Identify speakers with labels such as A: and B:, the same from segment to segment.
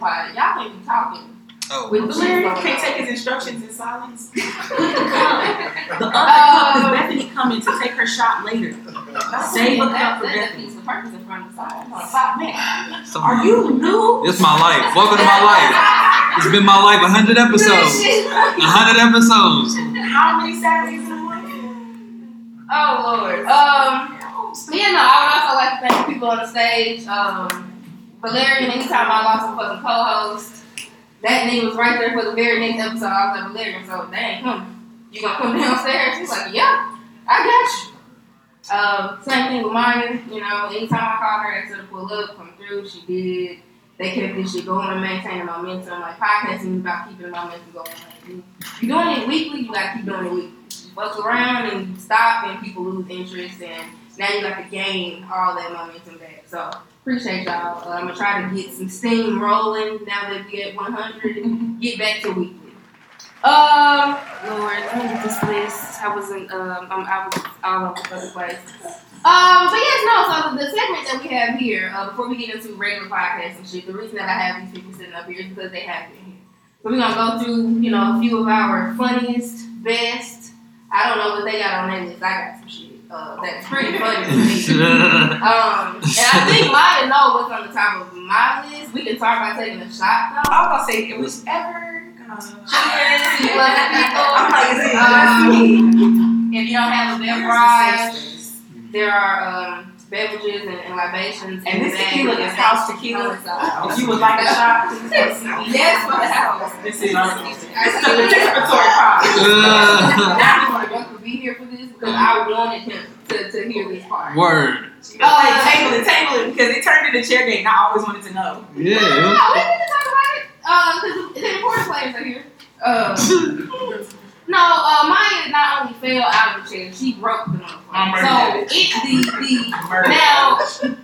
A: like y'all don't never pod. Y'all can't be talking.
B: Oh,
A: With the shit
C: can't
A: on.
C: take his instructions in silence. the other
A: Um,
C: cup is Bethany coming to take her shot later. Save a cup for
A: that
C: Bethany.
A: piece of purpose in front of the side. Hold on,
B: so,
C: Are you new?
B: It's my life. Welcome to my life. It's been my life. Hundred episodes. Hundred episodes.
C: How many Saturdays in a month?
A: Oh Lord. Um. Yeah, no. I would also like to thank the people on the stage. Um, Valerian. Anytime I lost a fucking co-host, that nigga was right there for the very next episode. I was like Valerian. So dang, hmm, you gonna come downstairs? He's like, yeah, I got you. Um, same thing with Maya. You know, anytime I called her, asked her to pull up, come through, she did. They kept this shit going and maintaining momentum. Like podcasting is about keeping momentum going. You're doing it weekly, you gotta keep doing it weekly. You fuck around and you stop and people lose interest and now you got to gain all that momentum back. So appreciate y'all. Uh, I'm gonna try to get some steam rolling now that we at 100 and get back to weekly. Um, Lord, let me get this list. I wasn't, um, I'm, I was all over the place. Um, but yes, no. So the, the segment that we have here, uh, before we get into regular podcasts and shit, the reason that I have these people sitting up here is because they have been here. So we're gonna go through, you know, a few of our funniest, best. I don't know what they got on their list. I got some shit. Uh, that's pretty funny to me. Um, and I think Maya know what's on the top of my list. We can talk about taking a shot though.
C: I was gonna say, it was ever gonna.
A: See what people.
C: I'm like, is it
A: Um. If you don't have a
C: Here's the
A: beverage, there are um, beverages and, and libations.
C: And this tequila is house tequila. If you would like a shot, please go see me.
A: Yes, for the house.
C: This is our this is the participatory part.
A: I want Ruck to be here for this because I wanted him to, to hear this part.
B: Word.
A: Uh,
C: Like, table it, table it, because it turned into chair game. I always wanted to know.
A: No,
B: Yeah.
A: we need to talk about it. Uh, because the important players are here. Uh, no, uh, Maya not only fell out of the chair, she broke the
C: I'm
A: motherfucker. So it the the
C: Murder.
A: now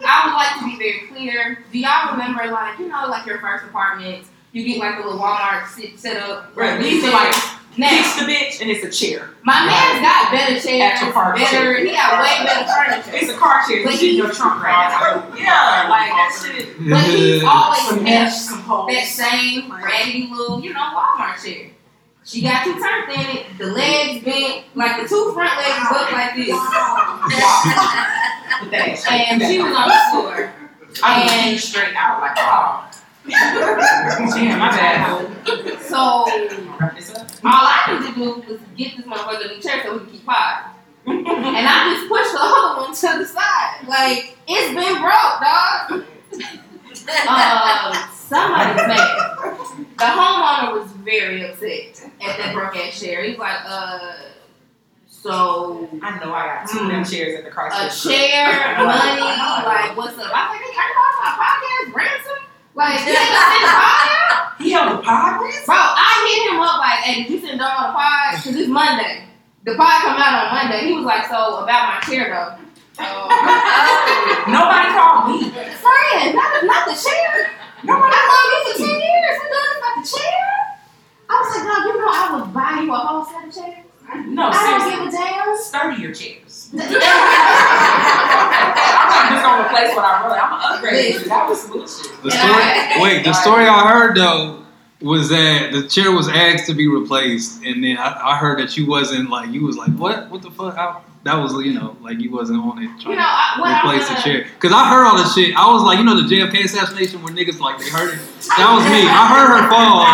A: I would like to be very clear. Do y'all remember like you know like your first apartment? You get like a little Walmart sit, set up.
C: Right, these are like
A: now.
C: Kiss the bitch, and it's a chair.
A: My man's got better chairs,
C: Actual car
A: better.
C: chair.
A: He got way better furniture.
C: It's a car chair.
A: But
C: It's in your trunk right now. Yeah, like that shit.
A: But he's always
C: Finesse,
A: kept
C: composed.
A: that same raggedy little, you know, Walmart chair. She got two turned in it, the legs bent, like the two front legs look like this.
C: Put
A: And she was on the floor.
C: I mean, straight out like, oh. Damn, my bad.
A: So
C: Wrap this up.
A: all I need to do was get this motherfucker in the chair so we can keep pod. And I just pushed the other one to the side. Like, it's been broke, dog. Um, somebody's mad. The homeowner was very upset at that broke ass chair. He was like, uh, so
C: I know I got two of them chairs at the
A: a
C: Chrysler.
A: chair, money, like what's up? I was like, you on my podcast, ransom? Like, you ain't send a pod out?
C: He held the pod?
A: Bro, I hit him up like, hey, did you send Dom on the pod? Cause it's Monday. The pod come out on Monday. He was like, so about my chair though.
C: Nobody called me.
A: Friend, not, not the chair.
C: Nobody.
A: I love you for 10 years. We done about the chair. I was like, no, you know I would buy you a whole set of chairs.
C: No,
A: I don't give a damn.
C: Sturdier chairs. I'm not just gonna replace what I wrote. I'm gonna upgrade it. That was bullshit.
B: The story, wait, the story I heard though was that the chair was asked to be replaced, and then I, I heard that you wasn't like you was like what what the fuck How, that was you know like you wasn't on it
A: You know, I,
B: to replace the chair because I heard all the shit. I was like you know the JFK assassination where niggas like they heard it. That was me. I heard her fall,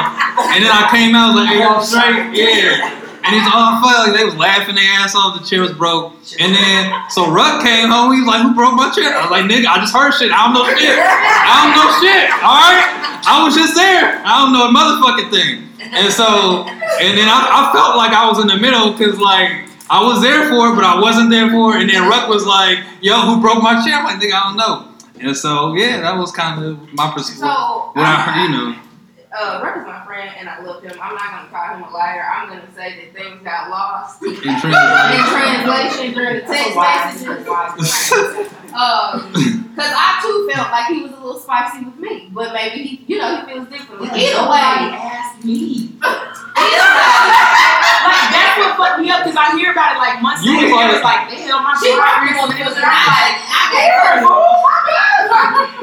B: and then I came out like hey, I'm straight, yeah. And he's all felt like they was laughing their ass off. The chair was broke. And then, so Ruck came home. He was like, "Who broke my chair?" I was like, "Nigga, I just heard shit. I don't know shit. I don't know shit. All right, I was just there. I don't know a motherfucking thing." And so, and then I, I felt like I was in the middle because like I was there for it, but I wasn't there for it. And then Ruck was like, "Yo, who broke my chair?" I'm like, "Nigga, I don't know." And so, yeah, that was kind of my perspective.
A: So,
B: what I heard, you know.
A: uh, Ruck is my friend, and I love him. I'm not gonna call him a liar. I'm gonna say that things got lost
B: In
A: in
B: translation.
A: translation during the text messages. Um, cause I too felt like he was a little spicy with me, but maybe he, you know, he feels differently
C: because
A: Either way.
C: asked me.
A: Either
C: Like that's what fucked me up because I hear about it like months
B: You
C: later.
B: was like-
C: it's like, damn, my
A: She
C: brother
A: probably
C: was
A: gonna
C: in
A: feel like, I gave her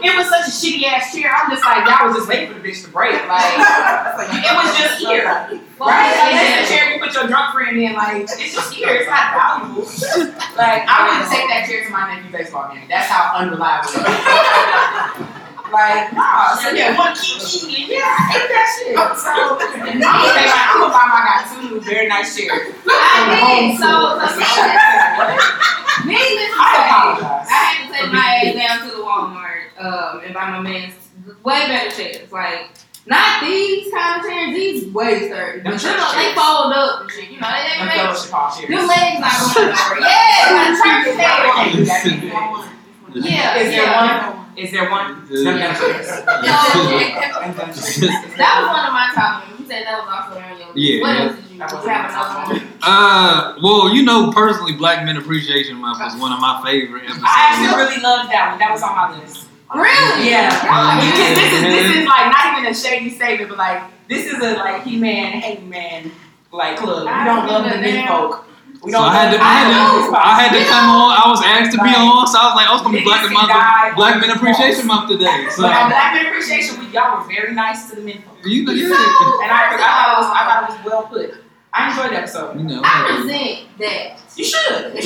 C: It was such a shitty ass chair. I'm just like, y'all was just waiting for the bitch to break. Like, it was just here, right? And then the chair you put your drunk friend in, like, it's just here. It's not valuable. Like, I wouldn't take that chair to my nephew baseball game. That's how unreliable it is. Like, nah. So yeah, one key key. Yeah, I hate that shit. So I'm gonna pay my, I'm gonna buy my guy two new very nice chairs.
A: I did. So, so needless to
C: I
A: say,
C: apologize.
A: I had to take my ass down to the Walmart um, and buy my man's way better chairs. Like, not these kind of chairs, these way sturdy. But you know, they
C: chairs.
A: fold up and shit. You know, they, they
C: Them
A: make
C: fellowship hall chairs.
A: Your legs not going nowhere. Yeah, like church chairs. Yeah,
C: Is there
A: yeah.
C: one? Is there one?
B: Yeah.
C: Them them chairs.
A: So,
C: Them them chairs.
A: that was one of my top ones. You said that was also on your list.
B: Yeah,
A: What
B: yeah.
A: else did you?
C: That was
A: you have
C: my top
A: another
C: one.
A: one?
B: Uh, well, you know, personally, Black Men Appreciation Month was one of my favorite
C: I actually really loved that one. That was on my list.
A: Really?
C: Yeah.
A: God,
C: Because this is this is mm-hmm. like not even a shady statement, but like this is a like he man, hey man, like club. We don't love the
A: remember
C: men folk. We
B: So
C: don't
B: I had to,
C: love
B: I had to, I had to come on. I was asked to be
C: Right.
B: on, so I was like, I was gonna be Black
C: Niggas
B: Month, Black Men Appreciation. Month today. So
C: But Black Men Appreciation Week, y'all were very nice to the men folk.
B: you know,
A: So,
B: yeah,
C: And I, I thought it was I thought it was well put. I enjoyed the episode.
B: you know.
A: I resent that.
C: You should.
B: yeah.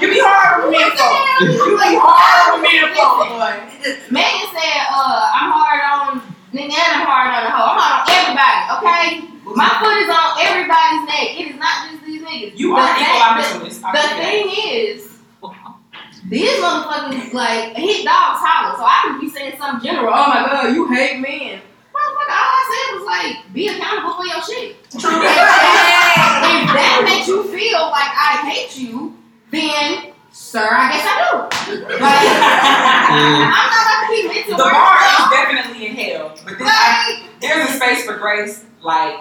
C: You be hard with men folk. You be hard with men folk, boy.
A: Megan said, uh, I'm hard on nigga and I'm hard on the hoe. I'm hard on everybody, okay? My foot is on everybody's neck. It is not just these niggas.
C: You
A: The
C: are
A: thing-
C: equal
A: the-
C: opportunist. I
A: The thing is, these motherfuckers like hit dogs holler, so I could be saying something general. Oh my god, you hate men. Motherfucker, all I said was like, be accountable for your shit.
C: True.
A: if that makes you feel like I hate you, then, sir, I guess I do. Like, I'm mm. not gonna keep it to
C: The bar is definitely in hell, but this, I, there's a space for grace, like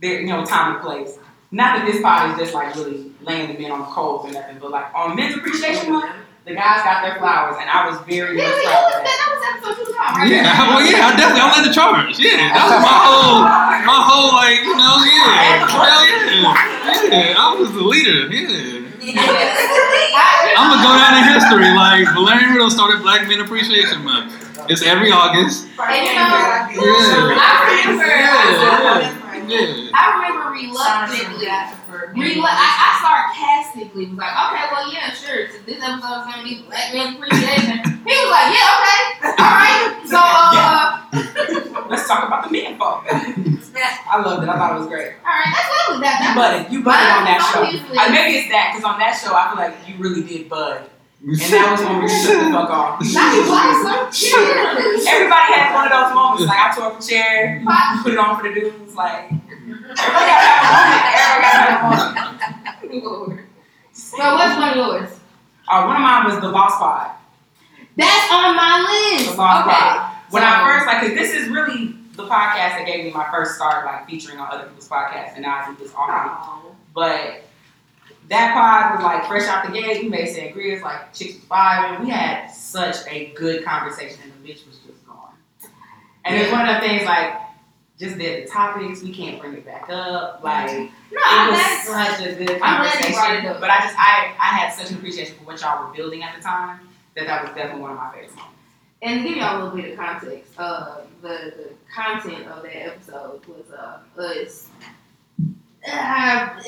C: there, you know, time and place. Not that this pod is just like really laying the men on the coals or nothing, but like on Men's Appreciation Month, the guys got their flowers, and I was very
A: yeah,
C: much
A: that
C: proud
A: was,
C: of
A: that,
C: that.
A: that was episode two time, right?
B: Yeah, well, yeah, I definitely, I led the charge. Yeah, that was my whole, my whole, like, you know, yeah, hell yeah, yeah, I was the leader. Yeah,
A: I,
B: I'm gonna go down in history. Like Valerian Riddle started Black Men Appreciation Month. It's every August.
A: and you know,
B: Yeah.
A: I remember,
B: Yeah, yeah.
A: I remember reluctantly, relu- I, I sarcastically was like, okay, well, yeah, sure, so this episode is gonna be Black Men Appreciation. He was like, yeah, okay, all right. So, uh,
C: Let's talk about the men folk. I loved it. I thought it was great.
A: all right, that's lovely. That,
C: You
A: that
C: budded. You budded on that show.
A: Obviously.
C: Uh, maybe it's that because on that show I feel like you really did bud, and that was when we shook the fuck off.
A: Not you blossom. Yeah.
C: Everybody had one of those moments. Like I tore up a chair, put it on for the dudes. Like everybody got to have a moment. Everybody got to have a moment.
A: So what's one of yours?
C: Uh, one of mine was the lost Pod.
A: That's on my list.
C: The Boss
A: Okay.
C: Pod. When I first like, cause this is really the podcast that gave me my first start, like featuring on other people's podcasts, and now I do this often.
A: Oh.
C: But that pod was like fresh out the gate. We made sangrias like chicks was five, and we had such a good conversation, and the bitch was just gone. And it's one of the things like just the, the topics we can't bring it back up. Like
A: No,
C: it was
A: that's
C: such a good
A: I'm glad
C: conversation.
A: it up.
C: But I just I I had such an appreciation for what y'all were building at the time that that was definitely one of my favorites.
A: and to give y'all a little bit of context, uh, the, the content of that episode was uh, us. Uh,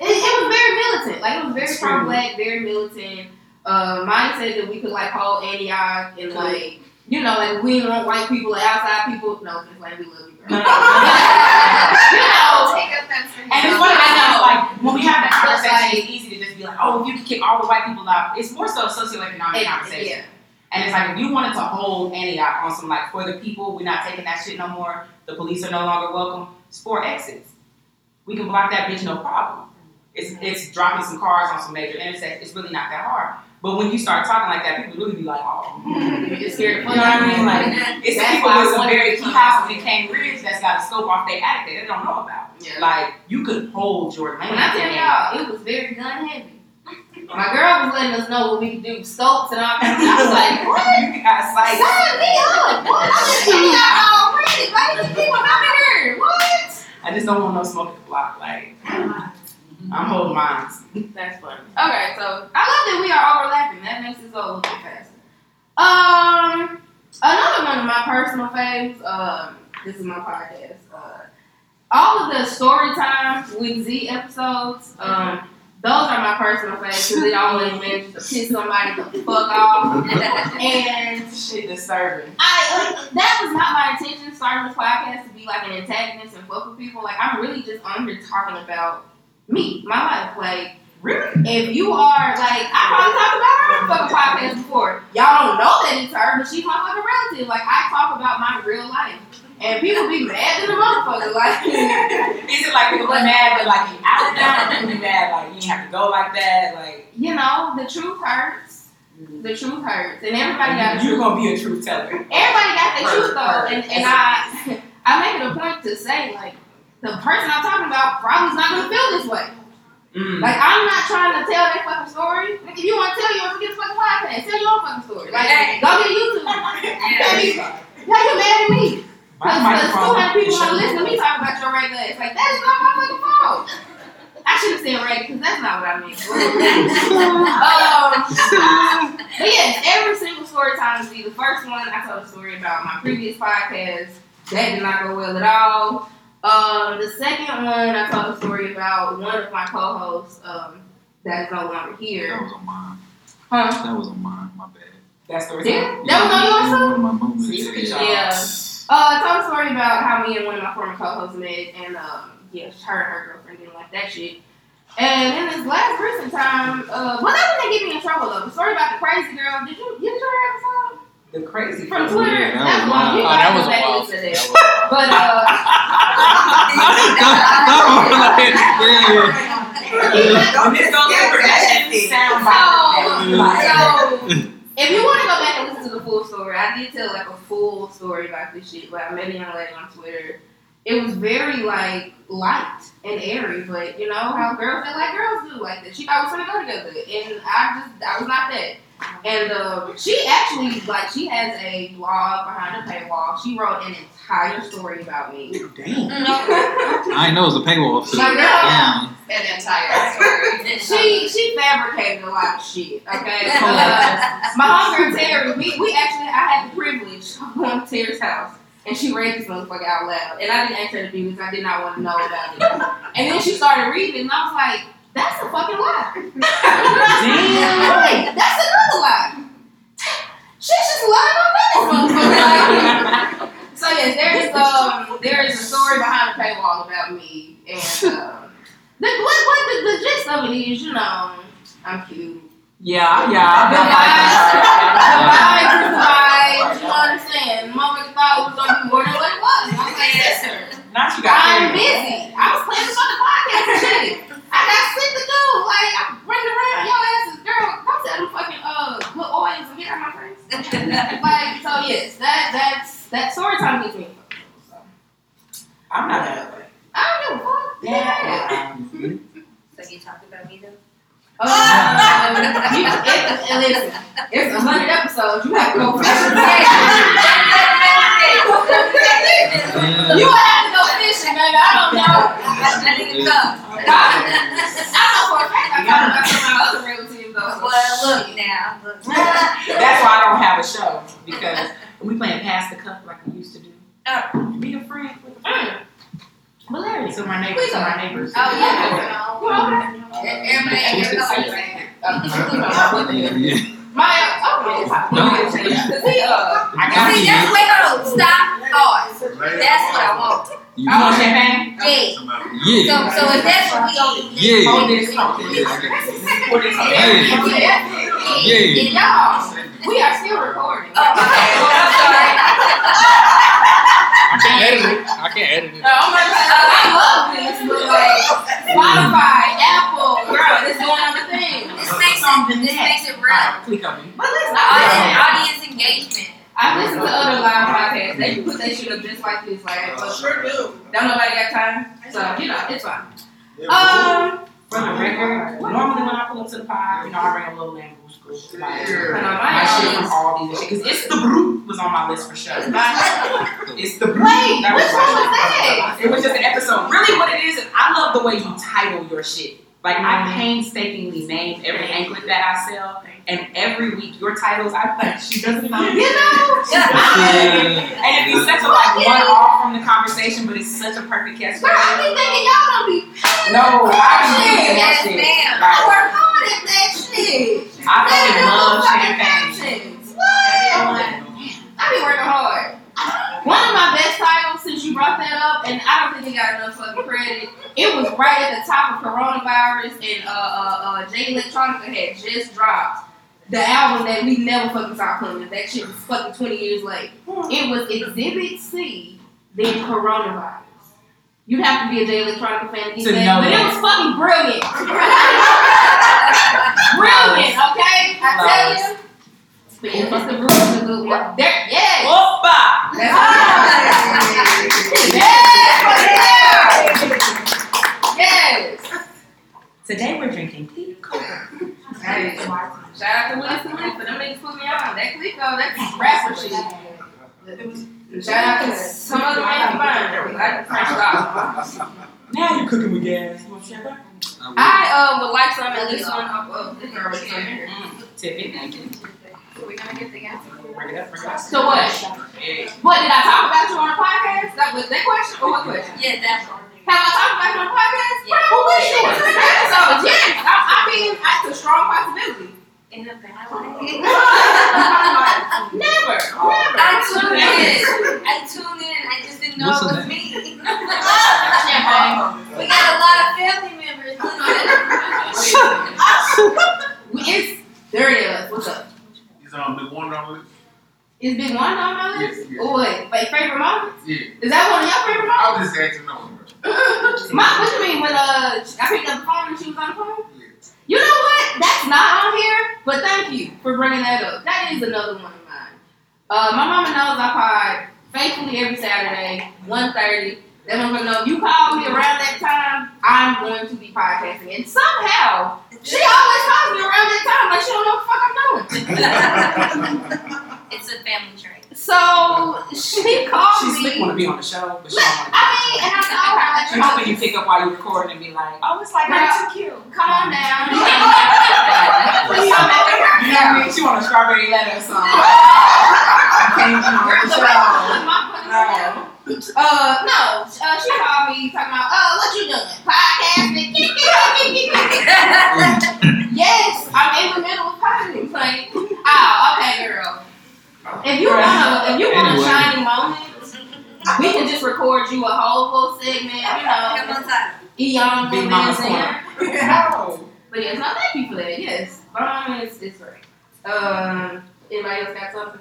A: it, it was very militant. Like it was very
C: Extremely.
A: pro-black, very militant. Uh, mine said that we could like hold Antioch and like you know like we don't want white people, like outside people. No, it's like we love you, girl.
C: No, no,
A: you know,
D: Take offense
C: And it's
A: I
C: one of those
A: know.
C: things like when we have that
A: But,
C: conversation, it's easy to just be like, oh, if you can kick all the white people out. It's more so a socioeconomic
A: It-
C: conversation.
A: yeah.
C: And it's like if you wanted to hold Antioch on some like for the people, we're not taking that shit no more. The police are no longer welcome. It's four exits. We can block that bitch no problem. It's it's dropping some cars on some major intersections. It's really not that hard. But when you start talking like that, people really be like, oh,
A: hmm. it's scary.
C: You know what I mean? Like, it's
A: that's
C: people with some very key houses in Cambridge that's got a scope off their attic that they don't know about.
A: Yeah.
C: Like, you could hold your land.
A: When I tell y'all, it was very gun heavy. My girl was letting us know what we could do, scopes and all kinds of. I was like, what?
C: You got psyched.
A: Sign me up. What?
C: I'm just hanging
A: out already. Why do you keep on coming here? What?
C: I just don't want no smoking block. Like, uh-huh. I'm holding mine.
A: That's funny. Okay, so I love that we are overlapping. That makes it go a little bit faster. Um, another one of my personal faves. Um, this is my podcast. Uh, all of the story times with Z episodes. Um, those are my personal faves because it always manages to piss somebody the fuck off. and
C: Shit disturbing.
A: I like that was not my intention starting this podcast to be like an antagonist and fuck with people. Like I'm really just on here talking about me, my life. Like
C: Really?
A: if you are like I probably talked about her on fucking podcast before. Y'all don't know that it's her, but she's my fucking relative. Like I talk about my real life. And people be mad at the motherfucker. Like
C: Is it like people be mad that like you out now? People be mad like you didn't have to go like that? Like
A: you know, the truth hurts. The truth hurts. And everybody got
C: you're
A: truth.
C: gonna be a truth teller.
A: Everybody got
C: the
A: truth though, and, and I I make it a point to say like the person I'm talking about probably's not gonna feel this way.
C: Mm.
A: Like I'm not trying to tell that fucking story. Like, if you want to tell yours, get the fucking podcast. Tell your own fucking story. Like go get YouTube. Tell me, how you mad at me?
C: My
A: Because
C: microphone.
A: 200 people want to listen to me talk about your red glass. Like that is not my fucking fault. I should have said red because that's not what I mean. um, but yes, every single story time see the first one I told a story about my previous podcast. That did not go well at all. Um, the second one I told a story about one of my co-hosts um, that is no longer here.
B: That was on mine.
A: Huh?
B: That was on mine. My bad.
C: That story.
A: Yeah, that was on yours too.
B: One of my moments.
C: See, look at
B: yeah.
A: Yeah. Uh, I told a story about how me and one of my former co-hosts met, and um, yeah, her and her girlfriend didn't like that shit. And in this last recent time, uh, well, that one didn't get me in trouble though. The story about the crazy girl. Did you did you hear that episode
C: The crazy
A: from Twitter?
B: Yeah, that was wild. Oh,
D: that was a
A: back and
D: wild-
A: listen to
D: that
A: that.
D: was-
A: But uh,
B: yeah,
C: When this goes over, that shit sound
A: so,
C: like
A: so if you want to go back and listen to the full story, I did tell like a full story about this shit. But I met a young lady on Twitter. It was very like light and airy, but you know how girls that like girls do like that. She thought we was gonna go together, and I just I was not that. And um, she actually like she has a blog behind a paywall. She wrote an entire story about me.
C: Damn.
B: I know it was a paywall. So.
A: My girl,
B: Damn.
E: An entire story.
A: she she fabricated a lot of shit. Okay, uh, my homegirl Terry, we, we actually I had the privilege of going to Terry's house. And she read this motherfucker out loud. And I didn't ask her to do this. I did not want to know about it. And then she started reading and I was like, that's a fucking lie.
C: Damn.
A: Like, that's another lie. She's just lying on this motherfucker. So yes, there is um there is a story behind the paywall about me, and um, the what what the, the gist of it is, you know, I'm cute.
C: Yeah, yeah.
A: The
C: I
A: vibes, the vibes, the vibes. You know what I'm saying? Motherfucker thought it was gonna be more than what it was. I was like, yes, sir.
C: Not you got
A: I'm busy. I was planning for the podcast shit. I got shit to do. Like I'm running around. Your asses, girl. Don't tell them fucking uh good oils and get out my face. like so, yes, that that's that story time gets me. So
C: I'm not that way.
A: I don't give a fuck. Yeah.
E: So you talked about me though?
A: Um, you, it, it, listen, it's a hundred episodes. You have to go fishing. I
E: need to come.
A: I know for a fact I thought about some of my other relatives though. so
E: Well, look now. Look.
C: That's why I don't have a show because we playing pass the cup like we used to do.
E: Oh.
C: Be a friend with a friend.
A: Hilarious.
C: So my neighbors, so my neighbors.
E: Oh yeah.
A: You
E: Everybody, everybody know what you're saying.
B: Yeah.
A: My oh, it's hot.
B: No.
A: Cause uh,
C: I got
E: See, that's wait, hold on, stop, pause. That's what I want.
B: You
C: I want champagne.
E: Yeah. So,
B: Yeah.
E: so if that's what we eat,
B: Yeah.
C: Hold this. Hold this.
B: Yeah, okay.
C: Pour this.
B: Hey.
A: yeah,
B: Yeah.
A: y'all, we are still recording.
E: Oh, okay. Well, I'm sorry.
D: I can't edit it. I can't edit it.
A: No, I'm like, I love this, but like Spotify, Apple, girl, this doing other things.
E: This makes it, this makes it real.
C: Alright, click on me.
A: But listen,
E: Audience,
A: I,
E: audience engagement.
A: I listen to other live podcasts. They put that shit up just like this, like, but
F: Sure do.
A: don't nobody got time, so you know it's fine. Um,
C: For the record, normally when I pull up to the pod, you know, I bring a little lamb school. Like,
A: I
C: my shit from all these. Cause it's the brute was on my list for sure. It's the brute.
A: Wait,
C: That
A: which one was that?
C: It was just an episode. Really, what it is is I love the way you title your shit. Like I mm-hmm. painstakingly name every anklet that I sell, and every week your titles I like. She doesn't know.
A: You know?
C: And it'd be such a like one off from the conversation, but it's such a perfect catch.
A: Bro, I be thinking y'all don't be paying
C: No, I be thinking that shit.
E: ma'am.
A: I
C: Like,
A: work hard at that shit.
C: I fucking love champagne.
A: What? I be working hard. One of my best titles, since you brought that up, and I don't think it got enough fucking credit. It was right at the top of coronavirus, and uh, uh, uh, Jay Electronica had just dropped the album that we never fucking saw coming. That shit was fucking twenty years late. It was Exhibit C, then coronavirus. You'd have to be a Jay Electronica fan to get that, but it was fucking brilliant. brilliant, okay? I tell you. But it was the Bruce is a good one. There, yes.
C: Opa!
A: That's yes. Yes.
C: Today we're drinking Clear Cola.
A: Hey, shout out to Winston Lee for them niggas put me on. That Clico, that's rapper shit. Shout out to some other man combined. I crashed off.
C: Now you're cooking with gas. You want champagne?
A: I uh, would like some at least one of of this girl here.
C: Mm, thank you.
E: We're gonna get the gas.
C: Bring it up, bring it up.
A: So what?
C: Hey.
A: What did I talk about you on a podcast? That was that question or what question?
E: Yeah, that one.
A: Have I talked about you on a podcast?
E: Yeah.
A: Bro, what is yours? So yes, I, I mean that's a strong possibility.
E: In a bad way.
A: Never, never.
E: I tuned in. I tuned in. I just didn't know
B: What's
E: it
B: her
E: was me. We got a lot of family members. Listen.
A: It's there it is. What's up?
F: The one on list.
A: Is Big One on my list?
F: Yes, yes.
A: Or what? Like favorite moments?
F: Yeah.
A: Is that one of your favorite
F: I
A: moments?
F: was just asking no.
A: My, what you mean when uh I picked up the phone and she was on the phone?
F: Yeah.
A: You know what? That's not on here, but thank you for bringing that up. That is another one of mine. Uh, my mama knows I pod faithfully every Saturday, 1.30. That motherfucker know you call me around that time, I'm going to be podcasting. And somehow, she always calls me around that time like she don't know what the fuck I'm doing.
E: It's a family trait.
A: So she called
C: She
A: me.
C: slick want to be on the show, but she don't want to.
A: I mean, and I told her, like,
C: She hoping you pick up while you're recording and be like, oh, it's like
A: Girl,
C: too cute.
A: come on down.
C: You know what I mean? She want a strawberry letter or something. I can't be on the show.
A: Uh, no, uh, she called me talking about, uh, what you doing? Podcasting? yes, I'm in the middle of podcasting. Like, oh, okay, girl. If you want to, if you want a shiny moment, we can just record you a whole little segment, you
E: Come
A: know,
E: on time.
A: Eon
C: Big
A: Big
C: Mama's
A: Mama's
C: Corner.
A: there. But yes, no, thank you for that. Yes, my mama is, is great. Um, anybody else got something?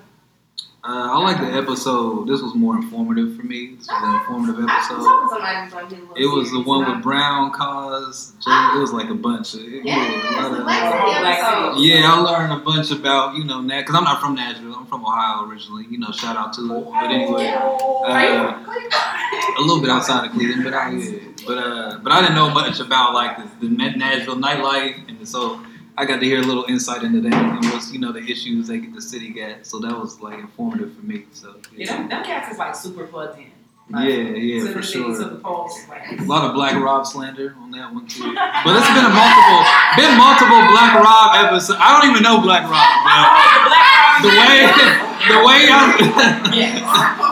B: Uh, I like the episode. This was more informative for me. This was an informative episode.
A: hoping somebody was gonna get a little
B: It was the one with Brown cause. It was like a bunch of. It,
A: Yeah,
B: yeah, a
A: it's
B: lot
A: the
B: of-
A: Black City
C: Black City.
A: episode.
B: Yeah, I learned a bunch about you know Nat because I'm not from Nashville. I'm from Ohio originally. You know, shout out to it. But anyway, uh, a little bit outside of Cleveland, but I yeah. But uh, but I didn't know much about like the, the Nashville nightlife, and so I got to hear a little insight into that and what's you know the issues that the city got. So that was like informative for me. So
C: Yeah,
B: yeah,
C: them, them cats is like super plugged in.
B: yeah,
C: Like,
B: yeah,
C: to
B: for
C: the
B: sure.
C: To the polls. Like,
B: A lot of Black Rob slander on that one too. But it's been a multiple, been multiple Black Rob episodes. I don't even know Black Rob, but the way, the way I,
C: Yes.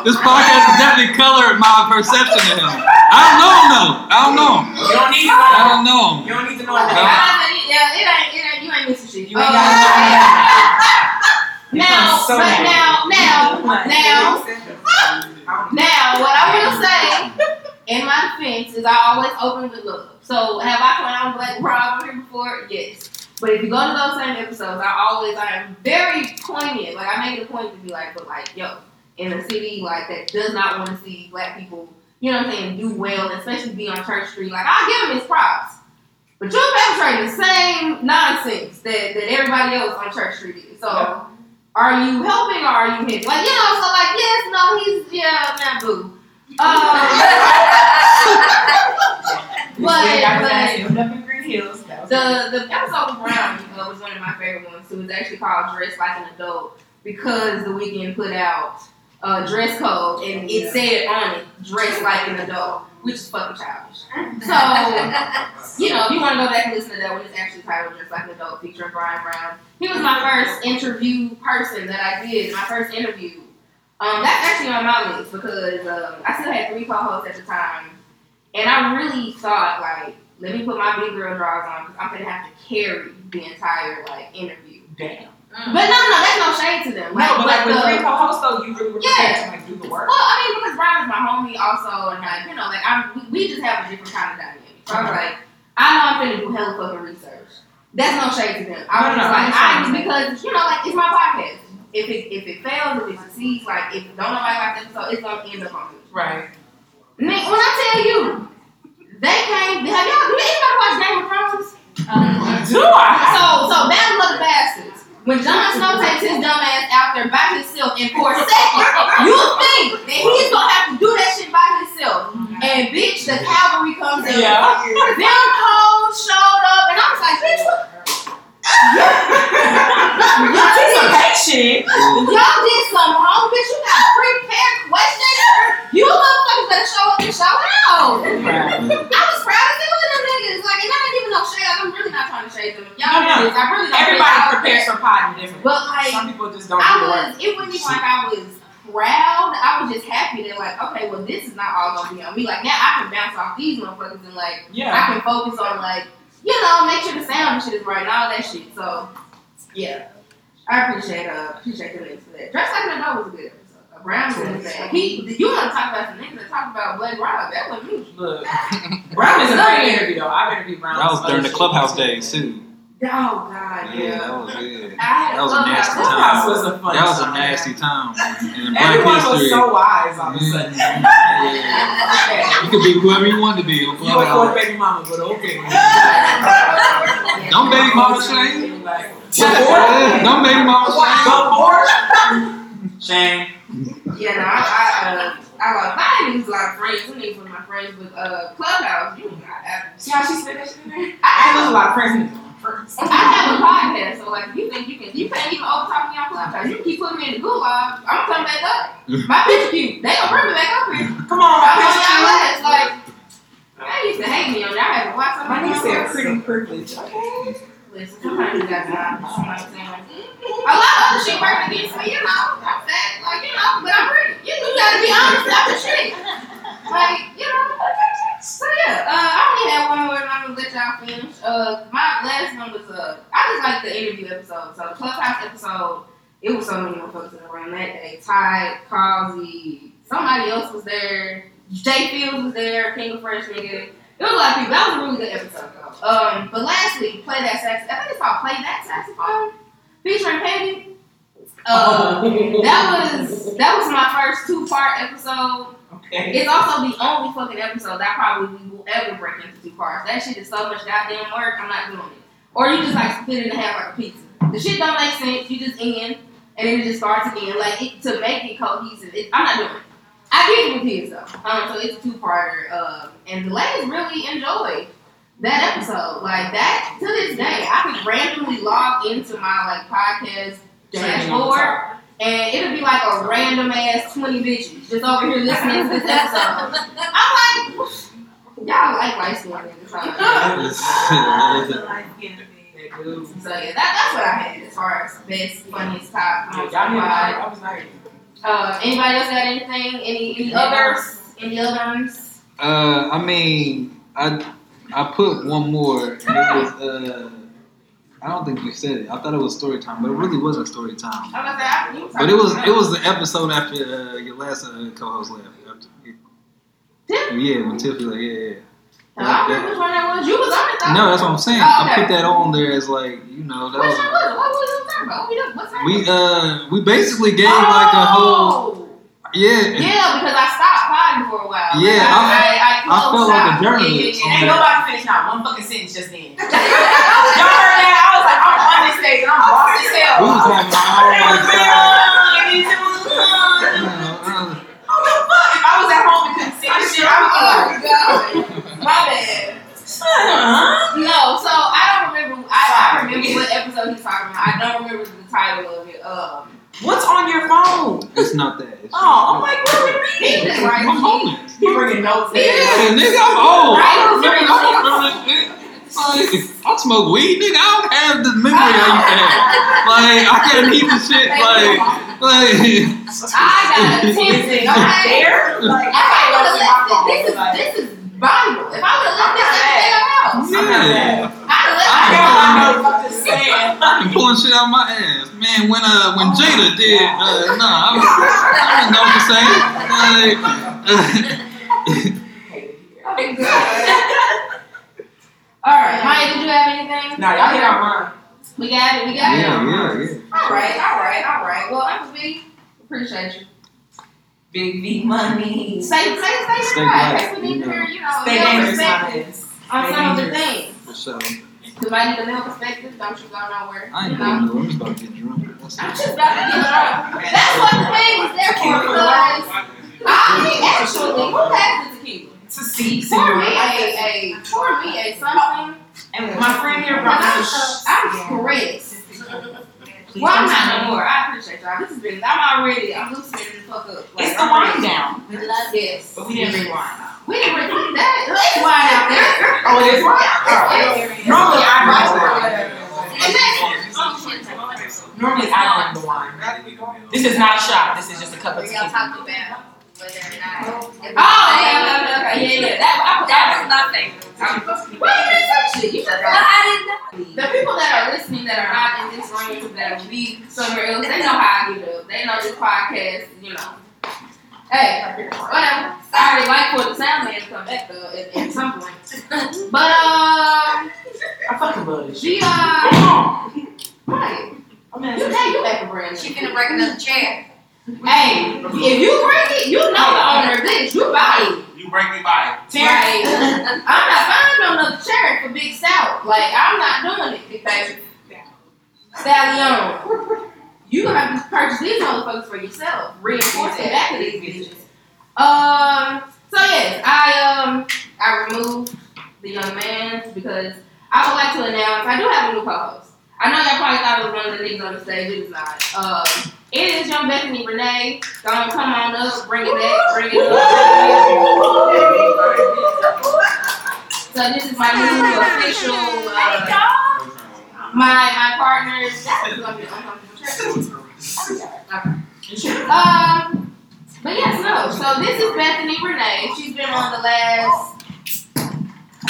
B: this podcast has definitely colored my perception of him. I don't know him though. I don't know him.
C: You don't need to
B: I don't know him.
C: You don't need to know. him.
A: Yeah,
C: that.
A: it ain't, it ain't, you ain't missing shit.
C: You ain't
A: Uh,
C: gotta know that.
A: Now,
C: so
A: but now, now, now, now, what I will say in my defense is I always open with love. So have I clowned Black Rob here before? Yes. But if you go to those same episodes, I always I am very poignant. Like I make it a point to be like, but like, yo, in a city like that does not want to see black people, you know what I'm saying, do well, especially be on Church Street. Like I'll give him his props. But you're perpetrating the same nonsense that, that everybody else on Church Street is. So
C: Yeah.
A: are you helping or are you hindering? Like, you know, so like, yes, no, he's, yeah, man, boo. Um,
C: You
A: But-
C: still got his
A: but-
C: ass healed up in Green Hills.
A: The, the episode with Brown uh, was one of my favorite ones too. was actually called Dress Like an Adult because the weekend put out a dress code and it said on it, Dress Like an Adult, which is fucking childish. So, you know, if you want to go back and listen to that one, it's actually titled Dress Like an Adult featuring Brian Brown. He was my first interview person that I did, my first interview. Um, that's actually on my list because um, I still had three co-hosts at the time, and I really thought like, let me put my big girl drawers on because I'm gonna have to carry the entire like interview.
C: Damn. Mm.
A: But no, no, that's no shade to them. Like,
C: No, but like with
A: the-
C: three co-hosts though, you really were prepared
A: Yeah.
C: to like do the work.
A: well, I mean, because Brian's my homie also, and like, you know, like, I'm, we- we just have a different kind of dynamic. So I was uh-huh. like, I know I'm finna do hella fucking research. That's no shade to them. I was
C: No, no,
A: like,
C: I'm
A: just because, you know, like, it's my podcast. If it if it fails, if it succeeds, like, if don't nobody like the episode, it's gonna end up on me.
C: Right.
A: Nick, when I tell you, they came. Have y'all? Do anybody watch Game of Thrones?
C: Uh, do I?
A: So, so Battle of the Bastards. When Jon Snow takes his dumb ass out there by himself, and for a second, you think that he's gonna have to do that shit by himself. And bitch, the cavalry comes in.
C: Yeah.
A: Them hoes showed up, and I was like, bitch, what?
C: Anticipation.
A: Y'all did some wrong, bitch. You got prepared questions. You motherfuckers better show up and show out.
C: Right.
A: I was proud of them them niggas. Like, and I didn't even know shade. I'm really not trying to shade them. Y'all
C: No, no.
A: I really don't
C: Everybody prepares for potty different.
A: But like,
C: Some people just don't
A: I
C: work.
A: was. It wasn't even like I was proud. I was just happy that like, okay, well, this is not all gonna be on me. Like now, I can bounce off these motherfuckers and like,
C: Yeah.
A: I can focus on like, you know, make sure the sound and shit is right and all that shit. So, yeah, I appreciate uh appreciate the links for that. Dress like an adult was a good episode. Uh, Brown was bad. He, you want to talk about some niggas that talk about Blake Rob? That wasn't me.
C: Look, Brown is a great interview though. I've interviewed Brown.
B: That was during the clubhouse
C: shit.
B: days too.
A: Oh God,
B: Yeah,
A: yeah.
B: that was good.
A: I had
B: That was a nasty time.
C: Clubhouse was a fun
B: That was a nasty time in Black
C: Everyone was so wise all of a sudden.
B: Yeah. You could be whoever you want to be on
C: You a fourth
B: Clubhouse.
C: baby mama, but okay.
B: Don't baby mama shame.
C: Like,
B: Yeah, Don't baby mama shame.
C: Go for Shame.
A: Yeah, no, I, I, uh, I like, I didn't use a lot of friends. Some niggas one of my friends, but uh, Clubhouse, you know, I,
C: See how she spit that shit in there?
A: I,
C: I lose a
A: have,
C: lot of friends. First.
A: I have a podcast, so like, you think you can, you can't even overtalk me on Clubhouse. You keep putting me in the gulag, I'm coming back up. My picture cute. They gonna bring me back up here.
C: Come on,
A: I'm on y'all
C: bitch.
A: ass, like, I used to hate me on y'all. I had to watch
C: My
A: somebody
C: nigga said pretty privilege.
A: Listen, sometimes you got to, you know what I'm saying? Mm-hmm. A lot of other shit working against me, you know. I'm fat, like, you know, but I'm pretty. You, you gotta be honest about the shit. Like, you know. So yeah, uh, I only had one more and I'm gonna let y'all finish. Uh, my last one was, uh, I just like the interview episode. So the Clubhouse episode, it was so many motherfuckers in the room that day. Ty, Causey, somebody else was there. Jay Fields was there, King of Fresh nigga. It was a lot of people. That was a really good episode, though. Um, but lastly, play that sax. I think it's called "Play That Saxophone," featuring Petty. Uh, that was that was my first two part episode. It's also the only fucking episode that probably we will ever break into two parts. That shit is so much goddamn work. I'm not doing it. Or you just like split it in half like a pizza. The shit don't make sense. You just end and then it just starts again. Like it, to make it cohesive. It, I'm not doing it. I get it with kids though. Um, so it's a two parter. Um, and the ladies really enjoyed that episode. Like that to this day, I could randomly log into my like podcast dashboard and it'll be like a random ass 20 bitches just over here listening to this episode. I'm like, y'all like light skin niggas, huh? So yeah, that, that's what I had as far as best, funniest, top,
C: Yeah,
A: most
C: y'all need to-
A: vibe.
C: I was nice.
A: Uh, anybody else got anything? Any any others? Any others?
B: Uh, I mean, I I put one more, and it was uh, I don't think you said it. I thought it was story time, but it really wasn't story time.
A: I'm gonna say, I- you
B: But it was it was the episode after uh, your last uh, co-host left. After,
A: Tiff?
B: yeah, when Tiffany like yeah yeah.
A: I don't remember which that was. You was on it.
B: No, that's what I'm saying.
A: Oh,
B: I put that on there as like you know that was
A: was it? What was talking about? We doing? What's that?
B: we uh we basically gave like a whole
A: Oh!
B: Yeah.
A: Yeah, because I stopped potting for a while.
B: Yeah,
A: Like,
B: I-
A: I, I,
B: I felt like a journalist.
A: Yeah, yeah,
C: Ain't nobody finished not one fucking sentence just then. Y'all heard that? I was like, I'm on this stage and I'm lost as hell.
B: We was having our own like, uh,
C: If
B: you know, uh,
C: I was at home and couldn't see this shit, I would be like,
A: Oh, My bad.
C: Uh-huh.
A: No, so I don't remember. I, I remember what episode he's talking about. I don't remember
B: It's not that. It's
C: Oh, I'm like, what are we reading?
A: just writing
B: I'm
A: shit.
B: homeless.
C: He bringing notes.
A: Yeah.
B: Hey, nigga, I'm old. I
A: Right.
B: don't remember, I don't remember this shit. Like, I smoke weed, nigga. I don't have the memory I used to have. Like, I can't eat the shit. Like, like.
A: I got attention, okay?
C: There? Like,
A: I would have left it, this is this is Bible. If I would have left this everything out,
B: Yeah.
A: I'd have left
C: I
A: it
C: got
A: out.
C: my notes. I'm just saying.
B: I'm pulling shit out my ass, man. When uh, when Jada did, uh, nah, I, was, I didn't know what to say. Like,
A: All right, Maya, did you have anything?
C: Nah, y'all hit out mine.
A: We got it. We got it.
B: yeah, yeah, yeah.
A: All right, all right, all right. Well, Uncle B, appreciate you.
C: Big V money.
A: Stay, stay, stay,
B: Stay
A: stay.
B: black,
A: We need
B: you
A: to
B: know.
A: hear, you know,
C: Stay
A: male
C: dangerous,
A: perspective
C: my
A: on
C: Stay
A: some of the
C: dangerous.
A: things.
B: For sure.
A: Because I need a male perspective. Don't you go nowhere.
B: I ain't going nowhere. I'm just about to get drunk. That's
A: I'm just about to get it on. That's what the thing was there for because I mean, actually, who has the tequila?
C: To see,
A: Pour me a, a, pour me a something.
C: And my friend here brought
A: I'm,
C: me some
A: I'm stressed. Well, I'm not no more. I appreciate y'all. This has been, I'm already, I'm loosening the fuck up. Like,
C: It's the
A: I'm
C: wine
A: ready.
C: down.
A: We love this.
C: But we didn't bring wine.
A: We didn't bring that. Let's wine out there.
C: Oh, it is wine? Oh. Normally I bring the wine. Normally I bring the wine. This is not a shot. This is just a cup of
E: Were y'all
C: tequila.
E: about whether or not?
A: Oh, okay. Yeah, yeah. That, I,
E: That
A: that
E: was my favorite.
A: Why you didn't say shit? You just
E: But I didn't know.
A: The people that are listening that are not in this room, that will be somewhere else, they know how I get up. They know this podcast, you know. Hey, whatever. I already like for the sound man to come back though at, at some point. But um,
C: I fucking love this
A: she
C: shit.
A: uh, right.
C: I mean,
A: You hey, you back a brand.
E: She finna break another chair.
A: Hey, if you bring it, you know the owner of this. You buy it.
F: You bring me by.
A: Right. I'm not buying no another chair for Big Stout. Like I'm not doing it, Big Baby. Stallion. You gonna have to purchase these motherfuckers for yourself. Reinforce the back of these bitches. Um. So yes, I um I removed the young man because I would like to announce I do have a new co-host. I know y'all probably thought it was one of the niggas on the stage. It is not. Um, it is young Bethany Renee. Don't come on up, bring it back, bring it up. So this is my new official. Uh, my my partners. That is gonna be uncomfortable. Okay. Um, but yes, no. So this is Bethany Renee. She's been on the last. I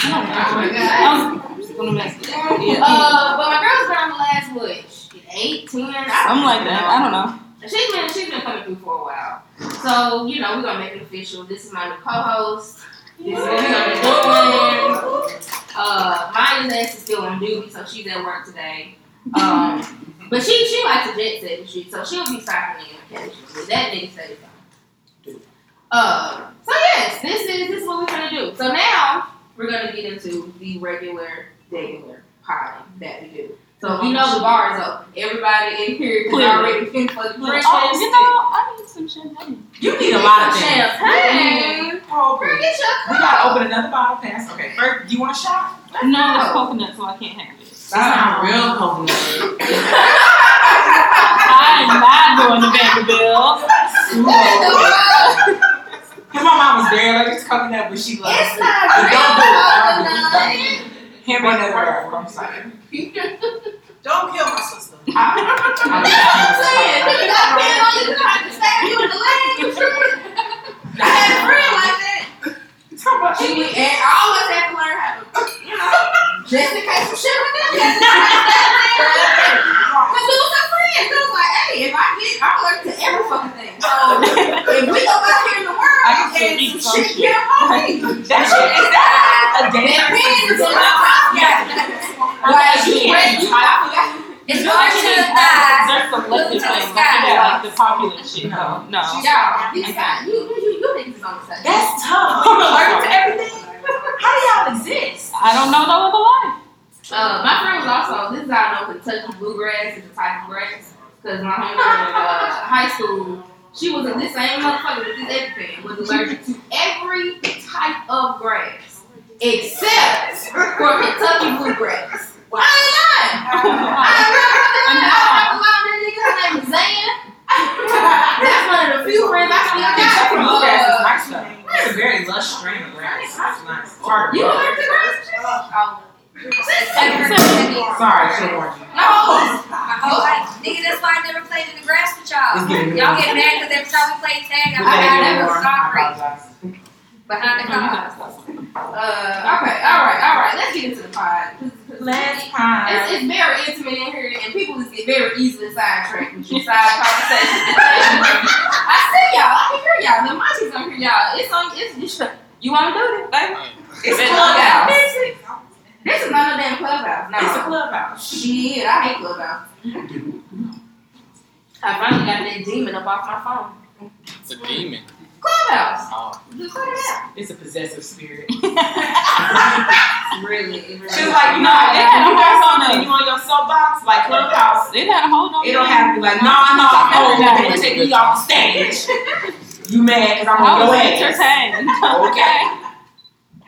A: don't know. Oh my God. I'm just gonna mess it up. Uh, but my girl's been on the last what? Eight, ten,
G: Something like that. I don't know.
A: She's been she's been coming through for a while. So, you know, we're gonna make it official. This is my new co-host. This is what we're doing. Uh Maya's ass is still on duty, so she's at work today. Um but she she likes to jet set and shit, so she'll be stopping in occasionally. That nigga stays on. Uh so yes, this is this is what we're gonna do. So now we're gonna get into the regular, regular potting that we do. So we know the bar is open. Everybody in here is already been the Christmas.
G: Oh, you know, I need some champagne.
C: You need a lot of things.
A: Champagne.
C: Oh,
A: Girl, get your
C: We gotta open another bottle pass. Okay, first, do you want a shot?
G: No, it's coconut, so I can't have it.
C: That's not real coconut.
G: I am not going to Vanderbilt.
C: Cause my mom was there, like it's coconut, but she loves
A: It's
C: it.
A: not
C: But
A: real
C: don't do it. Don't do Hand me another girl. I'm sorry.
H: Don't kill my sister.
A: I'm saying, nigga got been on you trying to stab you in the leg and. I had a friend like She and I always had to learn how to, you know, just in case some shit like that. Cause it was her friend. So it was like, hey, if I get, I'm allergic to every fucking thing. So if we go out here in the world
G: I can
A: and some shit get on me,
C: That shit is that a
A: that
C: dangerous
A: in. Like, you ready? I forgot.
E: It's going to the thighs.
G: There's selective things. I think like the popular shit. No, no.
A: Y'all, these guys, you, you, you, you niggas on the side.
C: That's tough. When you're allergic to everything. How do y'all exist?
G: I don't know no other life.
A: Uh, my friend was also, this is how I know Kentucky bluegrass is a type of grass. Because my homegirl in uh, high school, she was in this same motherfucker with this EpiPen, was allergic to every type of grass. Except for Kentucky bluegrass. Why? I ain't lying. I remember them. I have a lot of niggas named Zan. That's one of the few friends I still got. From, you guys.
C: nice. That's a very lush strain of grass. That's nice. Sorry,
A: you like the grass?
E: Oh.
C: Sorry, she warned you.
A: No,
E: nigga, that's why I never played in the grass with y'all. Y'all get mad because every time we played tag,
C: I'm like,
E: I never saw
C: grass
E: behind the cars.
A: Uh, okay, all right, all right. Let's get into the pod. 'Cause- 'cause
C: Let's
A: It's, it's very intimate in here, and people just get very easily sidetracked with your side conversations. I see y'all. I can hear y'all. The monkeys don't hear y'all. It's on. It's, it's you want to do this, baby?
C: It's a
A: It's
C: clubhouse.
A: This is not no damn clubhouse. No.
C: It's a clubhouse.
A: Shit, I hate clubhouse. I finally got that demon up off my phone.
D: It's a demon.
A: Clubhouse.
D: Oh.
A: Just cut it out.
C: It's a possessive spirit.
A: Really, it really.
C: She's like, you know,
G: Nah,
C: if
G: yeah,
C: you got
G: hold
C: something
G: on.
C: you on your soapbox, like Clubhouse,
G: They had a hold on.
C: it don't have to be like, no, no, oh, you better take me off stage. You mad because I'm
G: I
C: on
G: was
C: your ass.
G: entertained.
C: Okay.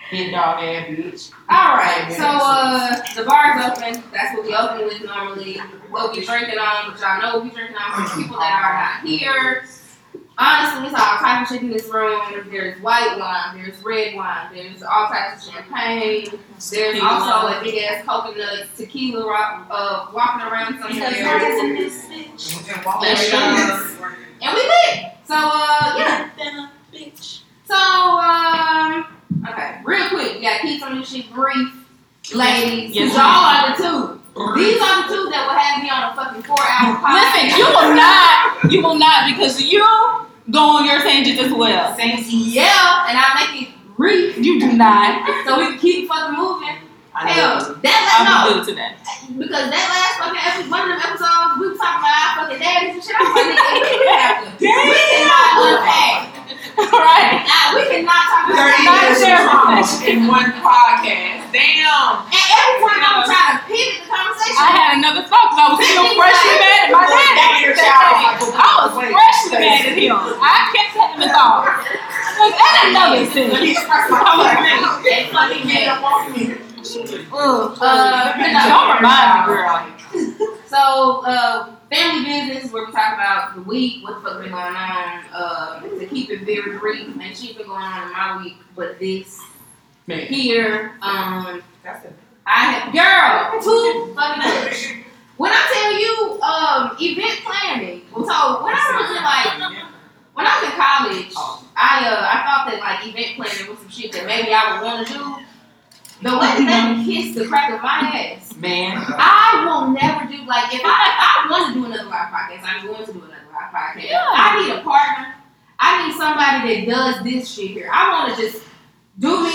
C: Big dog ass bitch.
A: All right, so uh, the bar's open. That's what we open with normally. What we drinking on, but y'all know what we drinking on for people that are not here. Honestly, it's all type of shit in this room. There's white wine, there's red wine, there's all types of champagne. There's also a big ass coconut tequila rock, uh, walking around somewhere. And, and we lit. So uh, yeah. So um, okay, real quick, we gotta keep some of this shit brief, ladies.
G: Yes,
A: Yes, y'all are the two. These are the two that will have me on a fucking four hour podcast.
G: Listen, you will not. You will not because you go on your tangent as well.
C: Same
A: Yeah, and I make it brief
G: You do not.
A: so we keep fucking moving.
C: I
A: Hell,
C: know.
A: that
G: I'll
A: last
G: be
A: no,
G: good to that.
A: because that last fucking episode, one of them episodes, we were talking about our fucking daddies and shit. I was like, nigga, we have to. We cannot unpack.
G: right.
A: Nah, we cannot talk about
C: Thirty
A: that.
C: years of trauma in one podcast. Damn.
A: And every time I'm trying to pivot the conversation,
G: I had another thought because I was still freshly mad at my daddy. I was freshly mad at him. I kept having the thought. Like, and another thing. I was mad.
A: uh, you know,
G: Don't remind me, girl.
A: So, uh, family business where we talk about the week, what the fuck been going on, uh, to keep it very brief, and shit been going on in my week, but this
C: Man.
A: here, um,
C: That's it.
A: I have, girl, two fucking minutes. When I tell you, um, event planning, so when I was in like, when I was in college, I, uh, I thought that like event planning was some shit that maybe I would want to do. The way that they kiss the crack of my ass.
C: Man.
A: I will never do like if I if I want to do another live podcast, I'm going to do another live podcast.
G: Yeah.
A: I need a partner. I need somebody that does this shit here. I want to just do me,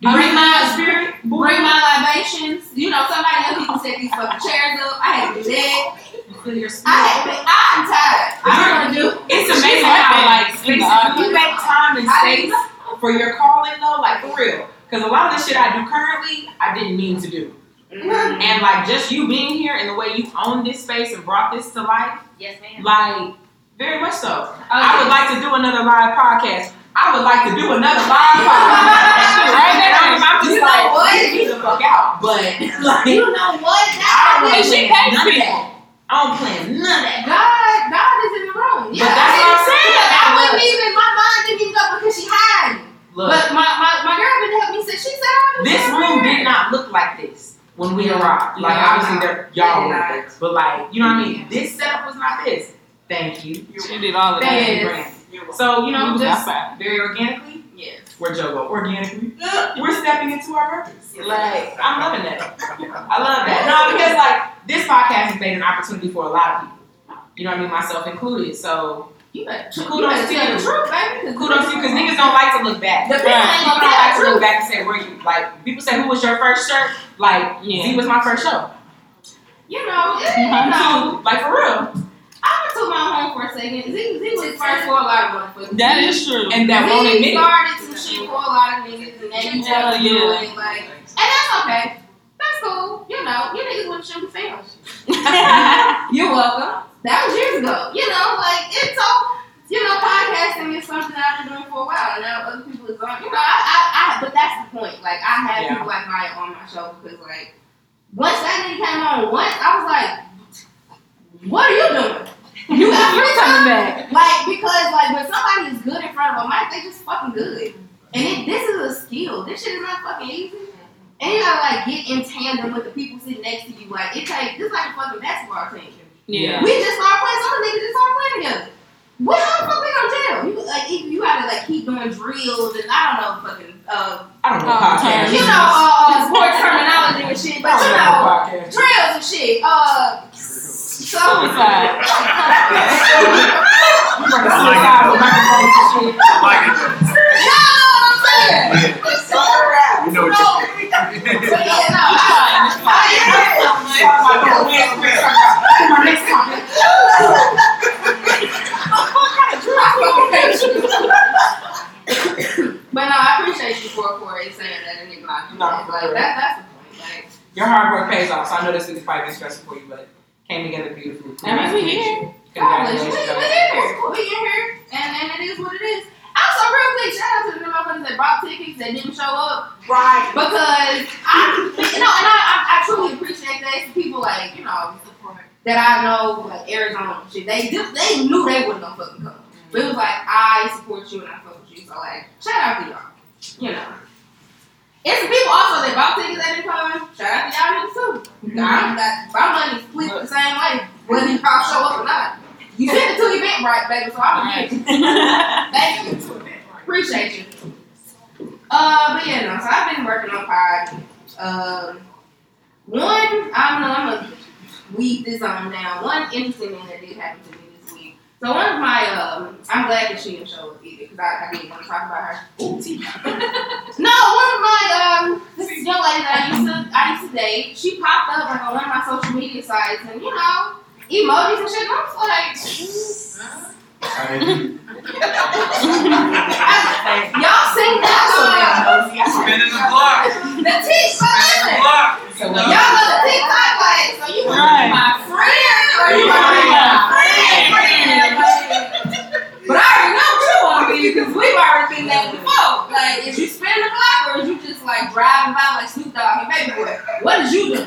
A: bring my spirit, bring my libations. You know, somebody else can set these fucking chairs up. I had to do that. I had to, I'm tired. I don't want to do.
C: It's amazing how like spaces, you make time and space for your calling though, like for real. Because a lot of the shit I do currently, I didn't mean to do.
A: Mm.
C: And like just you being here and the way you own this space and brought this to life,
E: Yes, ma'am.
C: like very much so.
A: Oh,
C: I would like to do another live podcast. I would like to do another live podcast.
G: Right
C: And I'm, I'm just
A: You know
C: like,
A: what?
C: get the fuck out. But like,
A: You know what?
C: I
A: That's
C: don't
G: And
C: really
G: she
C: plan none of that. I don't plan none of that.
A: God, God is in the room. Yeah,
C: But that's
A: I
C: what I'm
A: didn't-
C: saying.
A: I wouldn't even. My mind didn't even go because she hiding.
C: Look,
A: But my, my, my girl didn't help me. Said she said oh, I was
C: this room did not look like this when we arrived. Like
A: Yeah.
C: obviously there y'all
A: It
C: were
A: not.
C: but like you know what I mean. This setup was not this. Thank you.
G: She did all of that.
C: Thank you,
A: Yes.
C: Brand. So you know, just
G: outside.
C: very organically,
A: Yes.
C: we're Jogo. Organically, we're stepping into our purpose. Like I'm loving that. I love that. No, because like this podcast has made an opportunity for a lot of people. You know what I mean, myself included. So
A: You better,
C: Kudos
A: you better
C: to
A: tell
C: you.
A: the truth, baby.
C: kudos to you because niggas don't like to look back.
A: The people
G: Right.
C: People don't like to look back and say where you like. People say who was your first shirt? Like
G: Yeah.
C: Z was my first show.
A: You know, it,
G: Mhm.
A: you know.
C: Like for real.
A: I went to my home for a second. Z, Z was first for a lot of motherfuckers.
G: That is true.
C: And that won't
A: Z
C: admit it.
A: started some shit for a lot of niggas, and then you
G: Yeah,
A: want to do
G: yeah.
A: it, like, and that's okay. That's cool. You know, you niggas want to shoot the film. You're welcome. That was years ago. You know, like it's so. You know, podcasting is something that I've been doing for a while, and now other people is on. You know, I, I, I but that's the point. Like, I have
C: Yeah.
A: people like Maya on my show because, like, once that nigga came on once, I was like, "What are you doing? You got free
G: coming back.
A: Like, because like when somebody is good in front of a mic, they just fucking good. And it, this is a skill. This shit is not fucking easy. And you gotta like get in tandem with the people sitting next to you. Like it takes this like a fucking basketball team.
G: Yeah.
A: We just started playing. Some niggas just started playing together. What how the fuck we gonna tell? You like you gotta like keep doing drills and I don't know fucking uh
C: I don't know
G: Oh,
C: podcast.
A: you know uh, uh sports terminology and shit, but you
C: know
A: know drills and shit. Uh so
G: sad.
C: You bring the suicide with microphones and.
F: Like it.
A: Y'all know what I'm saying?
F: You know what
A: So,
F: you
A: but no, I,
G: fine. It's fine.
C: Talk about the win, win, talk about- My next topic.
A: but no, I appreciate you for for it saying that nigga like,
C: No,
A: like that, that's the point. Like,
C: Your hard work pays off, so I know this week's probably been stressful for you, but came together beautifully.
G: I mean, we here.
A: Congratulations. We, we here. We in here. And, and it is what it is. Also, real quick, shout out to the motherfuckers that bought tickets that didn't show up.
H: Right.
A: Because I, you know, and I, I, I truly appreciate that. It's people like, you know, that I know, like Arizona and shit. They just, they knew they wasn't gonna fucking come. But it was like, I support you and I fuck with you. So, like, shout out to y'all. You know. Some people also that bought tickets that didn't come. Shout out to y'all niggas too. I, that, my money split the same way, whether y'all show up or not. You sent it to right, baby, so I'm
G: Right.
A: Thank you. Appreciate you. Uh, but yeah, no. So I've been working on pod. Um, one, I don't know. I'm gonna weed this on down. One interesting thing that did happen to me. So one of my, um, I'm glad that she didn't show up either because I, I didn't want to talk about her. Ooh, no, one of my, um, this young lady that I used to, I used to date. She popped up like on one of my social media sites, and you know, emojis and shit. And I was like, y'all seen that? Uh,
F: Spinning the block.
A: the tick, but.
F: Block.
C: So
A: Y'all
C: when
A: know the TikTok like, so you want to be my friend or you want to be my friend? But I already know what you want to be because we've already been there before. Like, is you spin the block or is you just like driving by like Snoop Dogg and Baby Boy? What did you do?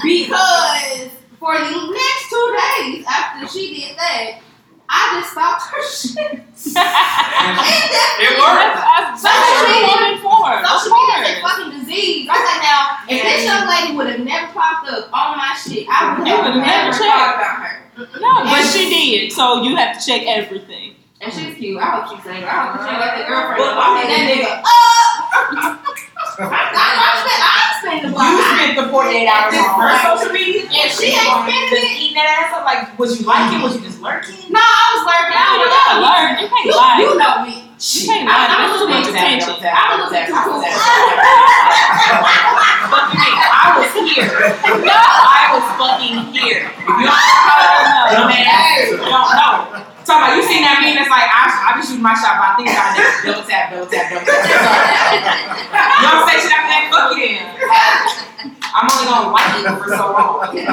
A: because for the next two days after she did that, I just stopped her shit.
F: It worked.
G: That's, that's, that's what you're woman for.
A: Social media is a fucking disease. I was like, now, if this young lady would have never popped up on my shit, I would have never
G: never
A: thought about her.
G: No, but she did. So you have to check everything.
A: And she's cute. I hope she's single. I hope she like that girlfriend.
C: Well,
A: I
C: I
A: mean,
C: mean,
A: that nigga. Uh, I, I, I spent, I spent the
C: you spent the 48 hours on her social media.
A: And she ain't spending
C: Just
A: it.
C: eating that ass up. Like, was you liking? It? Was you just lurking?
A: No, I was lurking. I
G: You
A: was
G: gotta learn. You can't
A: You,
G: lie.
A: you know me.
G: You can't
A: I-
G: lie.
A: I'm
G: That's too
A: looking
G: much attention.
A: I'm looking too cool.
C: But you mean, I was here. No, I was fucking here. If you don't know, dumb ass, you don't know. Talking about you seen that meme that's like I, I be shooting my shot, but I think I did double tap, double tap, double tap. you don't say shit after that, fuck you then. I'm only gonna like it for so long. Like,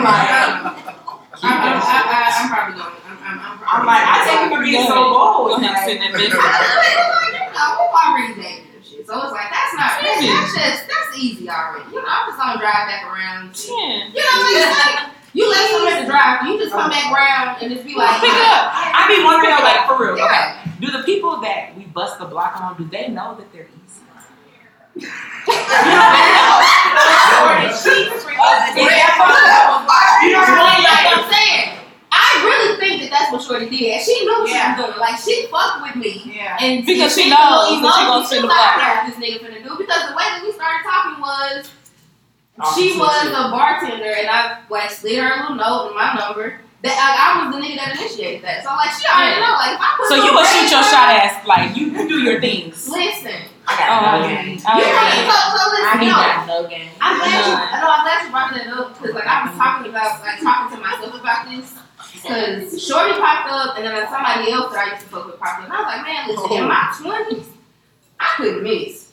A: I'm, I'm, I, I, I'm probably going. I'm, I'm, I'm,
C: I'm like, I take you for being so bold.
G: Go ahead and send that bitch.
A: I'm already dating and shit. So it's like that's not that's, that's just that's easy already. You know, I'm just gonna drive back around. and shit.
G: Yeah.
A: You know what I'm saying? It's like you let someone to drive, you just come back around and just be like,
G: Pick up.
C: I be wondering, like, for real, okay. Do the people that we bust the block on, do they know that they're easy?
A: You know what I'm saying? I really think that that's what Shorty did. She knew what
H: Yeah.
A: she was doing. Like she fucked with me.
H: Yeah.
A: And
G: Because she
A: and
G: knows
A: was
G: that you gonna
A: emoji. She was like,
G: block.
A: I know what this nigga finna do. Because the way that we started talking was she was
C: shit.
A: a bartender and I like slid her a little note and my number. That I, I was the nigga that initiated that. So like she already
G: Yeah.
A: know. Like if I put
C: So
A: some
C: you would shoot
A: red
C: your
A: on-
C: shot ass like you, you do your things.
A: Listen.
C: I
G: Oh,
C: got no
G: um,
C: game.
A: You know,
G: Okay.
A: so, so listen,
C: I ain't
A: no.
C: got no game.
A: I'm glad you.
G: None.
A: I know I'm glad you brought that up because like I was talking about like talking to myself about this because Shorty popped up and then somebody else that I used to fuck with popped up and I was like, man, listen, in my twenties, I couldn't miss.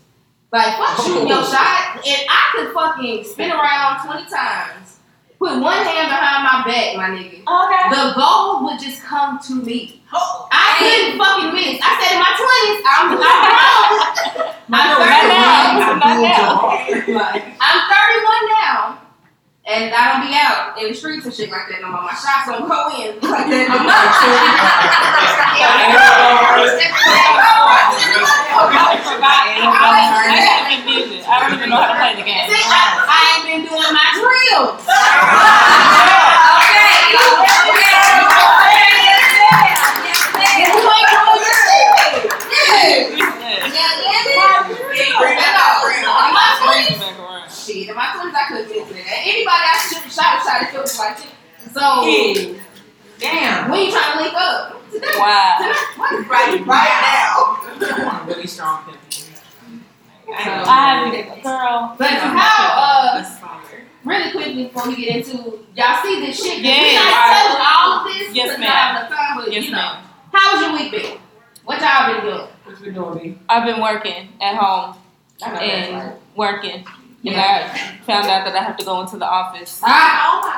A: Like fuck oh. shooting your shot and I could fucking spin around twenty times, put one hand behind my back, my nigga.
C: Okay.
A: The goal would just come to me. I couldn't fucking miss. I said in my twenties, I'm I'm grown. I'm 31.
G: Now.
A: I'm 31 now, and I don't be out in the streets and shit like that no more. My shots don't go in like that. I don't
H: know how to play the game.
C: I, ain't been
A: doing my drills. Anybody I shoot shot would try to kill me like that. So
C: damn.
A: When you trying to link up? Today. Wow. Today. Right, right
H: now.
C: I'm really strong pimp.
G: I have girl.
A: But how uh really quickly before we get into y'all see this shit.
G: Yeah,
A: we not right. all of this.
G: Yes, ma'am.
A: Time, but,
G: yes,
A: you know,
G: ma'am.
A: How's your week been? What y'all been doing?
C: What you been doing? Me?
G: I've been working at home and
C: right.
G: working. And I found out that I have to go into the office.
A: Ah,
H: Oh my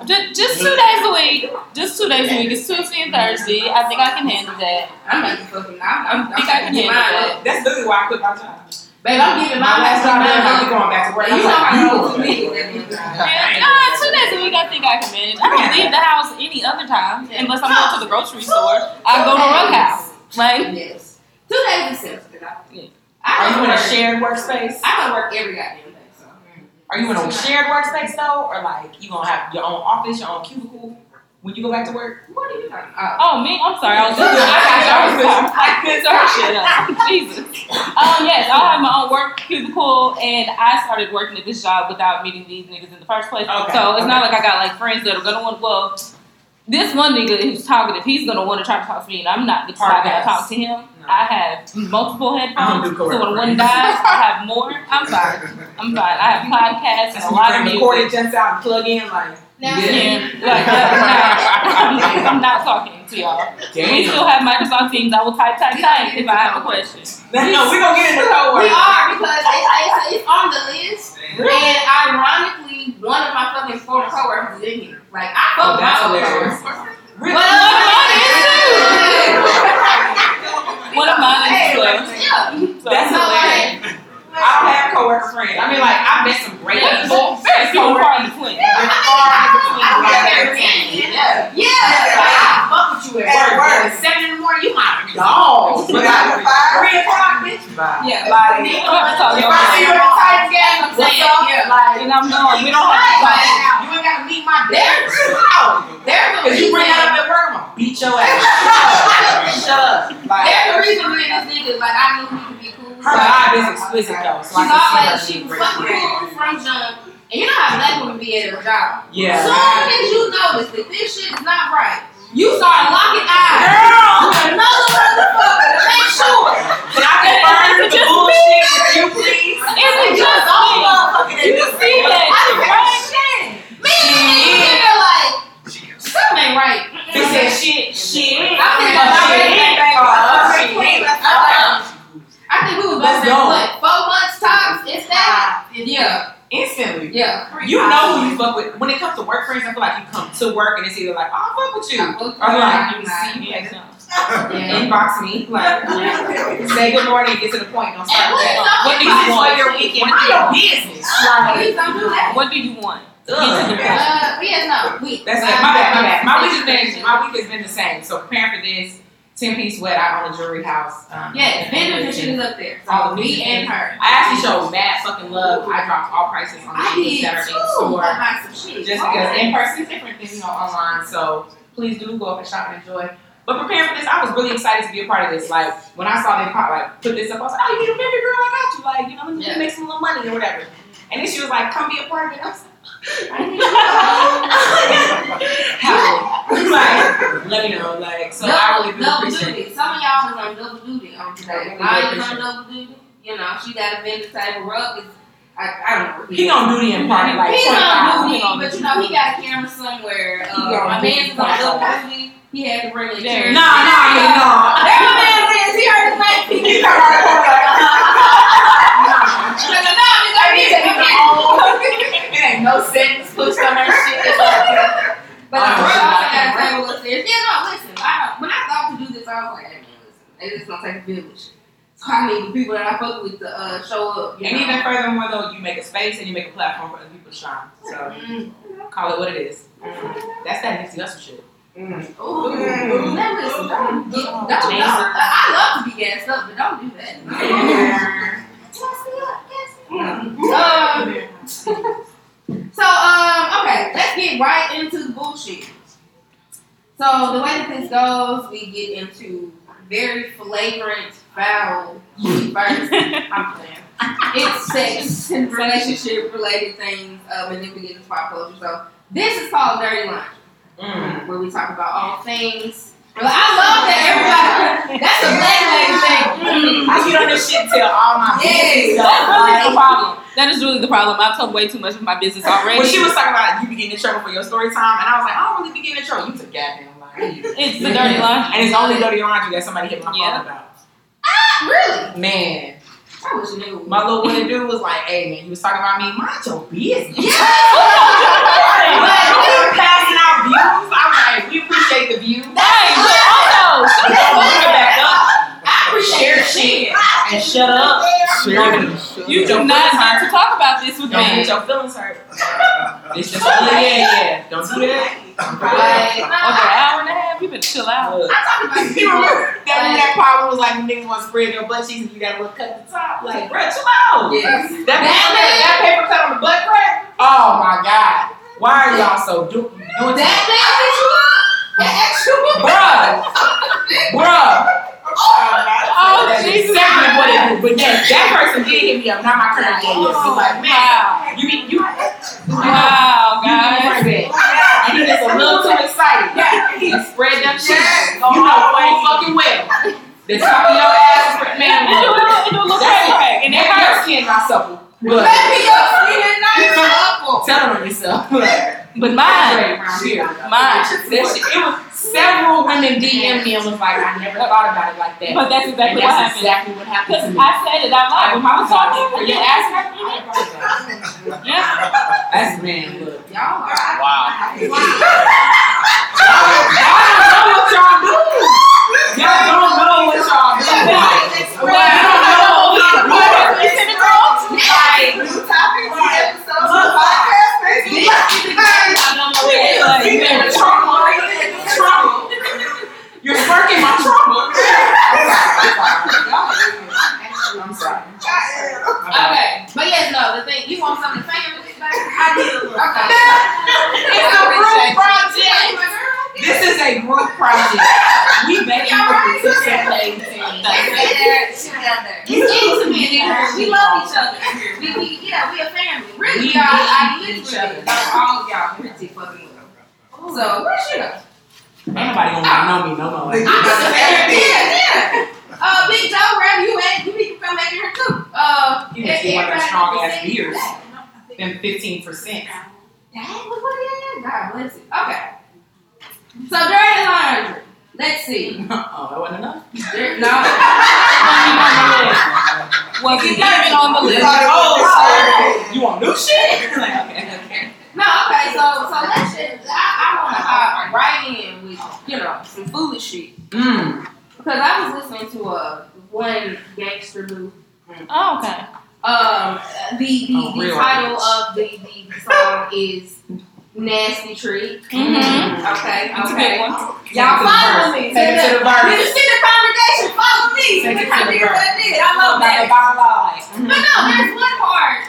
H: God.
G: Just, just two days a week. Just two days a week. It's Tuesday and Thursday. I think I can handle that.
A: I'm not fucking. I'm, I'm,
G: I think I can handle
A: mine
G: that.
C: That's literally why I quit my job.
A: Babe, I'm giving
C: My
A: my
C: last
A: last
C: job,
A: mine
C: I'm
A: up.
C: going back to work.
A: You
C: I'm
A: know
C: like,
A: how
C: you
A: you
C: was
A: was
C: me.
A: me.
G: Nah, two days a week I think I can manage. I don't leave the house any other time unless I'm going to the grocery store. I go to Rough House. Like,
A: Yes. Two days is sensitive.
G: Yeah.
A: I
C: Are you
A: go
C: in a
A: work-
C: shared workspace?
A: I go to work every goddamn day. So.
C: Are you in a shared workspace though, or like you gonna have your own office, your own cubicle when you go back to work?
A: What are you talking about?
G: oh, me? I'm sorry. I was just, I got you. I I couldn't start shit up. Jesus. Um, yes, I have my own work cubicle, and I started working at this job without meeting these niggas in the first place.
C: Okay,
G: So it's not like I got like friends that are gonna want. To, well, this one nigga who's talkative, he's gonna want to try to talk to me, and I'm not the type to
C: Hard
G: talk to him.
C: No.
G: I have multiple headphones,
C: don't
G: so when one dies, I have more. I'm fine. I'm fine. I have podcasts and a lot of music.
C: corded jets out and plug in like.
A: Now,
C: Yeah.
G: Yeah, like I'm not, I'm not talking to y'all. We still have Microsoft Teams. I will type, type, type if I have a question.
C: No, we're gonna get into
A: We
C: coworker.
A: are because it's, it's, it's on the list, and ironically, one of my fucking former coworkers is in here. Like I
C: Oh,
A: fuck with
C: that's
A: my old
C: hilarious.
A: coworkers.
C: Really?
A: What
G: One of mine is
A: Hey,
G: well.
A: yeah.
G: So,
C: That's
A: So,
C: hilarious. I don't have coworker friends. I mean, like I've met some great people.
G: very few far in between.
C: They're far in between.
A: I
C: Yeah, they're
A: if
C: ten.
A: Yeah.
C: Like,
A: Yeah.
C: I fuck with you at
H: At
C: work.
H: work.
C: but At seven in the morning, you my dog. But
H: Nine to
C: like
H: five.
C: three o'clock, bitch.
A: Yeah.
C: Like,
G: We don't have to talk
C: if I see you at the Titans game,
A: up?
C: up?
A: Yeah.
C: Like,
G: And I'm going. We don't have to
C: like, you ain't gotta meet my dad.
A: There's there's a
C: Cause you bring that up at work, I'm gonna beat your ass. Shut up. Like,
A: There's a reason me and this nigga like I knew we could be cool.
C: her vibe is explicit though, so
A: She's always she was fucking cool from jump. And you know how black women be at a job.
C: Yeah.
A: Soon as you notice that this shit is not right, you start locking eyes
C: Girl!
A: another motherfucker make sure.
C: Can I confirm the bullshit with you, please?
G: Is it just
H: all motherfucking
G: You see that
A: I
G: shit, right?
A: understand. Me and like something ain't right.
C: They said shit, oh, shit.
A: I think
C: Oh,
A: that's
C: shit.
A: I think we was both
C: go.
A: what four months tops. It's that. Yeah,
C: Instantly.
A: yeah.
C: You know who you fuck with. When it comes to work friends, I feel like you come to work and it's either like, oh, I fuck with you. Or like, you see me,
G: no.
A: Yeah.
C: inbox me, like, say good morning, get to the point, don't start
A: And
C: with
A: please
C: that.
A: don't
G: What do you want?
C: your weekend? Mind your business. Like,
A: don't do.
G: What do you want? Get to the point.
A: Uh, yes, no, we.
C: That's it. My bad, my bad. My week has been my week has been the same. So preparing for this, ten piece sweat out on the jewelry house. Um,
A: Yes, vendors and shit is up there.
C: All
A: So
C: the
A: me and her.
C: I actually showed mad fucking love. I dropped all prices on the
A: I
C: things that are in store.
A: Buy some shit.
C: Just because in person is different than you know online. So please do go up and shop and enjoy. But preparing for this, I was really excited to be a part of this. Like when I saw them pop, like put this up, I was like, "Oh, you need a baby girl? I got you. Like you know, let me
A: Yeah.
C: make some little money or whatever." And then she was like, "Come be a part of it." I like, like, let me know. Like, so I really do
A: double
C: appreciate it.
A: Some of y'all was on double duty on today.
C: I really do
A: I was on double duty. You know, she got a vendor table rug. It's, I, I don't know.
C: He on duty and party like
A: He's on duty,
G: He on
A: but you know he got a camera somewhere. Uh, my
C: duty.
A: man's on double duty. He had to bring a
G: There.
A: chair.
C: Nah, nah, yeah, nah.
A: There my man is. He heard his name.
C: He come right over like,
A: Like, nah, nigga, I need to-
C: It ain't no sentence pushed on her shit.
A: But
C: Oh,
A: I
C: shit,
A: also
C: I
A: got
C: can't
A: a table upstairs. Yeah, no, listen. I, when I thought to do this, I was like, hey, man, listen, maybe it's gonna take a village. So I need the people that I fuck with to uh, show up. You
C: And
A: know?
C: even furthermore, though, you make a space and you make a platform for other people to shine. So
A: Mm.
C: call it what it is. That's that Nipsey Hussle shit.
A: Ooh, now listen, don't, don't, don't, I I love to be gassed up, but don't do that. Um, so, um, okay, let's get right into the bullshit. So, the way that this goes, we get into very flagrant, foul first. I'm playing. It's sex and relationship related things, and then we get into pop culture. So, this is called Dirty Laundry
C: Mm.
A: where we talk about all things But I love that everybody. That's a black lady thing.
C: I get on this shit till all my business
G: That's really the problem. That is really the problem. I've told way too much of my business already.
C: When she was talking about you be getting in trouble for your story time, and I was like, I don't really be getting in trouble. You took goddamn lie.
G: it's the dirty line.
C: And it's only dirty laundry that somebody hit my
G: Yeah.
C: phone about.
A: Ah, Really?
C: Man,
A: I wish you knew.
C: my little winning dude was like, hey man, you was talking about me, mind your business.
A: But-
C: we were passing out views. I'm like, we appreciate the view.
G: Hey, but also, shut the
C: Put
G: fuck
C: it
G: up.
C: back up. I appreciate shit. And shut up.
G: You do not need to talk about this with
C: Don't
G: me.
C: get your feelings hurt. It's just a yeah, yeah. Don't do that.
A: Like,
G: Okay, hour and a half. You better chill out.
A: I'm talking about
C: You remember that when that problem was like when niggas want to spread your butt cheeks and you gotta cut the top? Like, bro, chill out.
A: Yes.
C: That, paper, that paper cut on the butt crack? Oh my god. Why are y'all so do- doing
A: That
C: that?
A: thing that you up? That extra
C: Bruh. Bruh.
G: Oh, Jesus.
C: exactly what it is. But yes, that person did hit me up, not my current lady. He was like, man,
G: Wow.
C: you be you
G: Wow,
C: You
G: guys.
C: need And he gets a little too excited. And spread them cheeks. You know full fucking well. The top of your ass is man.
G: do a little, do a little crack crack. And it
C: Maybe your
G: hurts.
C: skin not supple. But
A: Baby, your skin is not supple.
C: tell them on yourself.
G: But mine, mine.
C: That shit, it was several women DM me and was like, I never thought about it like that.
G: But that's
C: and
G: exactly
C: that's
G: what happened.
C: exactly what happened
G: Because
C: to me.
G: I said it out loud when I was talking.
C: for your
G: Yeah,
C: ass.
G: hurt. Yeah.
C: That's man, look.
A: Y'all are.
D: Wow.
C: Y'all don't know what y'all do. Y'all don't know what y'all do. Y'all don't know what
G: What? Listen to girls?
C: Like,
H: New topic, new episode, new podcast, baby.
C: you in trouble. Trouble. You're sparking my trouble. I'm sorry.
A: Okay, but yes, no, the thing, you want something to say with this, baby?
H: I did a little.
A: Okay.
C: It's a group project. This is a group project. We begging you to participate.
H: Together.
A: It's intimate in here. We love each other. We, we, yeah, we a family. Really,
C: We
A: y'all, I
C: need each other.
A: all of y'all pretty fucking well. So, where she go?
C: Ain't nobody gonna know me no more.
A: I'm just saying, yeah, yeah. Uh, Big Joe, wherever you at, you need to come back here too. Uh,
C: You can see one of them strong ass beers.
A: that.
C: Them fifteen percent.
A: Dang, look what he had. God bless it. Okay. So dirty laundry. Let's see.
C: Oh, that wasn't enough.
A: There, no.
G: Was it even on the list?
C: Oh, you want new shit? Like, okay, okay.
A: No, okay, so so let's just I, I wanna hop right in with, you know, some foolish shit.
C: Mm.
A: Because I was listening to a one Gangsta Boo.
G: Oh, okay.
A: Um the the,
C: Oh,
A: the title of the, the song is Nasty Treat.
G: Mm-hmm.
A: Okay,
G: That's
A: okay. Y'all follow me.
C: Take it to the verse.
A: You see the congregation, follow me.
C: Take it to the
A: did what I did. I love that.
C: of
A: But no, there's one part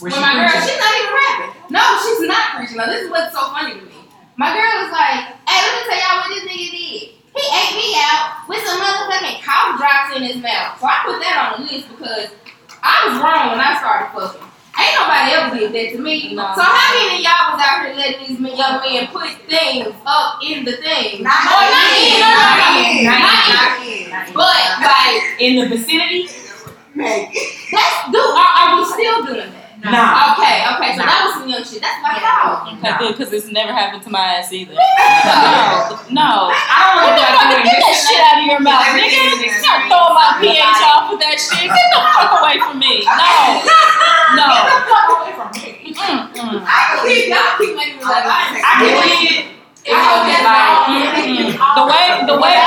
C: Where she
A: my girl, she's not even rapping. No, she's not preaching. Now, this is what's so funny to me. My girl was like, hey, let me tell y'all what this nigga did. He ate me out with some motherfucking cough drops in his mouth. So I put that on the list because I was wrong when I started fucking. Ain't nobody ever did that to me.
G: No.
A: So how many of y'all was out here letting these young men put things up in the thing?
H: Not
A: Oh, not in, no, no, no.
H: in.
A: Not
H: Not
A: in.
H: in.
A: But, like,
C: in the vicinity?
H: Meg.
A: that's, dude, are, are we still doing that?
C: Nah.
A: Okay, okay, so
C: Nah.
A: that was some young shit. That's my
H: Yeah.
A: fault.
G: Okay, good, because it's never happened to my ass either.
A: No.
G: No.
C: I don't
G: Get
C: really
G: the fuck,
C: doing
G: get that
C: this.
G: shit out of your mouth,
C: Everything
G: nigga.
C: is
G: Stop throwing my pH off with that shit. Get the fuck away from me. No. No.
C: away from me.
G: Mm-mm.
A: I believe y'all keep making me laugh. I
C: I can see it. It
A: I
C: will
A: hope
C: be
A: that's
C: like,
G: Mm-mm. The way, the way I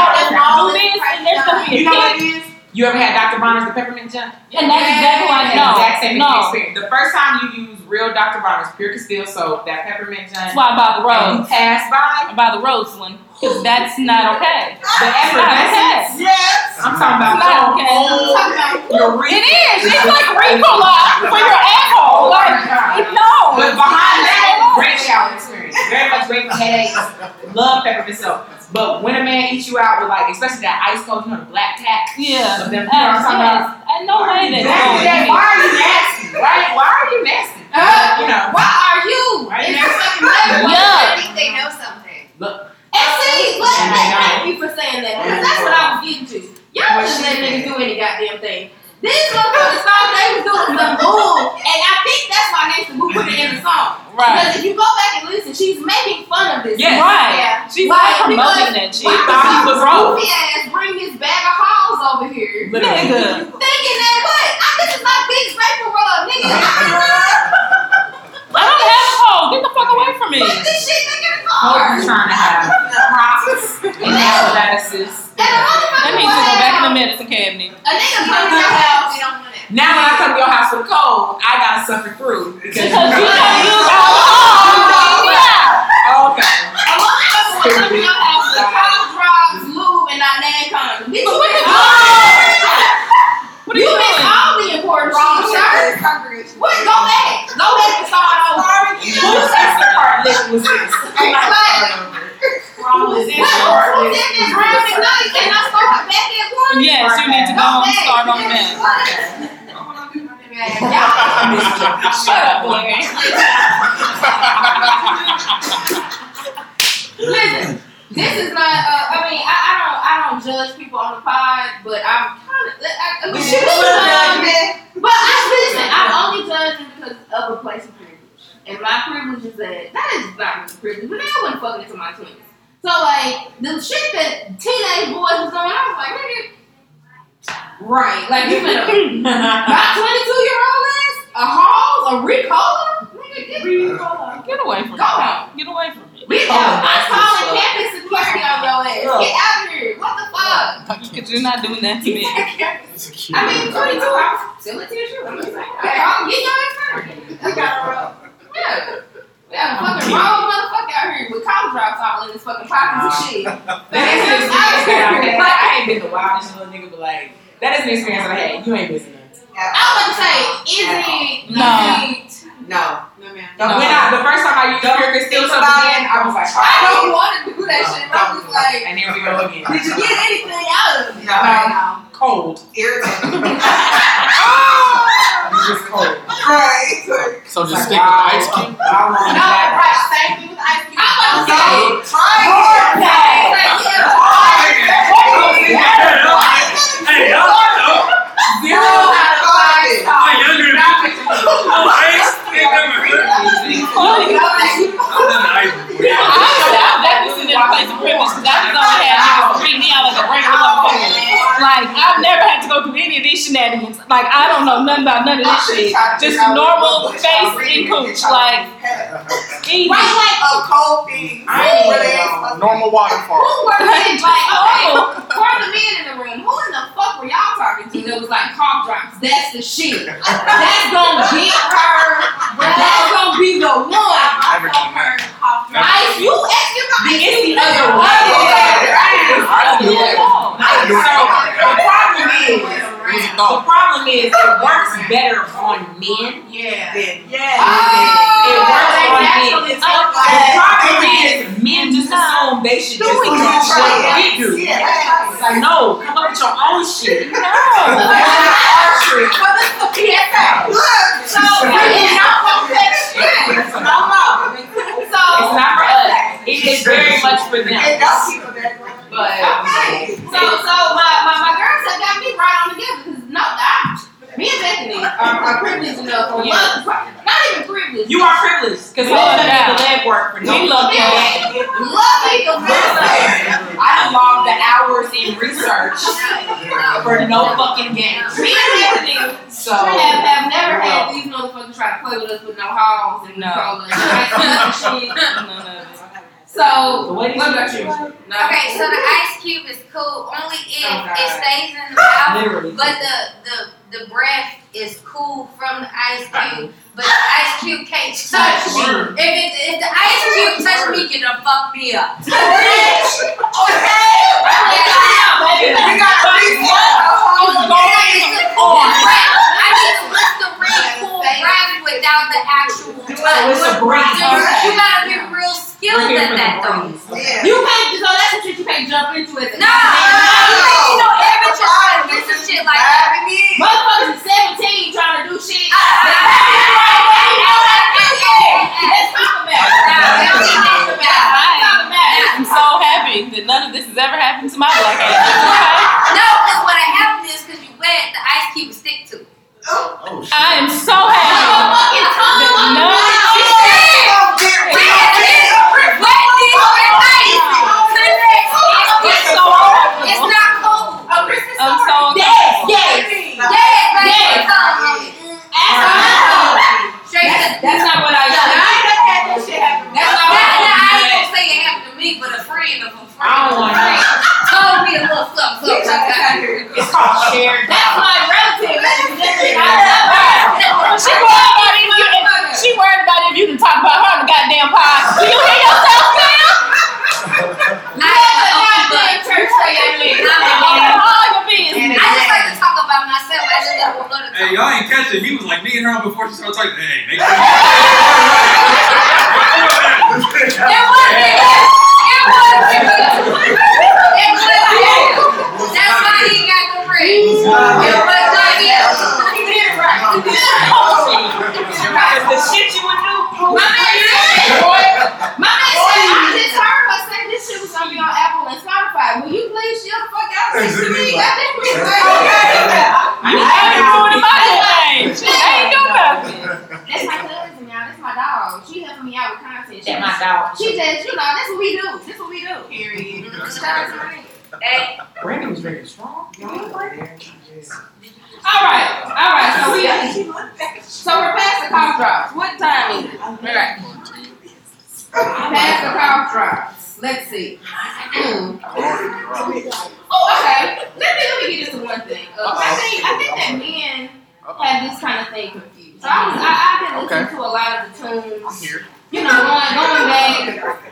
G: do this, and there's gonna be
C: you know what it is? You ever had Dr. Bronner's the peppermint junk?
G: And that's exactly why,
C: That
G: no,
C: exact same
G: no.
C: experience. The first time you use real Dr. Bronner's pure Castile soap, that peppermint junk,
G: That's why I buy the
C: and you
G: rose.
C: pass by,
G: I buy the rose one, because that's not okay.
C: the effervescence,
G: okay.
H: Yes.
C: I'm talking about
G: It's not
C: your
G: okay.
C: whole, your
G: It
C: re-
G: is. It's like Ricola for your asshole. Oh like, no.
C: But behind that, great shower experience. Very much great for headaches. Love peppermint soap. But when a man eats you out with like, especially that ice cold, you know, the black tack.
G: Yeah.
C: Of them, you know what I'm talking about?
G: And no way that's
C: Exactly
G: going
C: that.
G: to
C: Why are you nasty? Right? Why are you nasty?
A: Uh,
C: You know.
A: why are you?
C: Why you
A: It's
C: nasty?
A: fucking level.
G: Yeah.
E: I think they know something.
C: Look,
A: And see, look,
C: And
A: look,
C: they
A: thank
C: don't.
A: you for saying I was letting niggas do any goddamn thing. These motherfuckers thought they was doing some bull, and I think that's why Gangsta Boo put it in the song.
G: Right.
A: Because if you go back and listen, she's making fun of this.
C: Yes.
G: Right.
A: Yeah.
G: She's
A: Like,
G: promoting that shit.
A: Why
C: thought he was wrong.
A: goofy ass bring this bag of halls over here?
G: Nigga.
A: Thinking that what? I, this is my big vapor rub, nigga.
G: I don't have a cold. Get the fuck away from me.
A: Put this shit back in the
C: Hope
A: car.
C: you're trying to have props and athletics.
A: And a
G: That means to go back in the medicine cabinet.
A: A nigga come to your house.
C: Now when I come to your house with cold, I gotta suffer through because
G: Because you don't use alcohol. Oh, oh, oh, yeah.
C: Okay.
A: A motherfucker will come to your house with cough drops, lube, and not nan condom. Bitch, you
G: But what the-
A: all.
G: Are
A: You
G: you
A: miss
G: doing?
A: all the important shit, sir. What? Go back. Go back and start over.
C: Whose Instacart link was this?
A: Like,
C: Wrong was
A: What? Who did this round and night and I started back at one?
G: Yes, you need to go and start on that. Shut up, boy.
A: Listen, this is not. Uh, I mean, I, I don't. I don't judge people on the pod, but I'm kind of. I, I mean, um, but I listen. I'm only judging because of a place of privilege, and my privilege is that that is not really privilege, but I wasn't fucking into my twenties. So like the shit that teenage boys was doing, I was like, nigga. Right, like you been a my 22 year old ass, a Halls, a Ricola, nigga, get Ricola.
G: Get away from
A: Go
G: me.
A: on.
G: Get away from me.
A: We
C: Oh,
A: I'm calling
C: what's up.
A: campus security on your ass. Get out of here. What the fuck?
G: Because you're not doing that to me.
A: I mean, 22, I was still a tissue. I'm just like, hey, I'll get your ass fired. I got a roll. Yeah. We have a fucking wrong motherfucker out here with cow drops all in his fucking pockets and shit.
C: That is an experience that I had. I ain't been the wildest little nigga, but like, that is an experience that I had. You ain't missing nothing.
A: I to say, is it
G: No.
A: elite?
H: No.
C: When I, the first time I used Still
H: think about
C: Again, I was like,
A: I
C: oh,
A: don't want to do that shit. I was like,
C: and here we go again.
A: did you get anything out of it?
H: No.
C: No. Cold.
H: Irritating.
C: Oh, It's just cold.
H: right.
D: So just stick with ice cube.
C: I want
A: No,
C: that.
A: right, thank you with ice cream. I'm about to say,
H: Try
A: Like,
H: it.
A: yeah,
F: Hey, y'all know.
C: Zero out of five
F: My
C: stars.
F: younger Oh, ice. They never heard of me. I've done ice before.
G: I've definitely seen it in a place of privilege because I just only had niggas treat me out like a regular motherfucker. Like, I've never had to go through any of these shenanigans. Like, I don't know nothing about none of this shit. Just normal face and cooch. Like, easy.
A: Right, like,
H: A cold feet.
C: I ain't
H: Where
C: even
H: they
C: know.
H: supposed to-
D: Normal waterfall.
A: who were they? Like, okay, oh, for the men in the room, who in the fuck were y'all talking to that was like cough drops? That's the shit. That's gonna get her. That's gonna be the one.
D: I Never
A: Ice, you asking about
C: The-
A: ice?
C: It's the other way.
D: I do it. I do
C: So, the problem is,
D: It was a
C: the problem is, it works better on men.
A: Yeah.
H: Yeah.
C: It works oh, on men.
H: naturally
C: The problem oh, is, men just assume they should just do what we do. It's like, no, come up with your own shit. No. That's our shit.
H: Well, this is a PSA. Look.
A: So, you not want that shit.
H: No more.
C: It's not for us. It is very much for
H: And
C: them.
H: those people that
C: But
A: okay. So, so my, my, my girls have got me right on together because no, I, me and Bethany are, are privileged enough. Or
C: Yeah.
A: Not even privileged.
C: you are privileged because we did the legwork for
G: We
C: no
G: love
C: fucking
G: that.
C: gain.
A: Lucky the best.
C: I logged the hours in research for no fucking gain.
A: Me and Bethany
C: So
A: have, have never had these motherfuckers try to play with us with no halls and
G: No.
A: cola and ice cream and shit.
G: None of it.
A: So,
C: The
A: what
C: way these
A: about
C: people
A: you?
C: are-
A: No.
E: Okay, so the ice cube is cool only if
C: Oh,
E: it stays in the mouth, but the, the the breath is cool from the ice cube, but the ice cube can't touch me. If it, if the ice cube touch me, you're gonna fuck me up.
H: Okay, We got at least one.
E: Right. I need to lift the ring cool breath without the actual touch.
C: Oh, it's a breeze.
E: So you, you gotta be real skilled at that though.
H: Yeah.
A: You can't, so that's some shit you can't jump into it.
E: No, you know, every time do some shit like that.
A: Motherfuckers is 17 trying to do shit.
E: Ah, ah, ah,
A: Let's talk about it. Let's talk about it. Let's talk about it.
G: I'm so happy that none of this has ever happened to my black ass.
B: Oh. I am so happy. Oh, that none she started talking. Hey, make sure.
E: It wasn't. It wasn't. It wasn't. That's why he got the ring. It was not him.
C: He did it right. He did it right. The shit you would do.
A: My man said, my man said, I just heard her say this shit was gonna be on Apple and Spotify. Will you please shut the fuck out next to me? I think we
G: I ain't doing my thing. I ain't doing nothing.
A: That's my cousin, y'all. That's my dog. She helping me out with content. She,
C: That my dog.
A: she just, you know, that's what we do. That's what we do.
C: Period.
A: Shout out to my nigga.
E: Hey,
C: Brandon was very strong.
A: All right, all right. So we, so we're past the cough drops. What time is it? All right. Past the cough drops. Let's see. Oh, okay. Let me let me get into one thing. Uh, I think I think that men have this kind of thing confused. So I was I, I've been listening to a lot of the tunes. You know, going going back,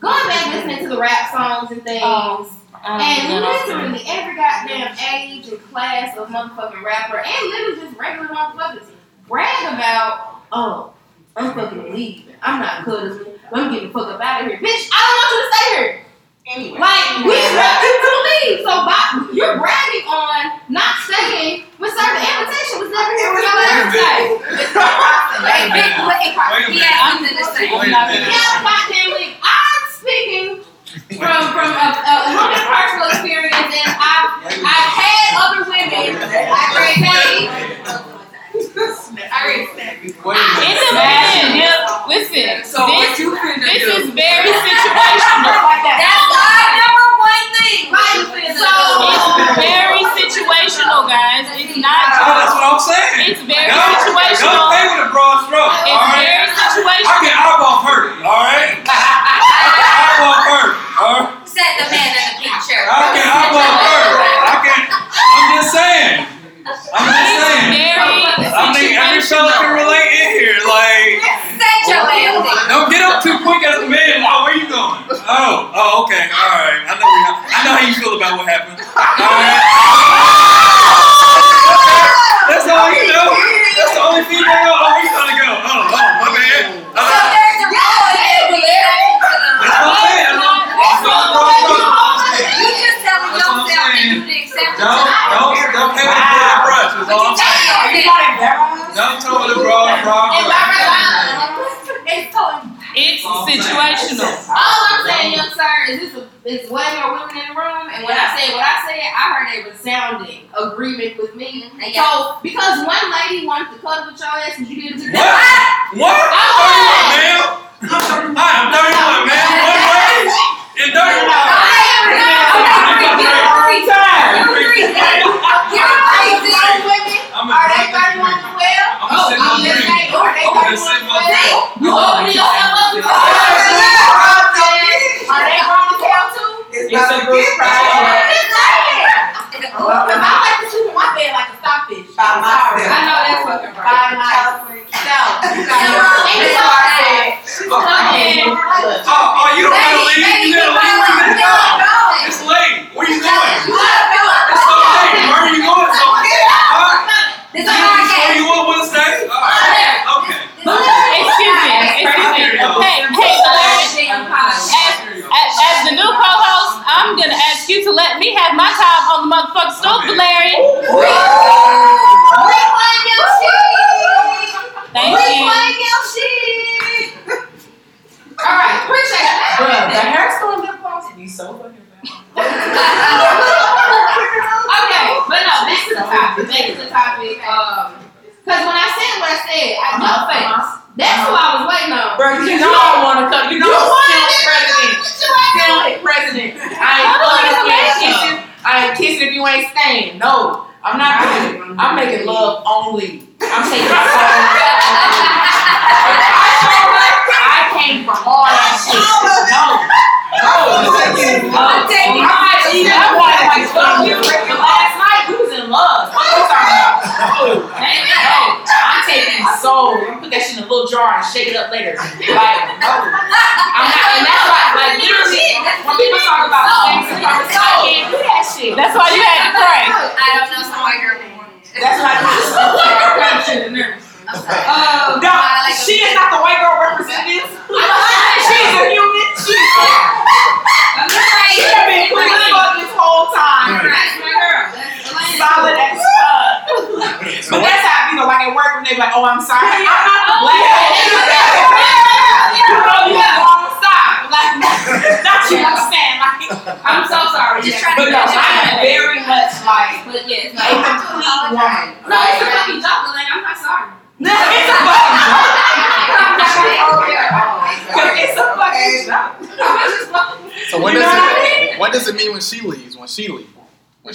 A: going back listening to the rap songs and things. And literally every goddamn age and class of motherfucking rapper and literally just regular motherfuckers brag about, oh, I'm fucking leaving. I'm not cuddling. I'm getting the fuck up out of here. Bitch, I don't want you to stay here.
C: Anyway.
A: Like, we want you to leave. So by, you're bragging on not staying when sir, the invitation was never here when y'all ever stay.
E: hey, big wait, he has something to say.
B: Wait a minute.
A: Yeah, goddamn it. I'm speaking from from a, a human personal experience, and I've I've had other women. I say, I already said.
B: Wait a minute.
G: It's a man. Listen,
F: So what
G: this,
F: you
G: this
F: do?
G: is very situational.
E: That's my number one thing.
A: Right, so
G: It's very situational, guys. It's
B: Oh,
G: not.
B: that's what I'm saying.
G: It's very
B: Don't- Don't
G: situational.
B: play with a broad stroke.
G: It's
B: all right?
G: very
B: I
G: situational.
B: can eyeball hurt. All right. eyeball hurt. All right.
E: Said the man in the pink shirt.
B: I can eyeball hurt. I can. I'm just saying. I'm just saying.
G: Very
B: I think every fella can relate in here. Like,
E: Set your ass.
B: don't get up too quick as a man. Oh, where you going? Oh, oh, okay. All right. I know. We I know how you feel about what happened. All right. That's all you know. That's the only female. Oh, where you trying to go? Oh, oh, my bad.
E: So
B: Uh,
E: there's a rule in there.
B: that's what I'm saying. That's what I'm saying.
E: You just telling
B: That's what I'm
E: yourself that
B: saying.
E: you didn't accept it.
B: Don't, don't, don't play with a broad brush. That's all I'm saying.
C: Are you not embarrassed?
B: Don't throw with a broad, broad
A: and
B: brush.
A: my it's so
G: It's situational.
A: All I'm saying, young sir, is this a, it's way more women in the room, and when I say what I said, I heard a resounding agreement with me.
E: Yeah.
A: So because one lady wanted to cuddle with your ass, and you didn't do
B: What?
A: that.
B: What? I'm 31, ma'am. Hi, I'm 31, ma'am. One way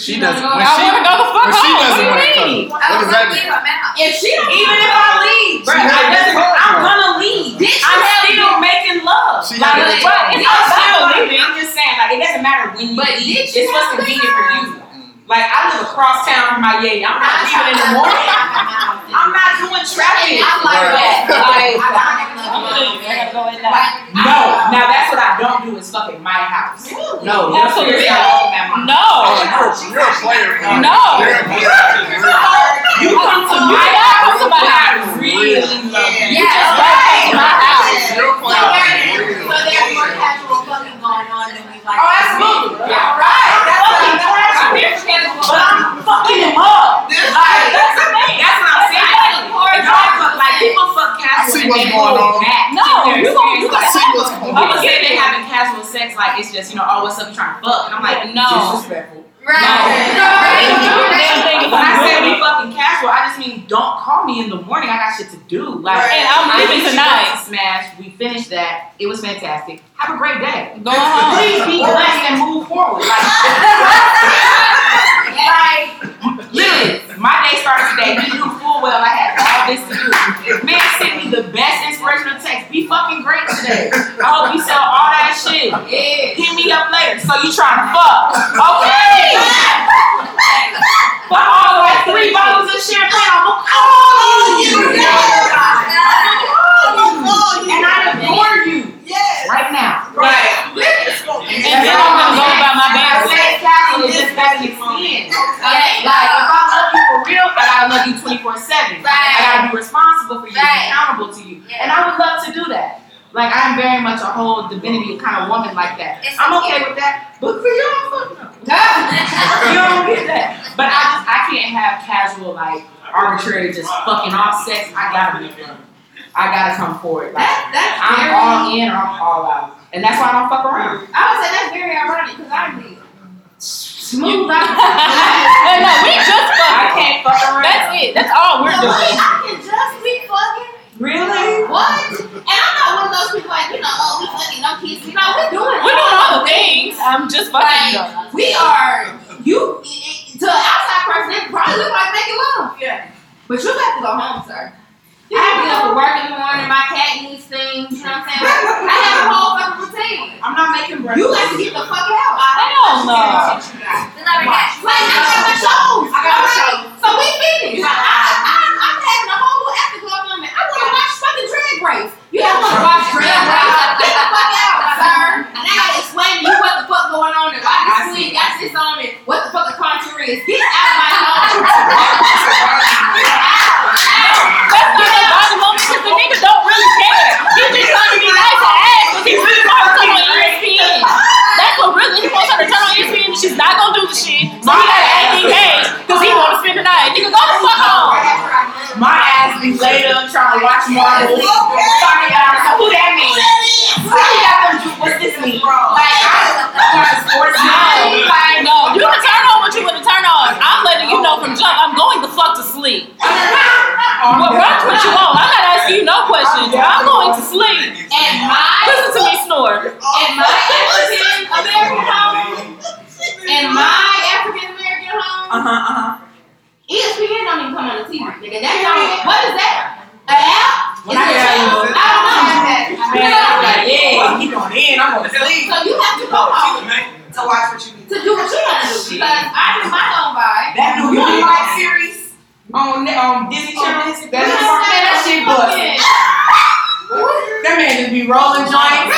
D: she doesn't? When
G: I
D: she
G: wanna go the fuck
D: when she doesn't
G: What
D: want
G: do
D: to
G: you
D: come?
G: mean?
D: What does that mean?
A: If she don't
C: Even if I leave, bro,
D: She
C: I doesn't, I'm gonna leave. I'm still making love.
D: She
C: like,
D: had that
C: bro,
D: phone.
C: it's not about leaving. I'm just saying, like, it doesn't matter when you
A: But
C: leave. It's what's convenient for you. Like, I live across town from my yay. I'm not leaving in the morning. I'm not doing traffic
A: I'm
C: like that. Like,
G: I'm leaving. I gotta go in now.
C: no. Now that's what I don't do is fuck at my house. No, that's
G: for
C: seriously
G: real?
C: not fucking at my
G: No.
D: Oh, you're, a- you're a player.
G: No.
D: You're a player.
C: You come to
G: You
C: my
G: gotta come to my
C: I
G: house.
C: really love you.
E: Yeah.
G: Just right. My house.
D: You're a
E: So
D: player.
E: there's, so there's more casual fucking going on than we like.
C: Oh, absolutely.
E: Yeah.
C: All right. That's fucking casual. But I'm fucking him up. Like, that's the thing. That's what I'm saying. Y'all fuck, like, people fuck casual
D: I see
C: and
D: what's
C: then
D: going on.
C: back
G: No, you gonna- you
C: experience.
D: I
C: Like,
D: see what's going
C: People say they're having casual sex like it's just, you know, oh, what's up, you trying to fuck? And I'm like,
G: No.
C: disrespectful.
E: Right.
G: Damn thing is
C: When I
G: I'm
C: say
G: ready.
C: we fucking casual, I just mean don't call me in the morning. I got shit to do. Like,
G: And I'm leaving tonight.
C: to Smash. We finished that. It was fantastic. Have a great day.
G: Going home.
C: Please be blessed and move forward. Like, like literally, my day started today. You knew full well I had all this to do. Man sent me the best inspirational text. Be fucking great today. I hope you sell all that shit. Yeah. Hit me up later. So you trying to fuck? Okay. But all like three bottles of champagne. I'm gonna call you. And I adore you. Right now.
H: Right.
G: And then I'm gonna go about my
C: I
G: business.
C: say casual just as an extend.
E: Okay,
C: Like, if I love you for real, I gotta love you 24 7.
E: Right.
C: I gotta be responsible for you,
E: Right.
C: accountable to you.
E: Yeah.
C: And I would love to do that. Like, I'm very much a whole divinity kind of woman like that.
E: It's
C: I'm
E: okay.
C: okay with that. But for y'all, fuck no. you don't get that. But I just, I can't have casual, like, arbitrary, just fucking off sex. I gotta be fun. I gotta come forward. Like,
A: That, that's
C: I'm
A: very,
C: all in or I'm all out. And that's why I don't fuck around.
A: I would say that's very ironic because I'm the smooth out.
G: And no, we just
C: I can't fuck around.
G: That's it. That's all we're doing.
A: I can just be fucking.
C: Really?
A: What? And I'm not one of those people like, you know, oh, we fucking, no kiss. You know, we're doing
G: We're doing all the things. I'm just fucking
A: Like, we are, you, to an outside person, it probably look like making love.
H: Yeah.
A: But you have to go home, sir. I have to get up to work in the morning, my cat needs things, you know what I'm saying? I have a whole fucking routine.
C: I'm not making breakfast.
A: You got to get the fuck out.
G: Hell no.
E: We love her cat.
A: Like, I got my shows.
H: I got my
A: Alright? So we finished. I, I, I, I'm having a whole little afterglow moment. I want to watch fucking Drag Race. You don't want to watch Drag Race. Get the fuck out, sir. Explain to you what the fuck going on and why this queen got this on and what the fuck the contour is. Get out of my home.
G: That's why they bother moment because the nigga don't really care. He's just trying to be nice and ass because he really to turn on ESPN. That's what really he wants her to turn on ESPN and she's not gonna do the shit. So he gotta act engaged because he wanna spend the night. Nigga, go the fuck home.
C: My ass be laid up trying to watch Marvel. Talking about who that means. Who got them ju- What's this mean? Like, I watch sports now.
G: Like, no, you can turn on what you want to turn on. I'm letting you know from jump. I'm going the fuck to sleep. Well, watch what you want. I'm not asking you no questions. I'm going to sleep.
A: And my
G: Listen to me snore.
A: in my African American home, in my African American home,
C: Uh huh, uh huh.
A: ESPN don't even come on the TV. Nigga, that don't, what is that? An app?
C: When
A: Is
C: I
A: it
C: hear
A: a channel? I don't know.
C: Man, I'm like, yeah, he going in. I'm gonna sleep.
A: So you have to go oh, home
H: To watch what you need.
A: to do what you gotta do. Because I do my own vibe.
C: That New York Life series on on Disney Channel. That, man, that shit busted. That man just be rolling joints.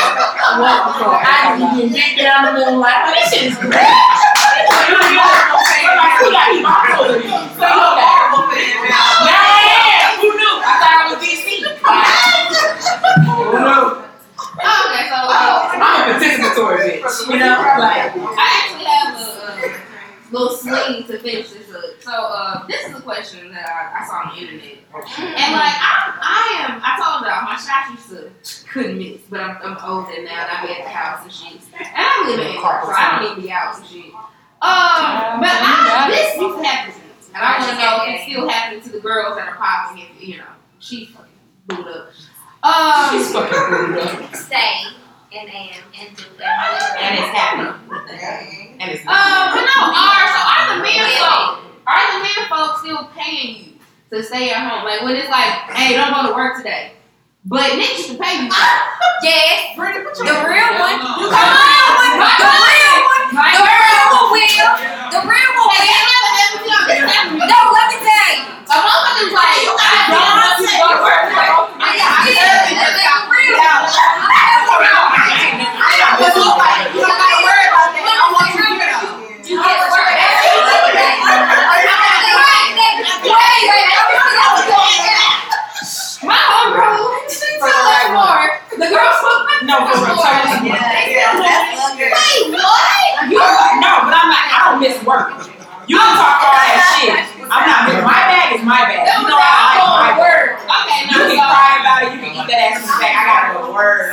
C: What the? I just be getting big down the middle like, this shit is great. Like, who got him out of it? So you okay. Yeah, who knew? I thought I was DC. Who knew?
A: Okay, so
C: I'm a participatory bitch. You know, like,
A: I actually have a, uh little sling to finish this up. look. So uh, this is a question that I, I saw on the internet, and like I, I am, I told y'all my shots used to couldn't miss, but I'm, I'm older now and I be at the house and shit, and I live in Anchorage, so I don't even be out and shit. Um, but I, this used to happen, to me, and I want to know if it's still happening to the girls that are popping. If you know, she's fucking booed up. Um,
C: She's fucking rude up.
E: Stay and am and do
C: And it's happening. And it's
A: Um, but no, are so are the men folk are the men folk still paying you to stay at home? Like when it's like, hey, don't go to work today. But niggas used to pay you.
E: Yes,
H: Brittany, put your the
E: real one.
A: You
E: Come on, the real one. The real one will. The real one will.
A: I never ever tell this happened to me.
E: No, let me tell you.
A: A motherfucker's like, I
E: don't
A: don't
E: want
A: want
E: to
A: to
E: go to
A: work. I got
E: Yeah, that's the real one.
H: I know, but look like, you don't gotta worry about that. I want you to get up.
E: You get to work. That's the real one.
A: My homegirl, she tell us more. The girls spoke
C: No, for real.
H: Yeah, good.
E: Wait, what?
C: You no, but I'm not. I don't miss work. You can talk all that shit. I'm not. My bag is my bag. You know I like my work.
A: Okay,
C: You can
A: so,
C: cry about it. You can eat that ass in the back. I gotta go to work.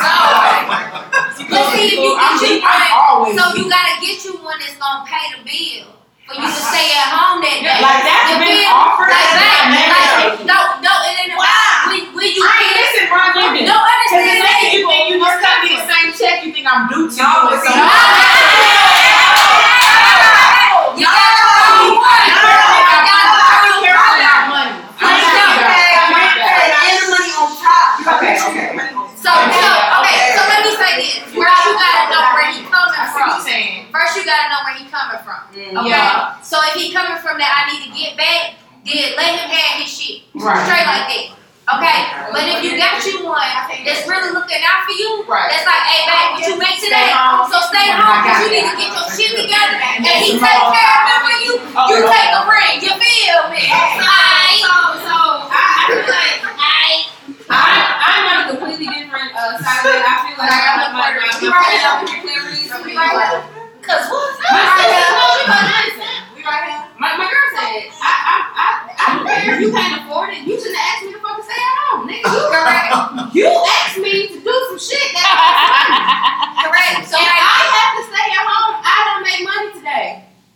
E: But see, if you
C: I'm,
E: get you
C: I'm
E: one,
C: always.
E: so you gotta get you one that's gonna pay the bill for you to stay at home that day.
C: like that's
E: The
C: been
E: bill-
C: offered.
E: Like,
C: I
E: like, no, no, it ain't about when, when you
C: I ain't missing Ron Living.
E: No, understand that.
C: you think you just cut me the same check, you think I'm due to
H: No,
C: you.
H: it's
C: So-
H: not.
E: You gotta find one.
C: I
E: You
C: don't
E: gotta
C: care
E: find
C: about
E: one.
C: money.
E: I know.
H: And the money on top.
C: Okay, okay.
E: So, so, okay, so let me say this. First, you gotta know where he coming
C: I see what you're
E: from. First, you gotta know where he coming from. Okay? So if he coming from that I need to get back, then let him have his shit.
C: Right.
E: Straight like that. Okay? But if you got you one that's really looking out for you,
C: Right.
E: that's like, hey babe, what you make today? So stay
C: I
E: home because you need to get your shit together and he
C: mom.
E: take care of it for you.
C: Oh,
E: You take a ring. You feel me? Aight.
A: so, so I, I feel like
E: Aight.
A: I, I'm on a completely different uh, side of it. I feel like I got my my my my clearance.
E: Cause what?
A: My sister told me about listen.
H: We right here.
A: My, my girl said, I, I, I, I don't care if you can't afford it. You shouldn't ask me to fucking stay at home, nigga. You correct. You asked me to do some shit that
E: Correct. So
A: if
E: like,
A: I have to stay at home, I don't make money today.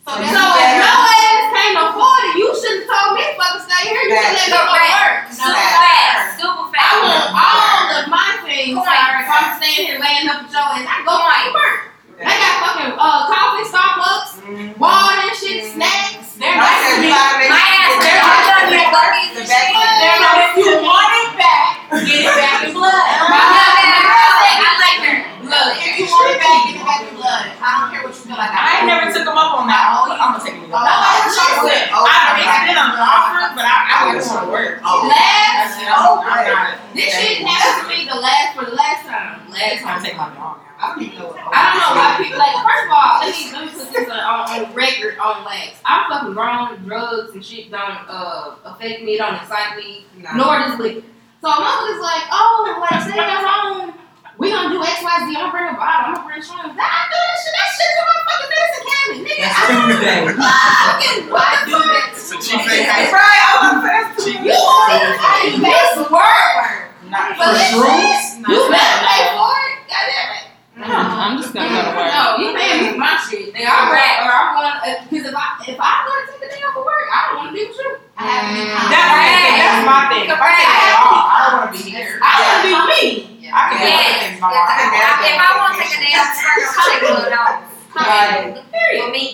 H: So
A: So if
H: better.
A: your ass can't afford it, you shouldn't have told me to fucking stay here. You should let me go to work.
E: super fast. Super fast.
A: I want all of my things,
E: Coins.
A: If I'm staying here laying up with your ass, I go to work. They got fucking uh, coffee, Starbucks, water and shit, snacks. They're
H: I
A: nice
H: said
A: to
H: you
A: me.
E: My ass
H: they're not
E: done with
H: the
E: buggies and
H: back-
E: shit.
C: Now, now, if you want it back, get it back in blood.
A: My husband, my girl said,
E: I like her.
A: Look,
H: If you want it back, get it back in blood. I don't care what you feel like.
C: I ain't never took them up on that. Oh, I'm gonna take it.
H: Oh.
C: I it's been an offer, but I, I wouldn't want to work.
H: Oh.
A: last,
C: Oh, I'm
A: this shit happened to me the last, for the last time. Last
C: I'm
A: time.
C: take my dog.
H: I don't even know.
A: I don't know why people like. First of all, let me let me put this on, on, record on wax. I'm fucking grown. Drugs and shit don't uh affect me. Don't excite me.
H: No.
A: Nor does liquor. So a motherfucker's like, oh, like stay at home. We gonna do X, Y, Z. I'm gonna bring a bottle. I'm gonna bring shrooms. I do that shit. That shit's in my fucking medicine cabinet, nigga.
C: That's
A: I don't
C: Tuesday.
A: fucking what the fuck?
D: It's a cheap
H: Right,
D: thing.
H: I was fast too.
A: You hey, this work.
C: Not
A: For
C: for
A: this
C: shrooms.
A: You better pay for it. Goddamn it.
G: I'm just gonna go to work.
A: No, you paying me for my shit. Nigga, I'm right. Or I'm gonna because uh, if I if I go to take a day off of work, I don't want to be with you.
H: I have to be
C: That's,
H: confident.
C: that's my thing. If I take it off, I don't want to be here.
A: I want to be with me.
C: I can do other
E: Yes.
C: things by my
E: If if I want to take a day off work, I'm taking it off.
C: Right.
E: For me.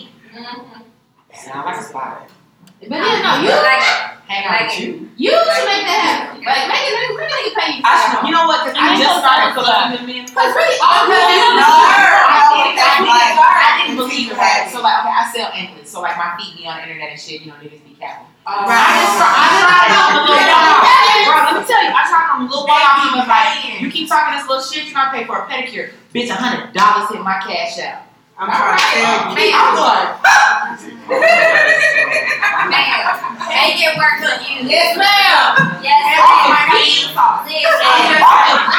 C: Sound like a spot.
A: But then no, you
E: Like,
C: Hang out with you.
A: you should make that happen. Like make it make it make it pay you.
C: I should, you know what? Because I
G: And they
C: just
G: go
C: started
G: down
C: collecting the men.
A: Because really oh, all you
C: Okay.
A: do
H: No,
C: I
H: no,
C: didn't-
H: that's
C: I
H: like-
C: didn't- I didn't believe it. Right? So like, okay, I sell anklets, so like my feet be on the internet and shit. You know, niggas be capping.
A: Right.
C: I just tried, I tried it on the little one-off. Bro, let me tell you, I tried it on the little one-off. He was like, you keep talking this little shit, you gonna pay for a pedicure. Bitch, a hundred dollars hit my cash out.
H: I'm trying to tell you.
E: man,
C: I'm like,
E: man, they get work on you.
A: Yes, ma'am.
E: Yes,
C: oh my
E: ma'am.
C: God.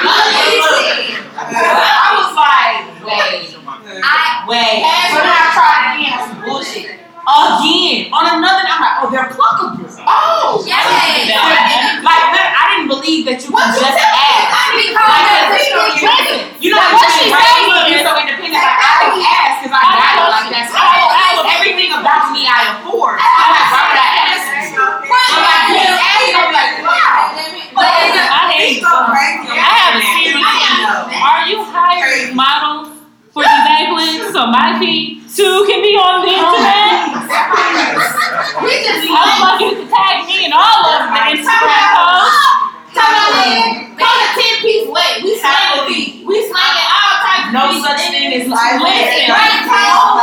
E: Listen.
C: I was like, wait,
E: I
C: wait. So then I tried again on some bullshit. Again. On another, I'm like, oh, they're pluckable. Oh,
E: Yes.
C: Like, look, I didn't believe that you could just ask.
E: Because
C: Like,
E: they're
C: listen,
E: listen,
C: You know
G: Like,
C: what
G: what
C: she
G: she
C: right?
G: saying is-
C: so independent. Like, I can ask because I got it. Like, that's
G: I will- I will-
C: everything about me I afford. I'm like, why would I ask you? I'm like, you ask. I'm like, wow.
E: But it's a-
G: I hate I have a serious Are you hiring models for these athletes so my feet too can be on the oh, internet?
E: we just
G: I would like you to tag me in all of the Instagram posts.
A: Come on in. Call it ten piece weight. We slanging feet. We slanging all types of
C: No
A: feet.
C: such thing as
G: Listen,
E: right tone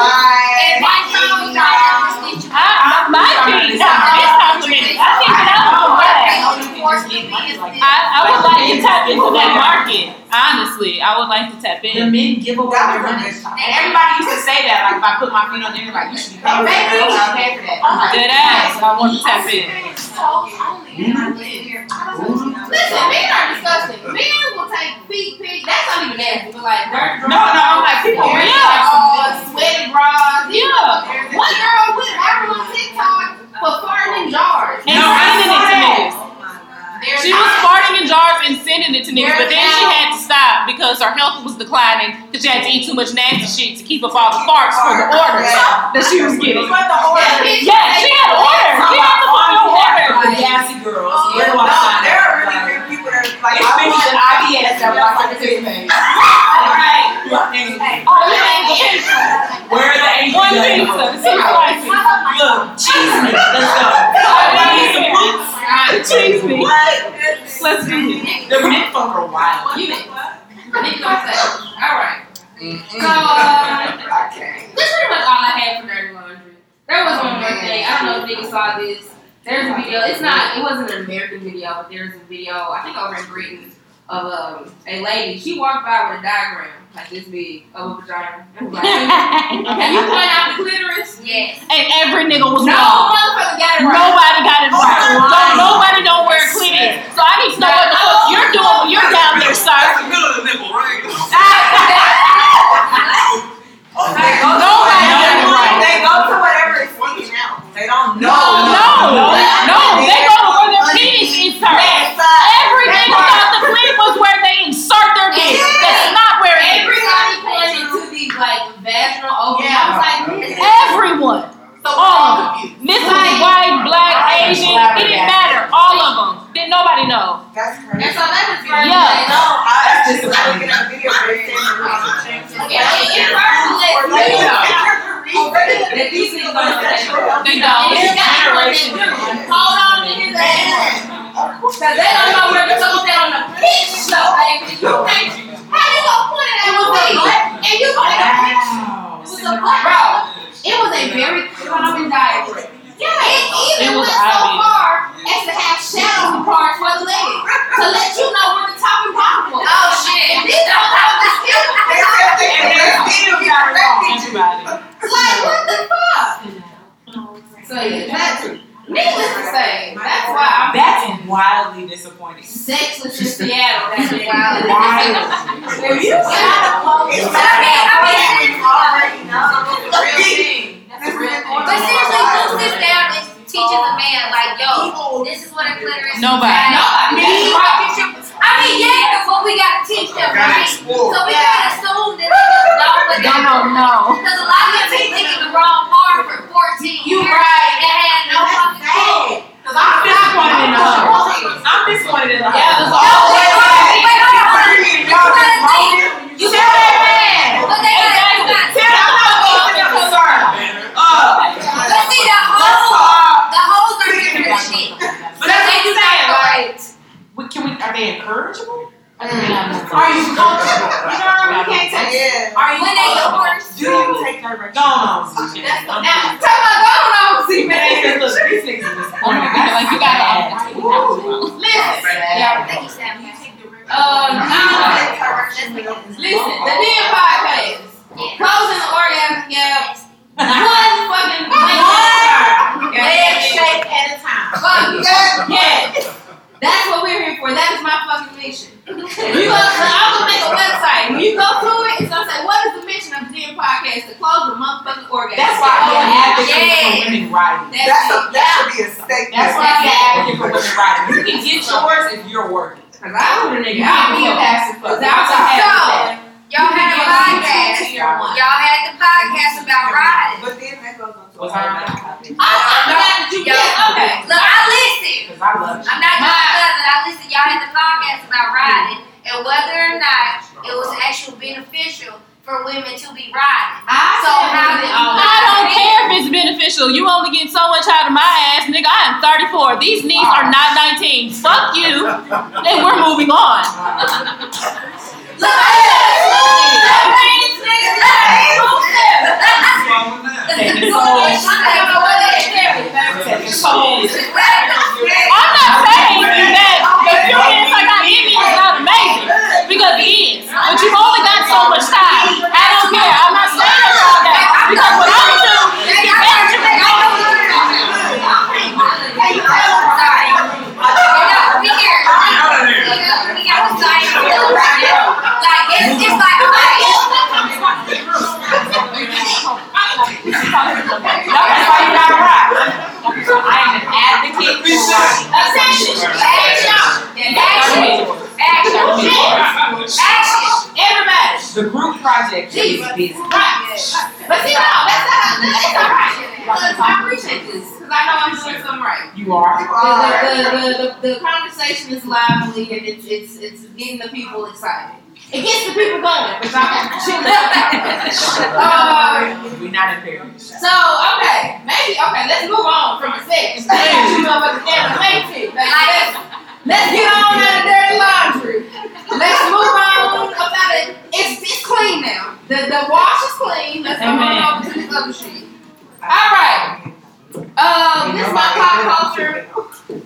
E: and right tone, you know, I stitch you.
G: I, my feet, it's complimented. I think that I would like. I, I would like to tap into that market. Honestly, I would like to tap in.
C: The
G: in.
C: men give away their money. And everybody used to say that, like, if I put my feet on there, like, you should be paid for that. You should be paid for that. I'm like,
G: Dead ass. I want to tap in.
A: Listen, men are disgusting. Men will take feet pics. That's not even nasty, but like dirt
C: No, no, I'm like, people
A: Hair
C: really
A: like
C: like
A: all sweaty bras.
G: Yeah.
A: One girl went viral on TikTok for farting in jars.
G: And
C: No, I
G: sending it
C: saw
G: to
C: that.
G: Niggas. She was farting in jars and sending it to niggas, but then she had to stop because her health was declining because she had to eat too much nasty shit to keep up all the farts for the orders that she was getting. Yeah, she had orders. She had to fulfill orders.
C: The gassy girls.
H: No, like,
C: It's
H: I
C: bitches
H: want
C: and IBS that would like to see me.
H: Right.
G: Oh, yeah.
C: Where are the angels?
G: One pizza, six.
C: Look, cheese me. Let's go. I need some boots.
G: Cheese me. Let's do it.
C: The men folk are wild.
A: You niggas. Niggas don't say. All right. So, uh, that's pretty much all I had for dirty laundry. There was one more thing. I don't know if niggas saw this. There's a video. It's not. It wasn't an American video, but there's a video. I think over in Britain of um, a lady. She walked by with a diagram like this big of a vagina. And was like, Can you point out the clitoris?
E: Yes.
G: And every nigga was
A: No
G: wrong.
A: motherfucker got it right.
G: Nobody got it right. No, nobody don't wear clitoris. So I need to know what the fuck you're doing when you're down there, sir.
F: That's the middle of the nipple, right?
G: Nobody got it right.
H: They go to whatever is sticking out. They don't know.
G: No, no, they go to where their penis inserts. Every nigga thought the clit was where they insert their dick. That's not where it is.
A: Everybody pointed to these like vaginal openings. I was like,
G: Everyone. All of them. Mrs. White, black, Asian, it didn't matter. All of them. Didn't nobody know.
H: That's crazy.
A: and so that was.
G: Yeah.
H: No, I just looking at video where they said
A: Yeah, it, it first let me know that these niggas don't know what they do.
G: They don't.
A: And it's
C: Generation.
A: Hold on to his ass. Cause they don't know where to put that on the pitch show, baby. You think, how you gonna put it at me? And you gonna get a pitch? It was a butt, bro. It was a very common diagram. Yeah, it
G: It
A: even
G: was
A: went so far as to have shadow parts for the leg to let you know where the top and bottom was.
E: Oh, shit.
A: And these don't know the skill.
G: Everybody.
A: Like, what the fuck? So, yeah, that's needless to say, that's why I'm
C: That's wildly disappointing.
A: sexless in Seattle. That's wild.
H: If you got already know.
E: But seriously, who sits down and teaches a man like, yo, this is what a clitoris is?
G: Nobody.
E: Right?
A: Nobody.
E: This is what gets you- I mean, yeah, but we gotta teach them, right? So we gotta assume that they just know what
G: They
E: they're
G: don't know.
E: Because a lot of them been thinking the wrong part for 14
A: You
E: years.
A: right.
E: And had no fucking clue.
C: I'm disappointed in the husband. I'm disappointed in the
A: Yeah,
C: husband.
A: that's
E: Yo, wait, wait, wait, wait, hold on, hold on. You gotta think. You gotta think. But they gotta, you gotta
C: Tell them how I'm concerned. Uh,
E: But see, the hoes, the hoes are here for the shit.
C: but that's what
E: They
C: I'm
E: do not
C: saying,
E: know
C: like,
E: it.
C: we- can we, are they encourageable?
H: Are you comfortable? You know what I mean? Can't take
C: Yeah.
H: Are you
E: When they
H: comfortable?
E: divorce,
H: Do you take direction?
C: Go on.
H: That's the-
A: Now, tell my go on, see,
C: Man,
A: man.
C: look, these niggas is disappointed.
G: Like you gotta.
A: Listen,
E: yeah, thank you, Sam. You take the risk.
A: um, nah,
H: Take direction.
A: listen, the damn podcast, closing the orgasm gap, one fucking
H: Leg shake at a time.
A: Fuck yeah. yeah. That's what we're here for. That is my fucking mission. You go, I'm gonna make a website. When you go to it, it's gonna say, "What is the mission of the damn podcast?" To close the motherfucking fucking orgasm.
C: That's why I'm an advocate for women riding.
A: That's
H: That's a,
A: it.
H: that should be a statement.
C: That's why I'm an advocate for women riding. You can get yours if you're working.
A: Cause I would a nigga. I
C: can't be a passive fuck.
A: Cause I was a
C: a
E: So, y'all had a podcast. Y'all had the podcast about riding.
H: But then that goes on to a
C: What's
H: whole
C: that?
H: nother topic.
A: Oh, I'm glad that you Okay.
E: Look, I listened.
C: Because I love you.
E: I'm not just a cousin. I listened. Y'all had the podcast about riding and whether or not it was actually beneficial for women to be riding.
A: I
E: So
A: said
E: how
A: women
E: did-
G: I don't care if it's beneficial. You only get so much out of my ass, nigga. I am 34. These knees are not 19. Fuck you. And we're moving on.
E: Look, that
C: project is busy.
A: Right. But see, no, that's not, that's all right. Because I appreciate this. Because I know I'm doing something right.
C: You are.
A: The, the, the, the, the conversation is lively and it's, it's, it's getting the people excited. It gets the people going, which I'm chilling. uh,
C: We not in Paris.
A: so, okay, maybe, okay, let's move on from the sex. You motherfuckers can't make it. Let's, let's get on out of dirty laundry. Let's move on about it. It's, it's clean now. The, wash is clean. Let's go on over to this other shit. All right. Um, this is my pop culture,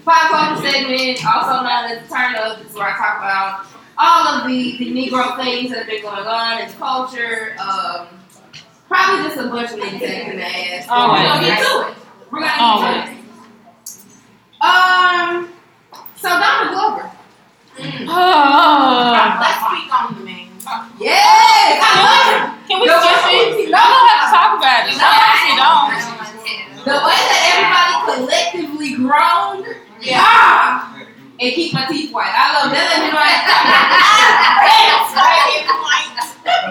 A: pop culture segment, also known as Turn Up. This is where I talk about all of the, the Negro things that have been going on in culture. Um, probably just a bunch of niggas acting the ass. But We're gonna get to it. We're gonna get to it. Um, so Donald Glover.
G: Oh.
A: Let's speak on the man. Yes, I love him.
G: Can we
A: No,
G: skip
A: I-
G: it? No, we don't have to talk about it. No, actually don't.
A: The way that everybody collectively groaned. Yeah. And keep my teeth white. I love that.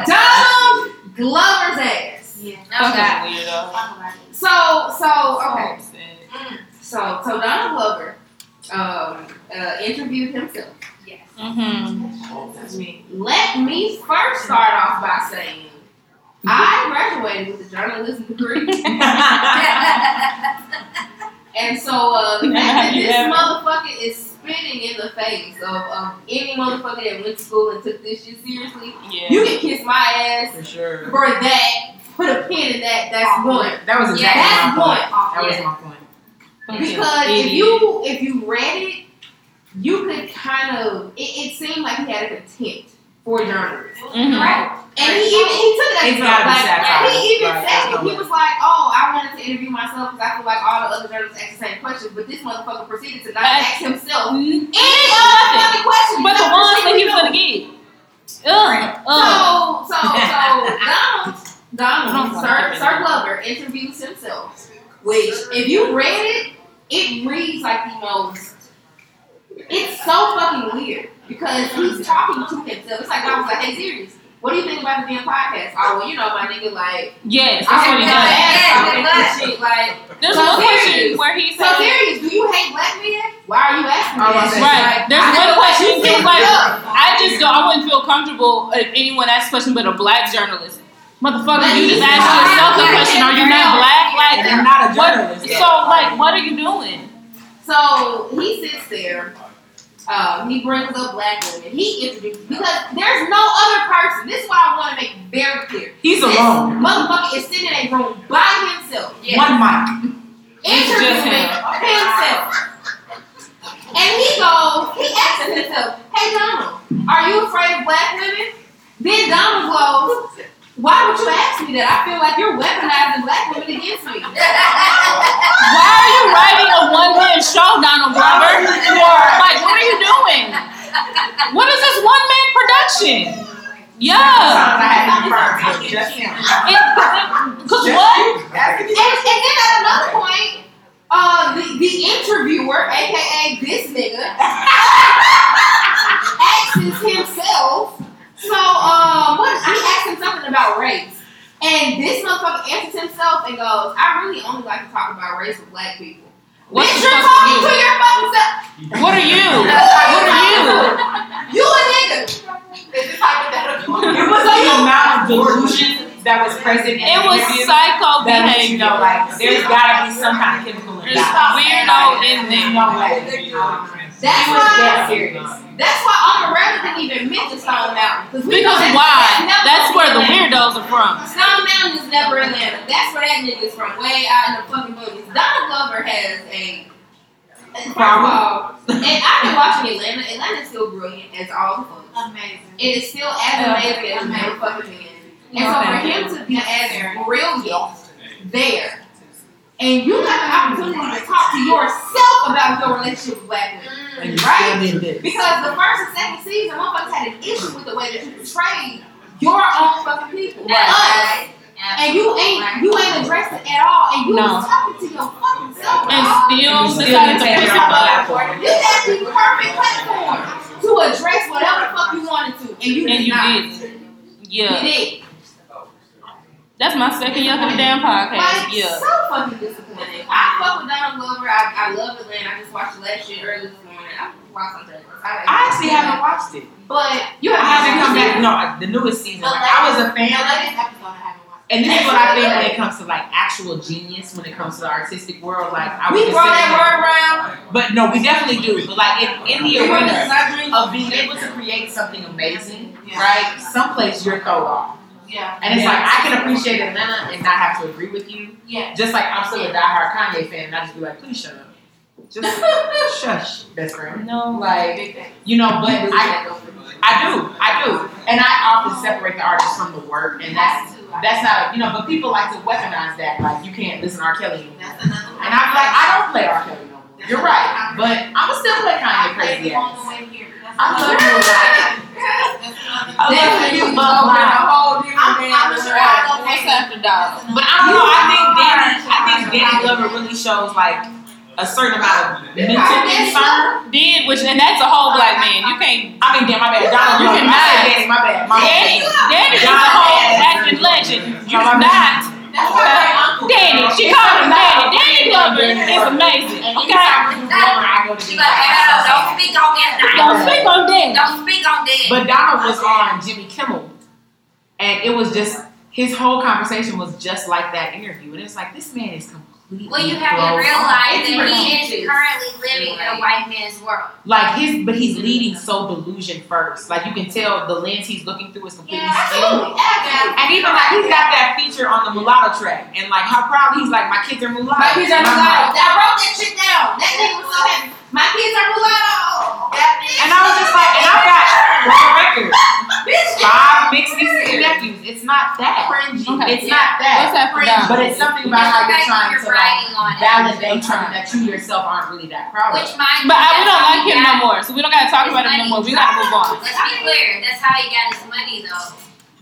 A: Donald Glover's ass.
G: Yeah. weirdo.
A: So, so, okay.
G: Okay.
A: So, so Donald Glover um, uh, interviewed himself.
G: Mm-hmm.
A: Let me first start off by saying I graduated with a journalism degree. And so uh, the fact that this motherfucker is spitting in the face of, of any motherfucker that went to school and took this shit seriously,
G: Yeah.
A: you can kiss my ass
C: For sure.
A: for that. Put a pin in that. That's one.
C: That was
E: Yeah,
C: exactly
A: that's
C: my point.
A: one.
C: That was
E: Yeah.
C: my point.
A: Because if you if you read it, you could kind of it, it seemed like he had a contempt for journalists.
G: Mhm.
E: Right.
A: And he even he took it as
C: It's
A: a like,
C: satire.
A: He even
C: Right,
A: said
C: there's
A: it. He was like, "Oh, I wanted to interview myself because I feel like all the other journalists ask the same questions, but this motherfucker proceeded to not ask himself
G: Mm,
A: any
G: nothing.
A: motherfucking question.
G: But the
A: He
G: ones that he was
A: know.
G: gonna get. Ugh. Ugh.
A: So, so, so Donald, Donald, Sir, Sir Glover interviews himself, which, if you read it, it reads like the most. It's so fucking weird because he's talking to himself. It's like I was like, "Hey, serious, what do you think about the damn podcast?" Oh, well, you know, my nigga, like,
G: Yes,
A: I
G: that's what
A: want
G: he
A: to
G: does.
E: Yeah,
A: talking
E: yeah,
A: this shit, like.
G: There's
A: So
G: one question where he
A: So serious, do you hate black men? Why are you asking oh, me
H: I was
A: that?
G: Right.
A: Like,
G: There's
A: I
G: one question
A: you
G: he's like. I just don't, I wouldn't feel comfortable if anyone asked a question but a black journalist. Motherfucker, you just asked yourself the question, are you not black? Like,
C: And I'm not a
G: what,
C: journalist.
G: so, like, what are you doing?
A: So he sits there. Um, he brings up black women. He introduces because there's no other person. This is why I want to make very clear.
C: He's
A: This
C: alone.
A: motherfucker is sitting in a room by himself,
C: One mic.
G: It's just
A: interviewing
G: him.
A: himself. And he goes, he asks himself, "Hey Donald, are you afraid of black women?" Then Donald goes, "Why would you ask me that? I feel like you're weaponizing black women against me."
G: Why are you writing a one man show, Donald Glover? Or, like, what are you doing? What is this one man production? Yeah.
C: Sometimes I had to confirm it, just him.
G: It- Cause what?
A: And, and then at another point, uh, the, the interviewer, aka this nigga, asks himself. So, um, what he asked him something about race, and this motherfucker answers himself and goes, "I really only like to talk about race with black people."
G: What's
A: Bitch, you're talking
G: you?
A: to your fucking self.
G: What are you? What are you?
A: You a nigga.
H: Is this hypothetical?
C: It was the amount of delusion that was present in
G: It
C: the
G: was
C: interview
G: psycho
C: that you
G: behavior.
C: know, like, there's gotta be some kind of chemical
G: There's
C: imbalance.
G: weirdo in there.
C: No way.
A: That's
C: He was dead
A: why.
C: serious.
A: That's why Amarella didn't even mention Stone Mountain because we know
G: Because
A: that's-
G: why?
A: never
G: That's where the weirdos are from.
A: Stone Mountain is never Atlanta. That's where that nigga's from, way out in the fucking movies. Donald Glover has a first of all, and I've been watching Atlanta. Atlanta's still brilliant as all the fuck.
H: Amazing.
A: It is still as amazing as motherfucking man. And so for him to be as brilliant there, and you got the mm. opportunity to talk to yourself about your relationship with black women.
C: And you
A: Right?
C: still did this.
A: Because the first and second season, motherfuckers had an issue with the way that you portrayed your own fucking people. Us. And you ain't you ain't addressed it at all, and you
G: No.
A: was talking to your fucking self.
G: And
A: dog.
G: still
C: You still
G: decided
C: didn't
G: to
C: take it
G: it
C: the
G: back.
C: platform.
A: This had the perfect platform to address whatever the fuck you wanted to, and you
G: And
A: did
G: you
A: not.
G: did. Yeah.
A: You did.
G: That's my second yuck of the damn podcast.
A: Like,
G: Yeah.
A: so fucking disappointed. I fuck with Donald Glover. I, I love Atlanta. I just watched the last shit early this morning. I watched something.
C: I actually haven't watched it.
A: But you
C: I haven't come back. No, the newest season. Like, I was a fan
H: The
C: of it.
H: latest episode I haven't watched.
C: And this is what I think when it comes to like actual genius, when it comes to the artistic world. Like I would
A: We throw
C: consider-
A: that word around.
C: But no, we definitely do. But like in, in the
A: We
C: arena
A: this not dream.
C: of being able to create something amazing,
H: Yeah.
C: right? Someplace you're thrown off.
H: Yeah.
C: And it's like I can appreciate Atlanta and not have to agree with you.
H: Yeah.
C: Just like I'm still a diehard Kanye fan and I just be like, please shut up. Just shush, best friend.
G: No.
C: Like you know, but I I do, I do. And I often separate the artist from the work and that's
H: That's
C: not you know, but people like to weaponize that, like you can't listen to R. Kelly anymore.
H: That's another one.
C: And I'm like, I don't play R. Kelly no more. You're right. But I'ma still play Kanye crazy
H: the on the
C: ass.
H: Way
C: I love you a lot. I love
H: one.
C: you,
A: Over
C: but
A: the
C: like,
A: whole different
H: I'm- I'm sure I love
G: What's after dog?
C: but I don't know, I think Danny I think Danny Glover really shows like a certain amount of mental concern.
G: Did which and that's a whole black man. You can't
C: I mean damn my bad. Donald
G: You
C: Glover.
G: cannot.
C: Danny, my bad. My
G: Danny
C: bad.
G: Danny is a whole acting legend. You're not
H: That's my uncle.
G: Danny. She called him Danny. Danny Glover is amazing. Okay?
C: anytime Bruce Glover, I go to
E: She like, don't speak on that.
G: Don't speak on Danny.
E: Don't speak on that.
C: But Donald was on Jimmy Kimmel, and it was just his whole conversation was just like that interview, and it's like this man is completely.
E: Well, you have to realize that he is currently living in a white man's world.
C: like his, but he's leading so delusion first. Like you can tell the lens he's looking through is completely
H: Yeah,
C: skewed.
A: Absolutely.
C: And even like he's got that feature on the mulatto track, and like how proud he's like, my kids are mulatto.
A: My kids are mulatto. I wrote that shit down. That nigga was so happy. My kids are mulatto.
C: And I was just like, and I've got for the record, five mixed nieces and nephews. It's not that.
A: cringy.
G: Okay.
C: It's not that.
G: What's after dog?
C: But it's something about how you're trying
E: you're
C: to like
E: on it.
C: validate something that you yourself aren't really that proud of.
E: Which mind
G: But
E: you,
G: I, we
E: that's
G: don't like him no more, so we don't gotta talk about him no more. We gotta move on.
E: Let's be clear. That's how he got his money, though.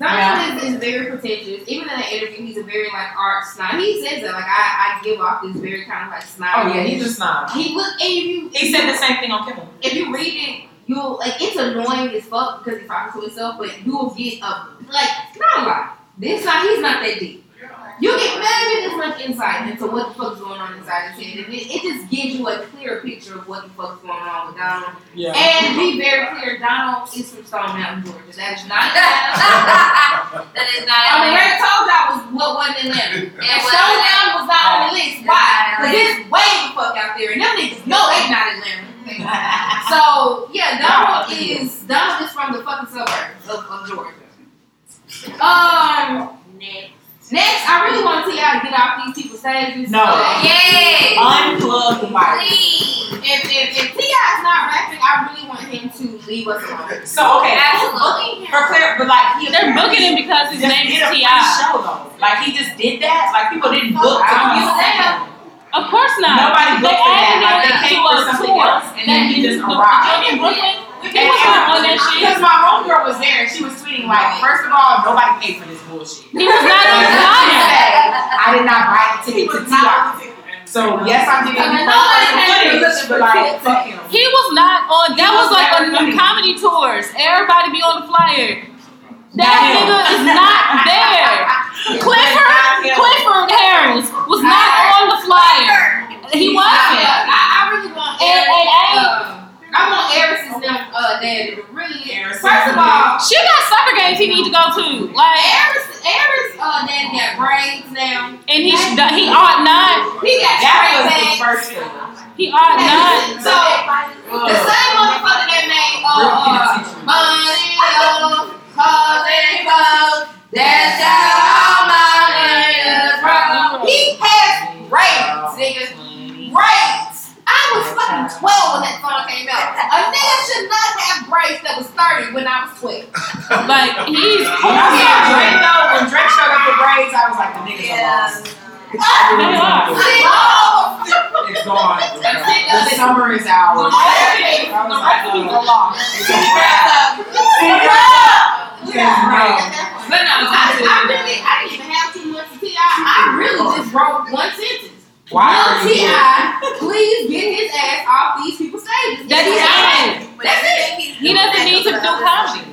A: Donald is, is very pretentious. Even in that interview, he's a very like art snob. He says that like I, I give off this very kind of like snob.
C: Oh yeah, he's a snob.
A: He look and if you
C: He said the same thing on Kimmel.
A: if you read it, you'll like it's annoying as fuck because he's talking to himself, but you will get a like not a lot. This not he's not that deep. You get better get as much insight into what the fuck's going on inside his head, and it, it just gives you a clear picture of what the fuck's going on with Donald.
C: Yeah.
A: And be very clear, Donald is from Stone Mountain, Georgia. That is not.
E: that is not
A: I mean,
E: Atlanta.
A: Told y'all was what wasn't Atlanta.
E: It
A: And Stone Mountain was not on the list. Why? Because it's way the fuck out there, and them niggas know they not Atlanta. So yeah, Donald is Donald is from the fucking suburbs of, of Georgia. Um, next, I really want to tell y'all to get off these people's stages.
C: No.
E: Yes.
C: Unplug the mic.
E: Please.
A: If if if Ti is not rapping, I really want him to leave us alone.
C: So okay,
E: Absolutely.
C: for clear, but like he
G: They're booking him because his name is
C: a
G: T.I.
C: show though. Like he just did that. Like people didn't book to
A: I
C: come
A: don't
C: see him.
G: Of course not.
C: Nobody booked for that. Like
G: him
C: they came
G: a
C: for something
G: tour
C: else, and then he just
G: the
C: arrived.
G: Virginia Brooklyn. He
C: And-
G: was not on oh, that shit.
C: Because my homegirl was there and she was tweeting like, first of all, nobody paid for this bullshit.
G: He was not on the
C: And
G: flyer.
C: I did not buy the ticket to TI. So yes, I'm giving you
A: Nobody
C: first
A: paid for
C: footage, but like, fuck him.
G: He was not on. That was like on
C: Funny.
G: comedy tours. Everybody be on the flyer. That
C: Not him.
G: nigga is not there. Clifford, Clifford Harris was not on the flyer. He wasn't.
A: I, I really want
G: And-
A: Eris.
G: and um, I-
A: uh, I want Heiress's them uh daddy to really. First of all,
G: She got soccer games he need to go to. Like,
A: Heiress, Heiress uh daddy got braids now.
G: and he should, he ought not.
A: He got
C: That was the first thing.
G: He ought not.
A: So the same motherfucker that made uh uh money oh cause and cause that's how my niggas roll. He has braids, nigga. Braids. I was fucking 12 when that song came out. A nigga should not have braids that was 30 when I was 12.
G: Like, he's
C: When I saw Drake though, when Drake showed up with braids, I was like, the niggas are lost.
G: They are.
C: It's gone. The summer is ours. I was like, oh. Yeah.
A: But no, I, I really, I didn't even have too much to T.I. I really just wrote one sentence.
C: Why
A: Will
C: are you here?
A: T.I. please get his ass off these people's stages?
G: That's
A: That's
G: it.
A: That's it.
G: He doesn't need to do comedy.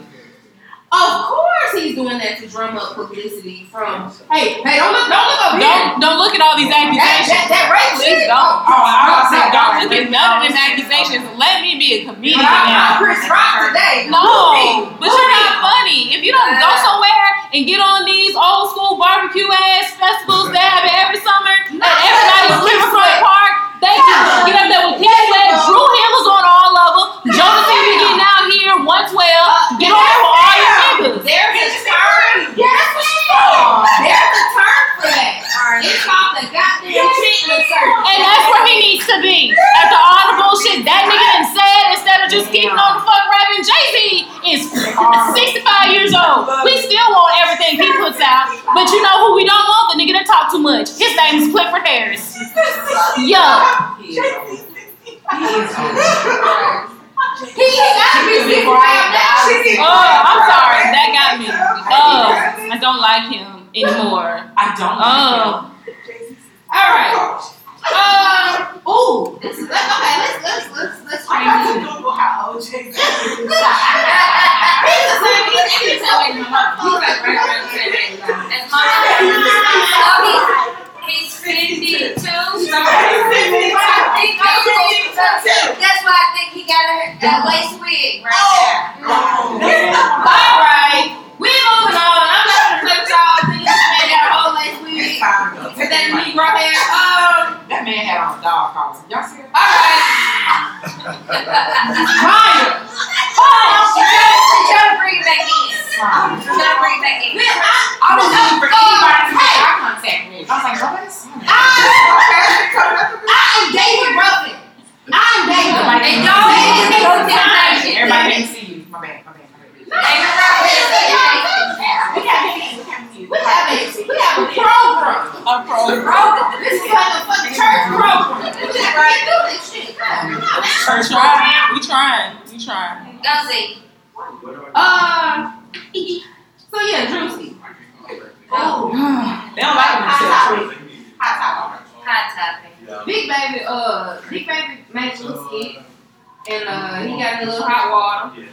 A: Of course he's doing that to drum up publicity from, hey, hey, don't look, don't look over here.
G: Don't don't look at all these
A: That, that,
G: accusations.
A: that rape shit.
G: Don't.
C: Oh, oh I was saying,
G: Don't look at none of them accusations. Let me be a comedian
A: But I'm, I'm
G: now.
A: Chris Rock today.
G: No, but you're not funny. If you don't go uh, somewhere and get on these old school barbecue ass festivals that happen every summer at everybody's Riverfront Park, they can get up there with Kenny Webb, Dru Hill is on all of them, Jonas be getting out here 112, get on there with all your niggas.
A: There's a term. Yeah, that's what she called. There's a term for that. It's called the goddamn treatment circle.
G: And that's where he needs to be. After all the bullshit that nigga done said, instead of just keeping on the fuck rapping, Jay Z is 65 years old. We still want everything he puts out, but you know who we don't want? The nigga that talk too much. His name is Clifford Harris. Yo,
A: He got be
G: oh, I'm sorry, that got me. Oh, I don't like him anymore.
C: I don't.
G: Oh,
A: All right. Um. Ooh. This is okay. Let's let's let's let's
H: I got to. Google how OJ
A: He's the same. He's he's like he's like right around the same age.
E: As long as he's, he's 52. That's why I think he got a, a lace wig right
A: All right. We're moving on. I'm wig with that Negro hair. Um.
C: That man had on a dog collar. Y'all see it?
A: All right. Ryan.
E: She's trying to bring it back in. Trying to bring it back in.
A: I,
C: was looking for anybody to make eye contact with. I was like, nobody's seen
A: I, I am David Ruffin. I'm David. And
C: can
A: y'all
C: see
A: ain't
C: you.
A: gonna get temptation.
C: Everybody didn't see you. My bad, my bad, my bad.
E: David Ruffin.
A: We a, we have a, we have a program.
G: a pro.
A: Program. This is like a fucking church program. We can't do this shit. Come on, man.
G: We trying. We trying. We trying.
E: Go see.
A: Uh, so yeah, Druski. Oh,
C: They don't like me to say
E: Hot topic.
A: Big Baby, uh, Big Baby made a little skit, and uh, he got in a little hot water.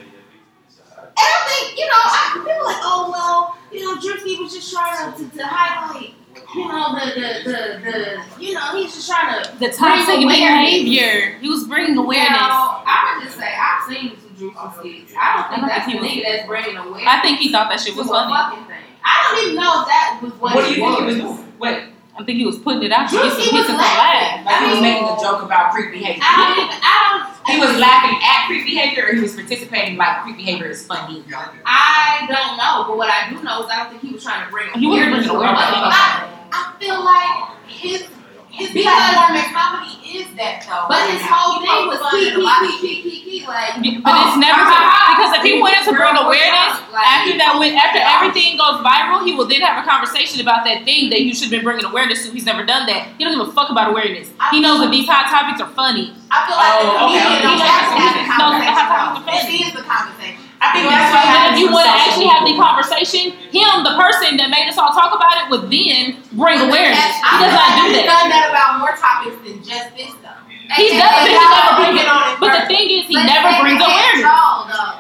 A: And I think, you know, I, people like, oh well, you know, Druski was just trying to, to, to highlight, you know, the, the, the, the, you know, he's just trying to.
G: The toxic
A: Bring awareness.
G: behavior. He was bringing awareness.
A: Now, I would just say, I've seen some Druski skits. I don't think
G: I don't
A: that's
G: think he was-
A: nigga that's bringing awareness.
G: I think he thought that shit was funny.
A: I don't even know if that was what,
C: What do
A: it
C: you think he
A: was.
C: was doing? Wait,
G: I think he was putting it out to get some
A: was
G: hits and
A: laughing.
G: laugh.
C: like he was
A: mean-
C: making a joke about creep behavior.
A: I don't I don't.
C: He was laughing at creep behavior, or he was participating like creep behavior is funny.
A: I don't know, but what I do know is I don't think he was trying to bring
G: He wasn't
A: awareness
G: bringing
A: to it.
G: awareness.
A: I,
H: I feel like his his
A: Because-
H: platform in comedy is that though.
A: but his whole thing was
H: fun
A: key,
H: and a
A: key, key, key, key, key, like.
G: But it's oh, never to, because if he wanted to bring awareness after that, when after everything goes viral, he will then have a conversation about that thing that you should have been bringing awareness to. He's never done that. He doesn't give a fuck about awareness. He knows that these hot topics are funny.
H: I feel like the
C: Oh, okay,
H: comedian
C: okay.
H: don't have to have the
G: No, the hot
H: conversation.
G: funny.
H: This is the conversation.
C: I think that's why
G: But if you
C: from
G: want to actually have the conversation, him, the person that made us all talk about it, would then bring awareness. He does not do that.
H: done that about more topics than just this though.
G: He does, but he never brings
H: it on
G: But the thing is, he
E: But
G: never brings awareness.
E: Troll, though.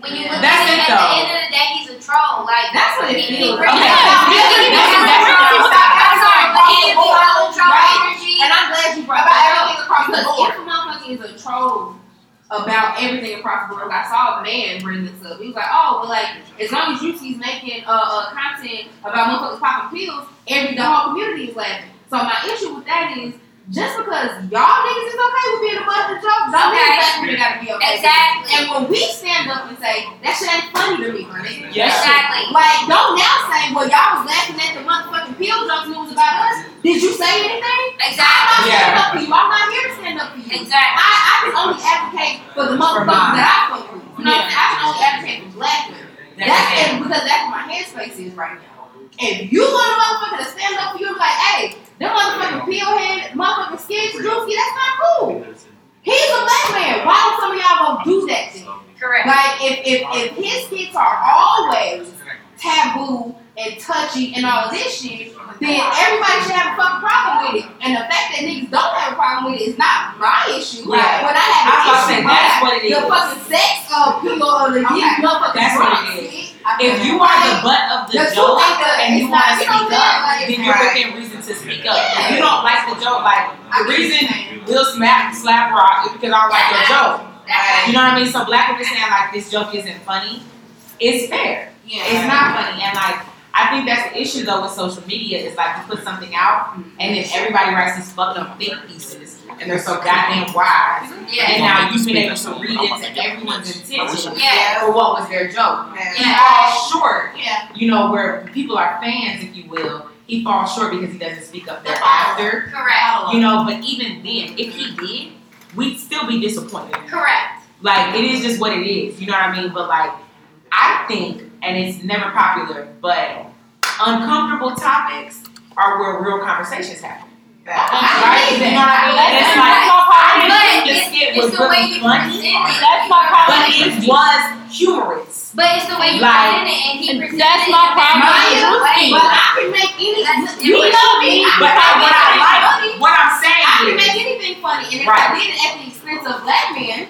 E: When you look
C: That's
E: at
C: it,
E: it, at the end of the day, he's a troll. Like
H: That's what it
E: he- he
H: feels
E: brings
G: like.
E: it
G: Yeah,
E: up.
G: it's really-
E: He
G: that's
E: brings
G: exactly
E: it up.
G: what
E: I'm sorry, but he is
H: Right.
E: a troll
H: Right.
E: energy.
H: And I'm glad you brought
A: about everything across the board. If a motherfucker is a troll about everything across the board, I saw a man bring this up. He was like, "Oh, well, like as long as Juicy's making uh, uh content about motherfuckers popping pills, every the whole community is laughing." So my issue with that is just because y'all niggas is okay with being a bunch of jokes, don't mean
E: Okay.
A: that we gotta be okay.
E: Exactly.
A: And when we stand up and say that shit ain't funny to me, my nigga.
C: Yeah.
E: Exactly.
A: Like, don't now say, well, y'all was laughing at the motherfucking pill jokes and it was about us. Did you say anything? Exactly. I'm
E: Exactly.
A: not standing
C: Yeah.
A: up for you. I'm not here to stand up for you.
E: Exactly.
A: I, I can only advocate for the motherfuckers that I fuck with. You know what I'm saying? I can only advocate for black women. That's and because that's what my headspace is right now. If you want a motherfucker to stand up for you and be like, hey, them motherfucking pill head, motherfucking skins, juicy, that's not cool. He's a black man. Why don't some of y'all go do that to him?
E: Correct.
A: Like if if if his kids are always taboo and touchy and all this shit, then everybody should have a fucking problem with it. And the fact that niggas don't have a problem with it is not my issue. Like
C: Yeah.
A: when I have
C: I
A: an
C: to
A: issue,
C: that's what it
A: the fucking sex uh pillow or the
H: Okay.
A: motherfucking
C: That's what it
A: drunk
C: If you are the butt of the
A: The
C: joke and you want to speak up,
A: Like,
C: then you're
H: right.
C: within reason to speak up.
A: Yeah.
C: If you don't like the joke, like the reason. Will Smith slap rock is because I don't like your joke. You know what I mean? So black women saying like this joke isn't funny, it's fair.
H: Yeah.
C: It's not funny. And like I think that's the issue though with social media is like you put something out and then everybody writes these fucking up think pieces and they're so goddamn wise.
E: Yeah.
C: And now you've been able to read into everyone's intention
E: Yeah.
C: for what was their joke. He falls short,
H: Yeah.
C: you know, where people are fans, if you will. He falls short because he doesn't speak up thereafter.
E: Correct.
C: You know, but even then, if he did, we'd still be disappointed.
E: Correct.
C: Like it is just what it is. You know what I mean? But like I think, and it's never popular, but uncomfortable topics are where real conversations happen. Right? You know what I mean?
G: That's my
C: like
G: problem.
E: But
C: the skit was really funny,
E: it.
G: That's my problem.
C: but it was humorous.
E: But it's the way you
C: Like-
E: present it, and he presented
G: that's my problem
E: way.
A: But I can make any
E: That's
A: you know me.
C: But I, what I like, what I'm saying
A: I can make anything funny, and if
C: Right.
A: I did it at the expense of black men,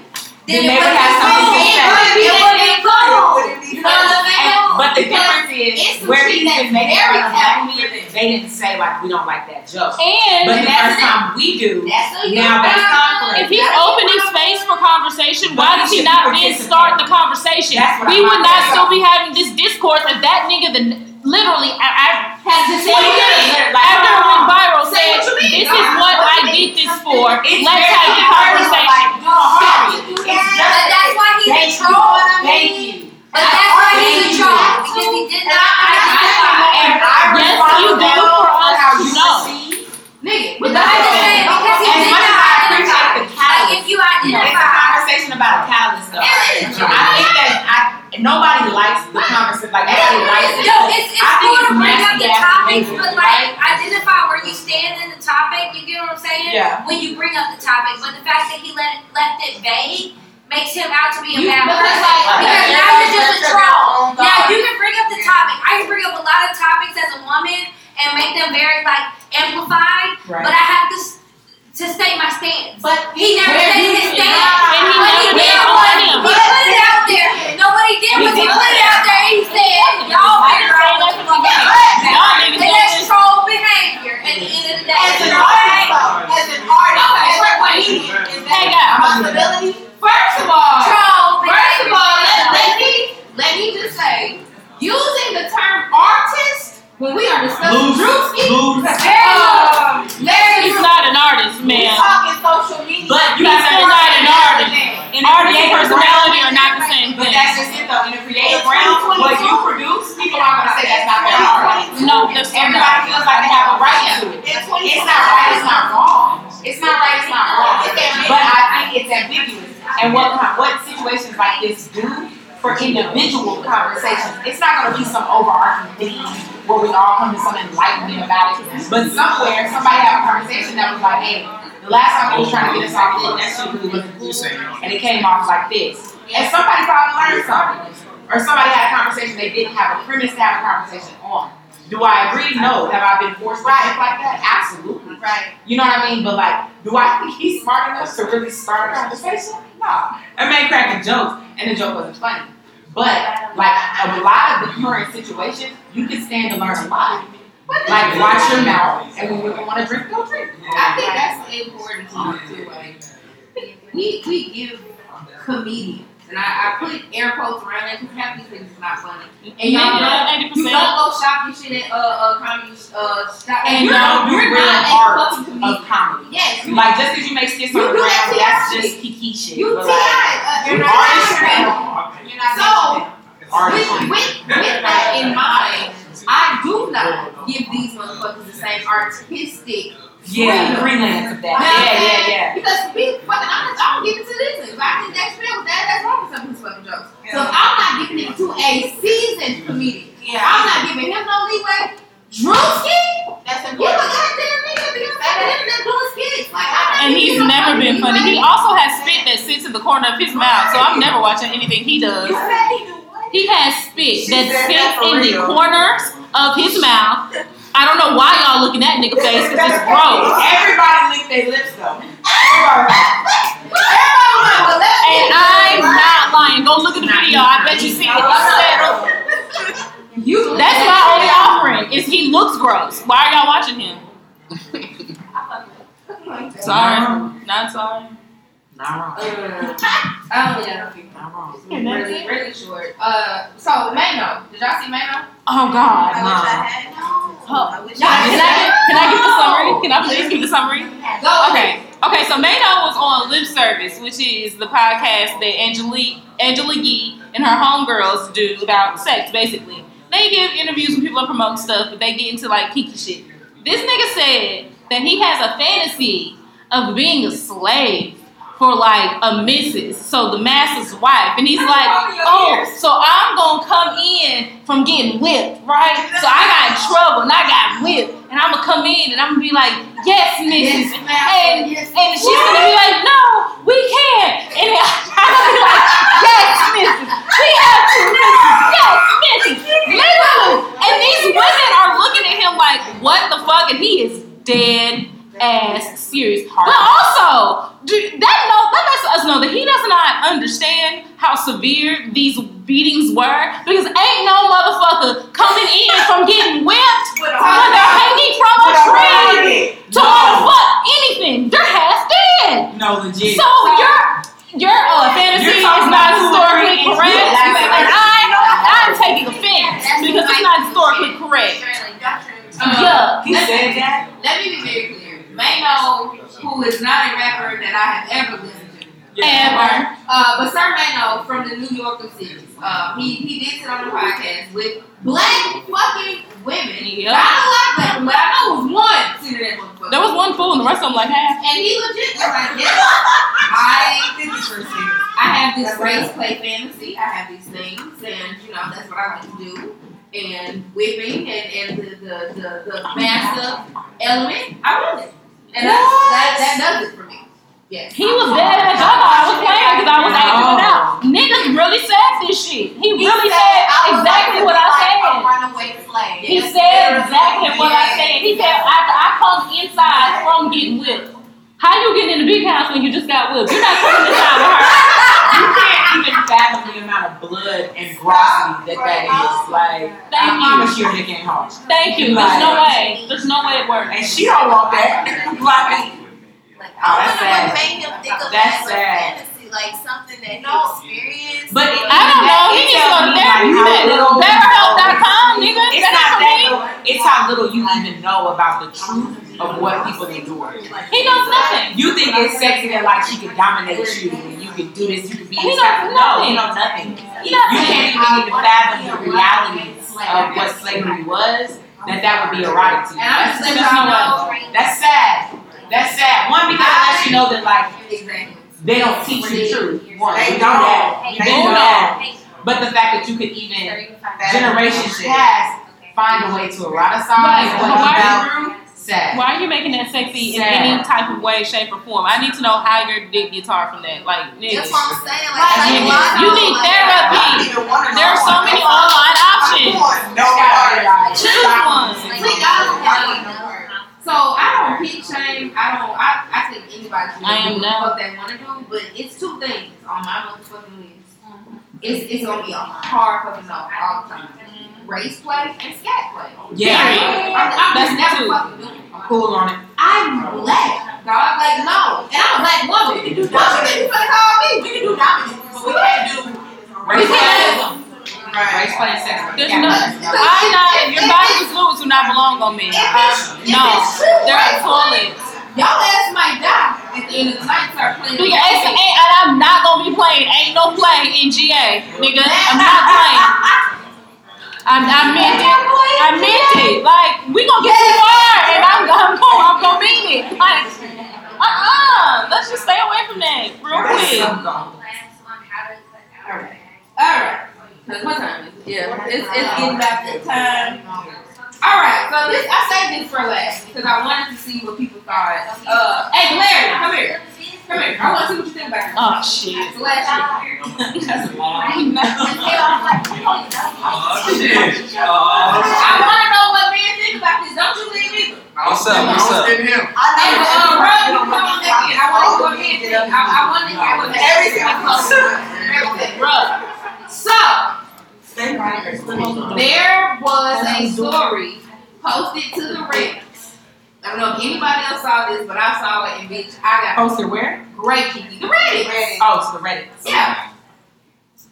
C: then
E: it
C: they would have something to say.
E: It wouldn't be- it wouldn't be cool.
A: you know what I'm
C: but the difference is where
A: shit
C: he's
A: that's
C: been making
A: very
C: fun of black men, they didn't say like we don't like that joke.
G: And
C: But the
A: that's
C: first time we do,
A: That's a
C: now that's conflict.
G: if he's opening space for conversation, why
C: he
G: does he not
C: be
G: then start the conversation? We would not still be having this discourse if that nigga, the literally, I, I had to say
C: What do you
G: it
C: mean? Like,
G: after it went viral, said,
A: what you mean.
G: "This is what I did this for.
C: It's
G: Let's have the conversation."
C: Like, you know, hard. It's
E: But that's why he's a troll.
C: thank you.
E: But that's why he's a troll because he did not identify.
C: And I
G: Yes, you do for us
C: how
G: to
C: you
G: know.
C: receive.
A: nigga.
C: But
E: I'm just saying because he did not
C: I appreciate
E: identify.
C: the
E: Like if you
C: it's a conversation about a callous though. I think that I nobody likes the conversation. Like nobody likes it.
E: No, it's, it's
C: I
E: cool to bring up the
C: ass
E: topics, but like identify where you stand in the topic. You get what I'm saying?
C: Yeah.
E: When you bring up the topic, but the fact that he let left it vague makes him out to be a
A: You-
E: bad person.
A: like,
E: because
A: okay,
E: now you're just a troll. Now
H: Yeah.
E: you can bring up the topic. I can bring up a lot of topics as a woman and make them very like amplified,
C: Right.
E: but I have to to state my stance.
A: But
E: He never
A: Where
E: stated his stance.
A: not.
G: And he
E: What
G: never
E: he
G: did
E: did
G: on
E: was he put it out there. No, what he did
C: He
E: was he
C: did.
E: put it out there and he said, y'all
G: I
E: figure
G: didn't say
E: out what
G: that's
E: you
G: what
E: want
G: he
E: to
G: did.
E: do.
G: Y'all niggas
E: And
G: don't
E: that's
G: just-
E: troll behavior at the end of the day.
H: As an artist, though, as an artist,
A: Okay,
H: as a
A: wait, wait.
H: comedian, is
G: Hey,
H: that
G: guys.
H: a possibility?
A: first of all,
E: Troll
A: first of
E: behavior.
A: all, let, let me let me just say, using the term artist when we are discussing Druski,
B: loose.
A: um,
G: He's not an artist,
H: We
G: man.
H: talking social media.
C: But you
G: He's still not an artist.
C: In
G: Art and personality
C: realm,
G: are not the same
C: But
G: thing.
C: But that's just it though. In the creative
H: It's
C: realm, what you produce, people aren't gonna say that's not their art.
G: No, that's
C: Everybody feels like they have a right to it.
H: It's
C: It's not right, it's not wrong. It's not right, it's not wrong.
H: It's ambiguous.
C: But I think it's ambiguous. And what what situations like this do for individual conversations, it's not gonna be some overarching theme where we all come to some enlightenment about it. But somewhere, somebody had a conversation that was like, hey, the last time we was trying to get us off this, that shit really wasn't cool. And it came off like this. And somebody probably learned something. or somebody had a conversation they didn't have a premise to have a conversation on. Do I agree? No. Have I been forced to think like that? Absolutely.
H: Right.
C: You know what I mean? But like, do I think he's smart enough to really start a conversation? No. Man cracking jokes, and the joke wasn't funny. But like a lot of the current situations, you can stand to learn a lot. Like watch your mouth, and when you don't want to drink, go drink.
A: I think that's important too. too, Like, we we give comedians, and I, I put air quotes around it because half these things is not funny. And y'all don't, you don't go shopping shit at uh uh comedy uh shop.
C: And
A: you're,
C: y'all do
A: you're
C: real art. Of comedy.
A: Yes,
C: Like just because you make skits on the ground, that's just kiki shit.
A: you TI. Uh, you're not.
H: You're not
A: So, with, with, with that in mind, I do not give these motherfuckers the same artistic
C: Yeah,
A: freedom.
C: freelance of that.
A: Now,
C: Yeah, yeah, yeah.
A: Because to be fucking honest, I don't give it to this nigga. If I think that's real, that, that's wrong with some of his fucking jokes. So if I'm not giving it to a seasoned comedian.
H: Yeah.
A: I'm not giving him no leeway. Druski?
H: That's
A: You a
H: important.
A: goddamn nigga because I'm the internet doing skits. Like, I'm
G: And he's never been funny. He also has spit that sits in the corner of his mouth, so I'm never watching anything he does.
H: You said he do what?
G: He has spit
H: She
G: that sits
H: for
G: in the
H: real.
G: corners of his mouth. I don't know why y'all looking at nigga face because it's gross.
C: Everybody lick their lips though. Everybody.
G: And I'm not lying. Go look at the video. I bet you see it. He said-
A: You
G: That's my only offering. Is he looks gross. Why are y'all watching him? Sorry, not sorry.
C: Not wrong.
A: Uh, I don't know.
C: Not wrong.
A: Really, really short. Uh, so Maino, did y'all see Maino?
G: Oh God.
H: I wish I had.
G: Oh.
H: I wish
G: Can
H: I
G: I,
H: had.
G: can I give the summary? Can I please give the summary?
A: Go.
G: Okay. Okay, so Maino was on Lip Service, which is the podcast that Angelique Angela Yee and her homegirls do about sex, basically. They give interviews when people are promoting stuff, but they get into like kinky shit. This nigga said that he has a fantasy of being a slave for like a missus, so the master's wife, and he's like, oh, so I'm gonna come in from getting whipped, right? So I got in trouble and I got whipped, and I'm gonna come in and I'm gonna be like, yes, missus, and and she's gonna be like, no, we can't, and I'm gonna be like, yes, missus, we have to, missus, yes, missus, literally, and these women are looking at him like, what the fuck, and he is dead ass serious. But also, dude, that know that lets us know that he does not understand how severe these beatings were because ain't no motherfucker coming in from getting whipped
H: With a
G: when they're hanging from a tree to want fuck anything. They're half dead.
C: No, legit.
G: So your your uh, fantasy
C: You're
G: is
C: talking
G: not historically correct, and. I I'm taking offense because it's not historically correct.
A: Uh,
G: Yeah.
C: He said that.
A: Let me be very clear. Maino, who is not a rapper that I have ever listened to.
G: Ever.
A: Uh, but Sir Maino from the New York cities. Uh, he, he did sit on the podcast with black fucking women.
G: Yep.
A: Not a lot of black women, but I know it was one sitting there motherfucker.
G: There was one fool and the rest of them like half.
A: And he legit was like, yeah, I, I have this race play fantasy. I have these things, and you know that's what I like to do. And whipping and, and the, the, the, the master element, I love it. And that's, that, that does it for me. Yes.
G: He was dead ass. I thought I was playing because I was acting it out. Oh. Niggas really said this shit. He really said exactly what I said.
H: runaway slave.
G: He said exactly what I said. He said after I come inside from getting whipped. How you getting in the big house when you just got whipped? You're not coming inside with her.
C: You can't even fathom the amount of blood and grossity that that is. Like, I
G: Thank you.
C: promise you, Nick ain't hard.
G: Thank you. There's no way. There's no way it works.
C: And she don't want that. like,
H: Like,
C: Oh, that's
H: I don't know
C: sad.
H: what made him think of
C: That's
H: that
C: sad.
H: fantasy, like something that he experienced.
C: but it,
G: I don't know. He needs to go to therapy. BetterHelp.com, nigga.
C: It's not
G: not
C: that.
G: me.
C: though. It's how little you even know about the truth of what people endure.
G: He knows nothing.
C: You think it's sexy that like she can dominate you and you can do this, you can be
G: He
C: this
G: knows
C: type No,
G: nothing.
C: you know nothing.
G: He
C: You can't even even fathom the realities of what slavery was. That that would be erotic to you. That's,
A: just
C: that's,
A: letting
C: no
A: y'all
C: way. that's sad. That's sad. One because it lets you know that like they don't teach you the truth. One,
D: They
C: you know
D: don't.
C: that.
H: They
C: You
G: don't.
C: know that. But the fact that you could even generations past find a way to eroticize
G: Right.
C: what
G: Why-
C: you've been through Sad.
G: Why are you making that sexy in any type of way, shape, or form? I need to know how your dick gets hard from that. Like, nigga.
H: That's what I'm saying.
G: Like,
H: Like,
G: nigga,
H: a
G: you need
H: like,
G: therapy.
H: I don't even wanna
G: There are
H: know.
G: so many online options.
H: No,
G: Choose one.
A: See, y'all don't So I don't pick shame. I don't. I, I think anybody should
G: I am
A: do what they want to do. But it's two things on my motherfucking list. It's it's gonna be a hard fucking no all the time. Race play and scat play.
C: Yeah.
A: I'm, I'm
G: That's
A: just never
G: two.
A: fucking doing it.
C: Cool on it.
A: I'm black, dog. Like no, and I'm a black woman.
H: We can do
A: What you think you call me?
H: We can do dominance, but we can't do
C: Race play.
A: Because-
C: Race play and sex.
G: There's
C: Yeah.
G: no, I'm not. Your body fluids do not belong on me.
A: If
G: Um,
A: it's- if
G: no,
A: it's true,
G: they're
A: right?
G: toilets.
A: Y'all ass might die at the end of the night. Start playing.
G: Do you, it's, and I'm not gonna be playing. Ain't no play in GA, nigga. I'm not playing. I'm, I meant it. I meant it. Like we gonna get too far, and I'm, I'm going. I'm gonna mean it. Like, uh, uh Let's just stay away from that real quick.
A: Alright. Alright. Cause what time is it? Yeah, it's, it's getting about that time. Alright, so this I saved this for last because I wanted to see what people thought. Uh, hey Larry, come here. Come here. I want to see what you think about this.
G: Oh shit.
A: It's the last year.
F: That's long.
B: Oh,
F: shit.
A: I want to know what men think about this. Don't you leave either.
B: What's up? What's up?
D: Getting him.
A: And uh, bro, you come on back in. I want to go ahead and think. I, I want to hear what everything Everything.
G: Bruh.
A: So, there was a story posted to the Reddit. I don't know if anybody else saw this, but I saw it, and bitch, I got
C: Posted where?
A: great Kiki. The Reddit.
C: Oh, oh to the Reddit.
A: Yeah.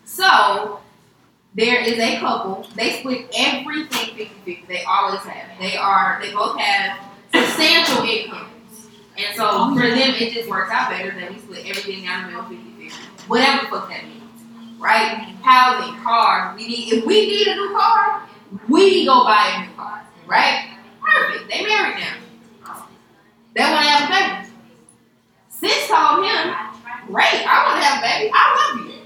A: So, there is a couple. They split everything 50-50. They always have. They are. They both have substantial incomes, and so oh, for them, it just works out better that we split everything down the middle 50-50. Whatever the fuck that means, right? Housing, cars. We need. If we need a new car, we go buy a new car, right? Perfect. They married now. They want to have a baby. Sis told him, "Great, I want to have a baby. I love you."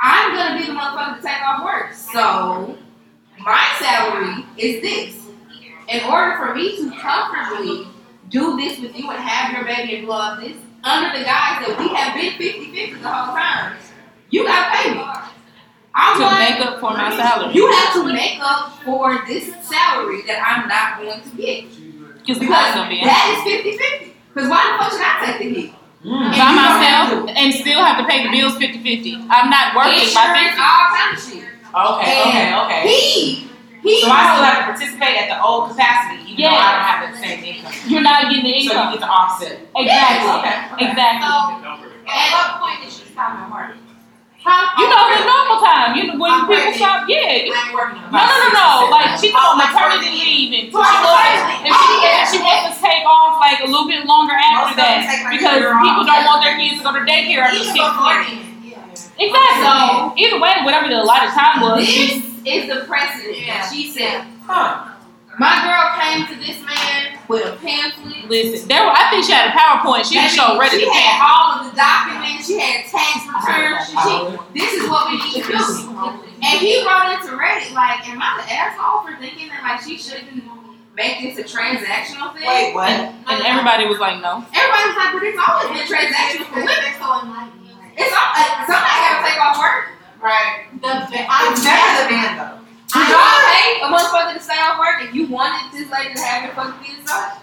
A: I'm gonna be the motherfucker to take off work. So my salary is this. In order for me to comfortably do this with you and have your baby and up this, under the guise that we have been 50-50 the whole time, you gotta pay me. I'm
G: To
A: want
G: make up for my salary.
A: you have to make up for this salary that I'm not going to get.
G: Because
A: Because
G: gonna be
A: that is 50-50. Because why the fuck should I take the hit?
C: Mm.
A: And
G: by
A: you don't have
G: myself and still have to pay the bills 50-50. I'm not working by
A: Insurance,
G: 50.
A: all kind of shit.
C: Okay, okay, okay.
A: He, he.
C: So I still have to participate at the old capacity, even though I don't have the same income.
G: You're not getting the income.
C: So you
G: income.
C: get to offset.
G: Exactly.
C: Okay.
G: Exactly.
H: At what point did she stop at work?
A: Huh?
G: You know, in normal time, you know, when
H: I'm
G: people
H: pregnant.
G: stop, yeah.
H: I ain't working
G: No, no, no, no. Like she oh, on maternity leave, and she
H: Oh,
G: and she,
H: Oh,
G: and she wants to take off like a little bit longer after
H: Most
G: that
H: take like a
G: because people don't want their kids to go to daycare after six
H: before
G: months.
H: then, yeah.
G: Exactly.
A: So-
G: Either way, whatever the allotted time was,
A: This is the precedent
H: Yeah.
A: she said.
C: Huh.
A: My girl came to this man with a pamphlet.
G: listen. There, were, I think she had a PowerPoint. She
A: Baby,
G: showed ready
A: she
G: to
A: had
G: pay.
A: all of the documents. She had tax returns. She, she, this is what we need to do. And he wrote into Reddit like, "Am I the asshole for thinking that like she shouldn't make this a transactional thing?"
H: Wait, what?
G: And everybody was like, no.
A: Everybody was like, "But it's always been transactional for women. It's all, like, somebody got to take off work."
H: Right. The, I'm never the man though.
A: Would y'all pay a motherfucker to stay off work if you wanted this lady to have your fucking kids up?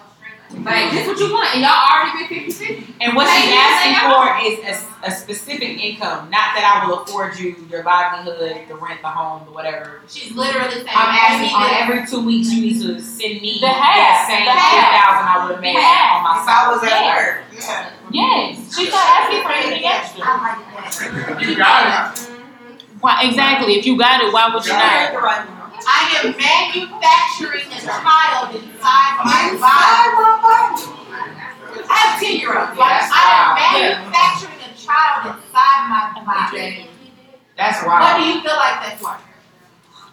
A: Like, this what you want, and y'all already been 50
C: And what she's asking for uh-huh. is a, a specific income, not that I will afford you your livelihood, the rent, the home, the whatever.
H: She's literally saying,
C: I'm asking on every two weeks you need to send me
G: The half,
C: that same
G: the half.
C: ten thousand I would have made
G: half.
C: on my
H: If I was at
G: Yeah.
H: work. Yeah.
G: Yes, she's not asking for anything extra.
H: I like that.
D: You got it.
G: Why exactly? If you got it, why would you not?
H: I am manufacturing a child inside my body. I have ten year olds. Like,
C: That's
H: I am
C: uh,
H: manufacturing a child inside my body.
C: That's why.
H: What
C: wild.
H: do you feel like that's worth?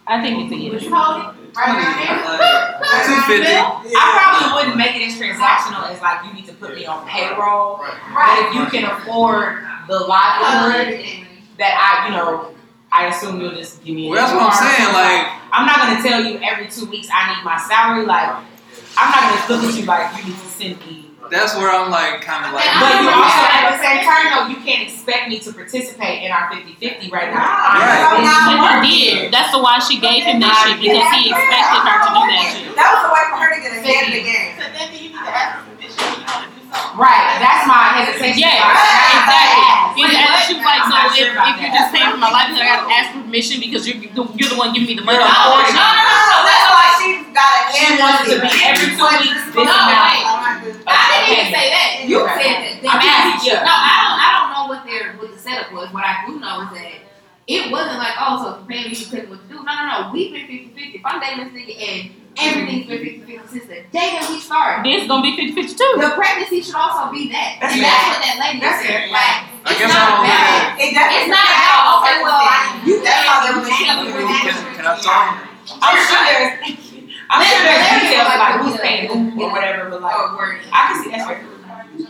G: I think it's a
H: Would
G: yes.
H: you hold it? Right around here? Right
B: Two
H: around here?
C: I probably wouldn't make it as transactional as like you need to put me on payroll.
H: Right.
C: But if you can afford the livelihood that I, you know, I assume you'll just give me. a
B: Well, that's what I'm saying. Like,
C: I'm not gonna tell you every two weeks I need my salary. Like, I'm not gonna look at you like you need to send me.
B: That's where I'm like, kind of like.
C: But you also, at the same time, though, you can't expect me to participate in our 50-50 right now.
B: Right.
G: But you did. That's the why she gave him that shit because he expected her to do that shit.
H: That was a way for her to get ahead of the game.
E: So then do you need to ask for permission when you want to do something?
C: Right, that's my hesitation.
G: Yeah,
C: I- I-
G: exactly.
C: I-
G: And and she was like, so
C: I'm
G: if, if you're just paying for my life, I gotta ask permission because you're you're the one giving me the money.
C: You're
G: No, no, no, no.
H: That's why she got a
C: She wants to be every two weeks, this
A: No,
C: amount.
A: wait. I didn't even say that. You
C: Okay.
A: said that. They
C: I'm
A: asked
C: asking
A: you.
C: you.
A: No, I don't. I don't know what their what the setup was. What I do know is that it wasn't like, oh, so if paying me to pick what to do. No, no, no. We've been 50-50. If I'm dating this nigga and everything's been 50-50 since the day that we started.
G: This gonna be 50 50 too.
A: The pregnancy should also be that.
H: That's
A: and
H: fair.
A: that's what that lady
H: That's
A: said.
H: fair.
A: Like,
B: I
A: it's
B: guess I
A: not
B: don't look
A: about.
B: at
H: It
A: It's not about, okay, well, I- you
H: That's how
A: can't-
H: they
A: you
H: were
A: do
B: Can,
A: that.
B: can I talk?
C: I'm sure there's, I'm sure there's details
A: like
C: who's paying who or whatever, but like. I can see that's fair.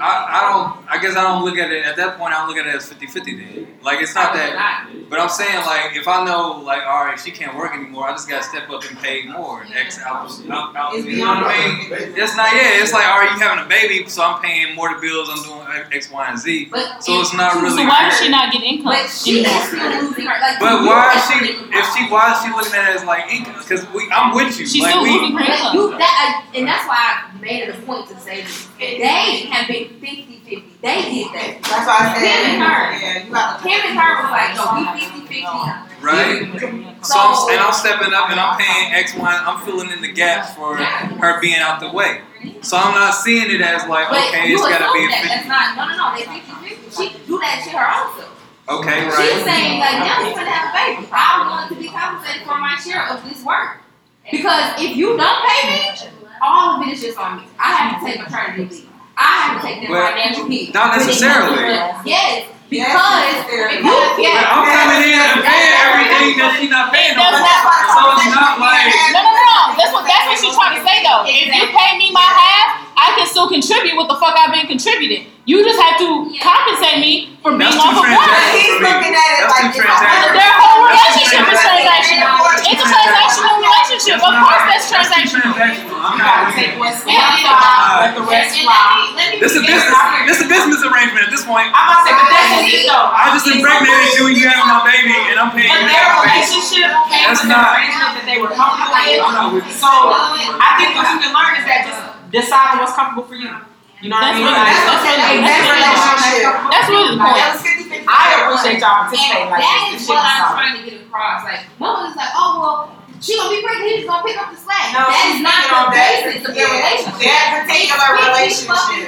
B: I, I don't. I guess I don't look at it at that point. I don't look at it as 50-50 then. Like it's not that. But I'm saying like if I know like all right she can't work anymore, I just gotta step up and pay more. X hours. out- out-
H: It's
B: You know what I mean? It's not yeah. It's like all right, you having a baby, so I'm paying more to bills. I'm doing X, Y, and Z.
A: But
B: So it's not really.
G: So why is she not getting income
A: But she
G: anymore?
A: is still losing her. Like,
B: But why is she? If she why is she looking at it as like income? Because we, I'm with you.
G: She's
B: like
G: still
B: we,
G: losing her
A: But
G: income.
A: you that and that's why I made it a point to say this. They have been 50-50. They did that.
H: That's why I said.
A: Him and her.
H: Yeah, you got
A: Him and her was like, no, we 50-50.
B: right? So I'm, and I'm stepping up and I'm paying X, Y. I'm filling in the gaps for her being out the way. So I'm not seeing it as like
A: But
B: okay, it's gotta be a
A: that.
B: 50.
A: That's not, no, no, no. They 50-50. She can do that shit her own self.
B: Okay, right.
A: She's saying like, now we're gonna have a baby. I want to be compensated for my share of this work. Because if you don't pay me, all of it is just on me. I have to take maternity leave. I have to take that
B: But
A: financial hit.
B: not necessarily.
A: Yes,
H: Yes,
A: because
H: necessarily.
A: if you
B: But
A: yeah,
B: I'm coming in and paying everything that she's not paying.
G: That's not-
B: So it's not like
G: No, no, no. That's what that's what she's trying to say though. If you pay me my half, I can still contribute what the fuck I've been contributing. You just have to compensate me for being
B: That's
G: off
B: too
G: of work.
H: He's looking at it like
B: too
H: if I-
B: transactional.
G: Their whole relationship is transactional. It's a transactional relationship. Of course, that's
B: That's
G: transactional.
B: transactional. I'm
C: You
B: not
C: gotta take
B: it.
C: what's
A: Yeah,
C: one
A: yeah.
C: side, let the rest fly.
A: let me let me
B: This is a business. This is business arrangement at this point.
C: I'm about to say, but that's it though.
B: I just impregnated you and you having my baby, and I'm paying
C: But their
B: for my baby.
C: relationship came
B: That's
C: with an arrangement that they were comfortable with.
B: I'm not with it.
C: So I think what you can learn is that just decide on what's comfortable for you. You know what I mean?
G: really-
C: Like,
G: that's really-
C: and
G: that's really- That's really the point.
H: That was 50-50.
C: I appreciate y'all participating
A: And
C: like
A: that
C: this.
A: is
C: This shit
A: what
C: is
A: I'm trying to get across. Like, no one is like, oh well, she gonna be pregnant. He's gonna pick up the slack.
H: No,
A: that
H: she's
A: is not the basis of their
H: yeah,
A: relationship.
H: that particular
A: It's 50
H: relationship.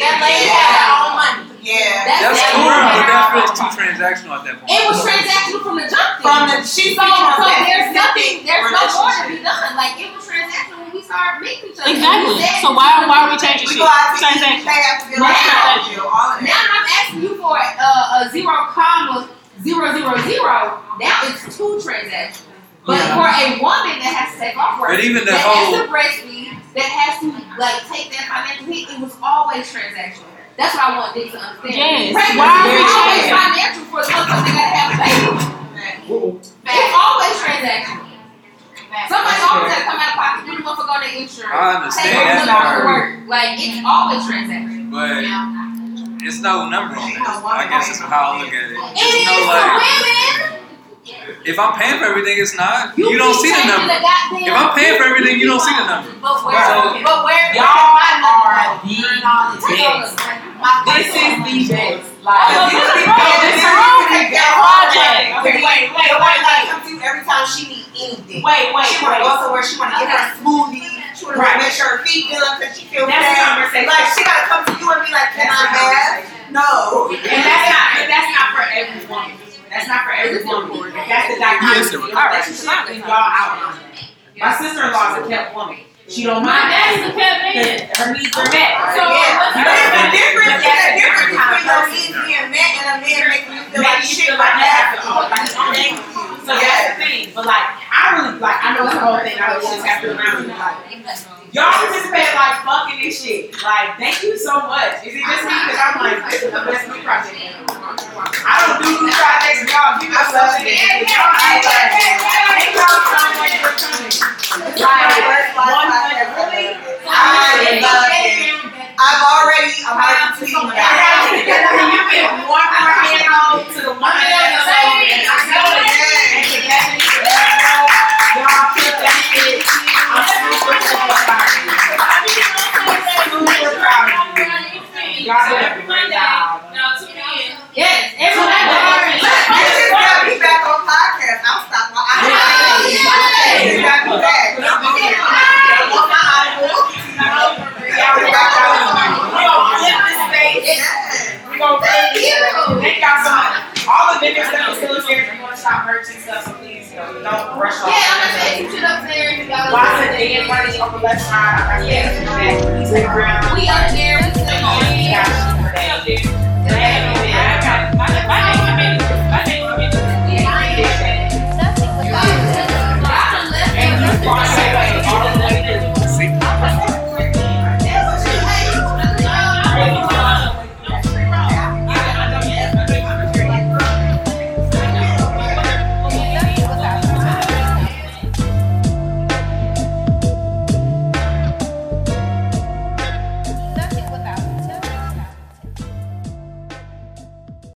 H: That lady
A: period.
H: had her own money. Yeah.
A: That's-
B: That's
A: that's
B: cool, but that feels too transactional at that point.
A: It was transactional from the jump.
H: From the she's
A: So,
H: speaking
A: so there's nothing, there's no more to be done. Like it was transactional when we started meeting each other.
G: Exactly.
A: We said
G: So why why are we changing
H: We
G: shit?
H: go out to eat,
G: Transaction.
H: pay after bill,
A: Now-
H: after bill, all of
A: Now. I'm asking you for uh, a zero comma zero zero zero. Now it's two transactions. But
C: Yeah.
A: for a woman that has to take off work,
B: But even the
A: that
B: whole-
A: has to breastfeed, that has to like take that financial hit, it was always transactional. That's what I want Dick to understand.
G: Yes.
A: Pregnancy
G: Why are we
A: is always
G: changing?
A: financial for the motherfucker that gotta have a baby. It's always transactional. Somebody always gotta come out of pocket, do the motherfucker on their insurance.
B: I understand
A: Take over
B: that
A: the work. Like it's always transactional.
B: But it's no number on that. I guess is how I look at it.
A: It
B: It's
A: is
B: no
A: for
B: like
A: women.
B: If I'm paying for everything, it's not. You,
A: keep
B: don't see the number.
A: goddamn-
B: If I'm paying for everything, you don't see the number.
A: But where?
B: So-
A: but where?
C: Y'all are the best. This is the best.
G: Oh,
C: Like,
G: this is
C: this is
G: This
C: project. Wait, wait, wait, wait.
H: comes to every time she needs anything.
C: Wait, wait,
H: She wanna
C: wait.
H: go somewhere, she wanna get her smoothie, she wanna make sure her feet done cause she feels bad.
C: conversation.
H: Like she gotta come to you and be like, can I have? No.
C: And that's not, that's not for every woman. That's not for every woman. That's the dichotomy.
D: Yes, it
C: in
D: was.
C: a relationship, and y'all outline it. My sister-in-law is a kept woman. She don't
G: My
C: mind
G: dad's
C: that.
G: a kept man.
C: Her needs are met.
G: So
H: yeah.
G: what's
H: But
G: the
H: it's a
G: difference?
H: difference,
C: But
H: it's a difference between
C: of
H: your needs being met and a man making you feel like
C: Make you
H: shit
C: feel
H: like
C: like you
H: that.
C: to own like own it. So that's the thing. But like, I really like. I know it's the whole thing. I know it's just after around. Like, y'all participate like fucking this shit. Like, thank you so much. Is it just me? Because I'm like, this is the best new project. I don't do new projects. Y'all y'all give us. Thank y'all so much for coming. Like, one hundred, really?
H: I love it. I've already, I'm already tweeting about it.
C: get them, you one more hand on to the one hand on. And I know it. And to Bethany, to Bethany, y'all killed that shit. I'm super, proud of you. Super proud of you. Y'all did a great job.
E: Now, to me,
A: Yes,
H: You
A: everyone.
H: just got me back on podcast. I'm stopping. I You got me back. I'm on here. I'm on my Audible.
C: Y'all did a great job. We gonna flip this space.
H: Yes.
C: We gonna flip this space. Thank y'all so much. All the vendors that are still here, if you wanna shop merch and stuff, so please, you know, don't rush off.
A: Yeah, I'm some shit upstairs. You gotta
C: Lots of day and money on the left side. I got
A: Yeah.
C: Take.
A: We up there. We on.
C: Yeah.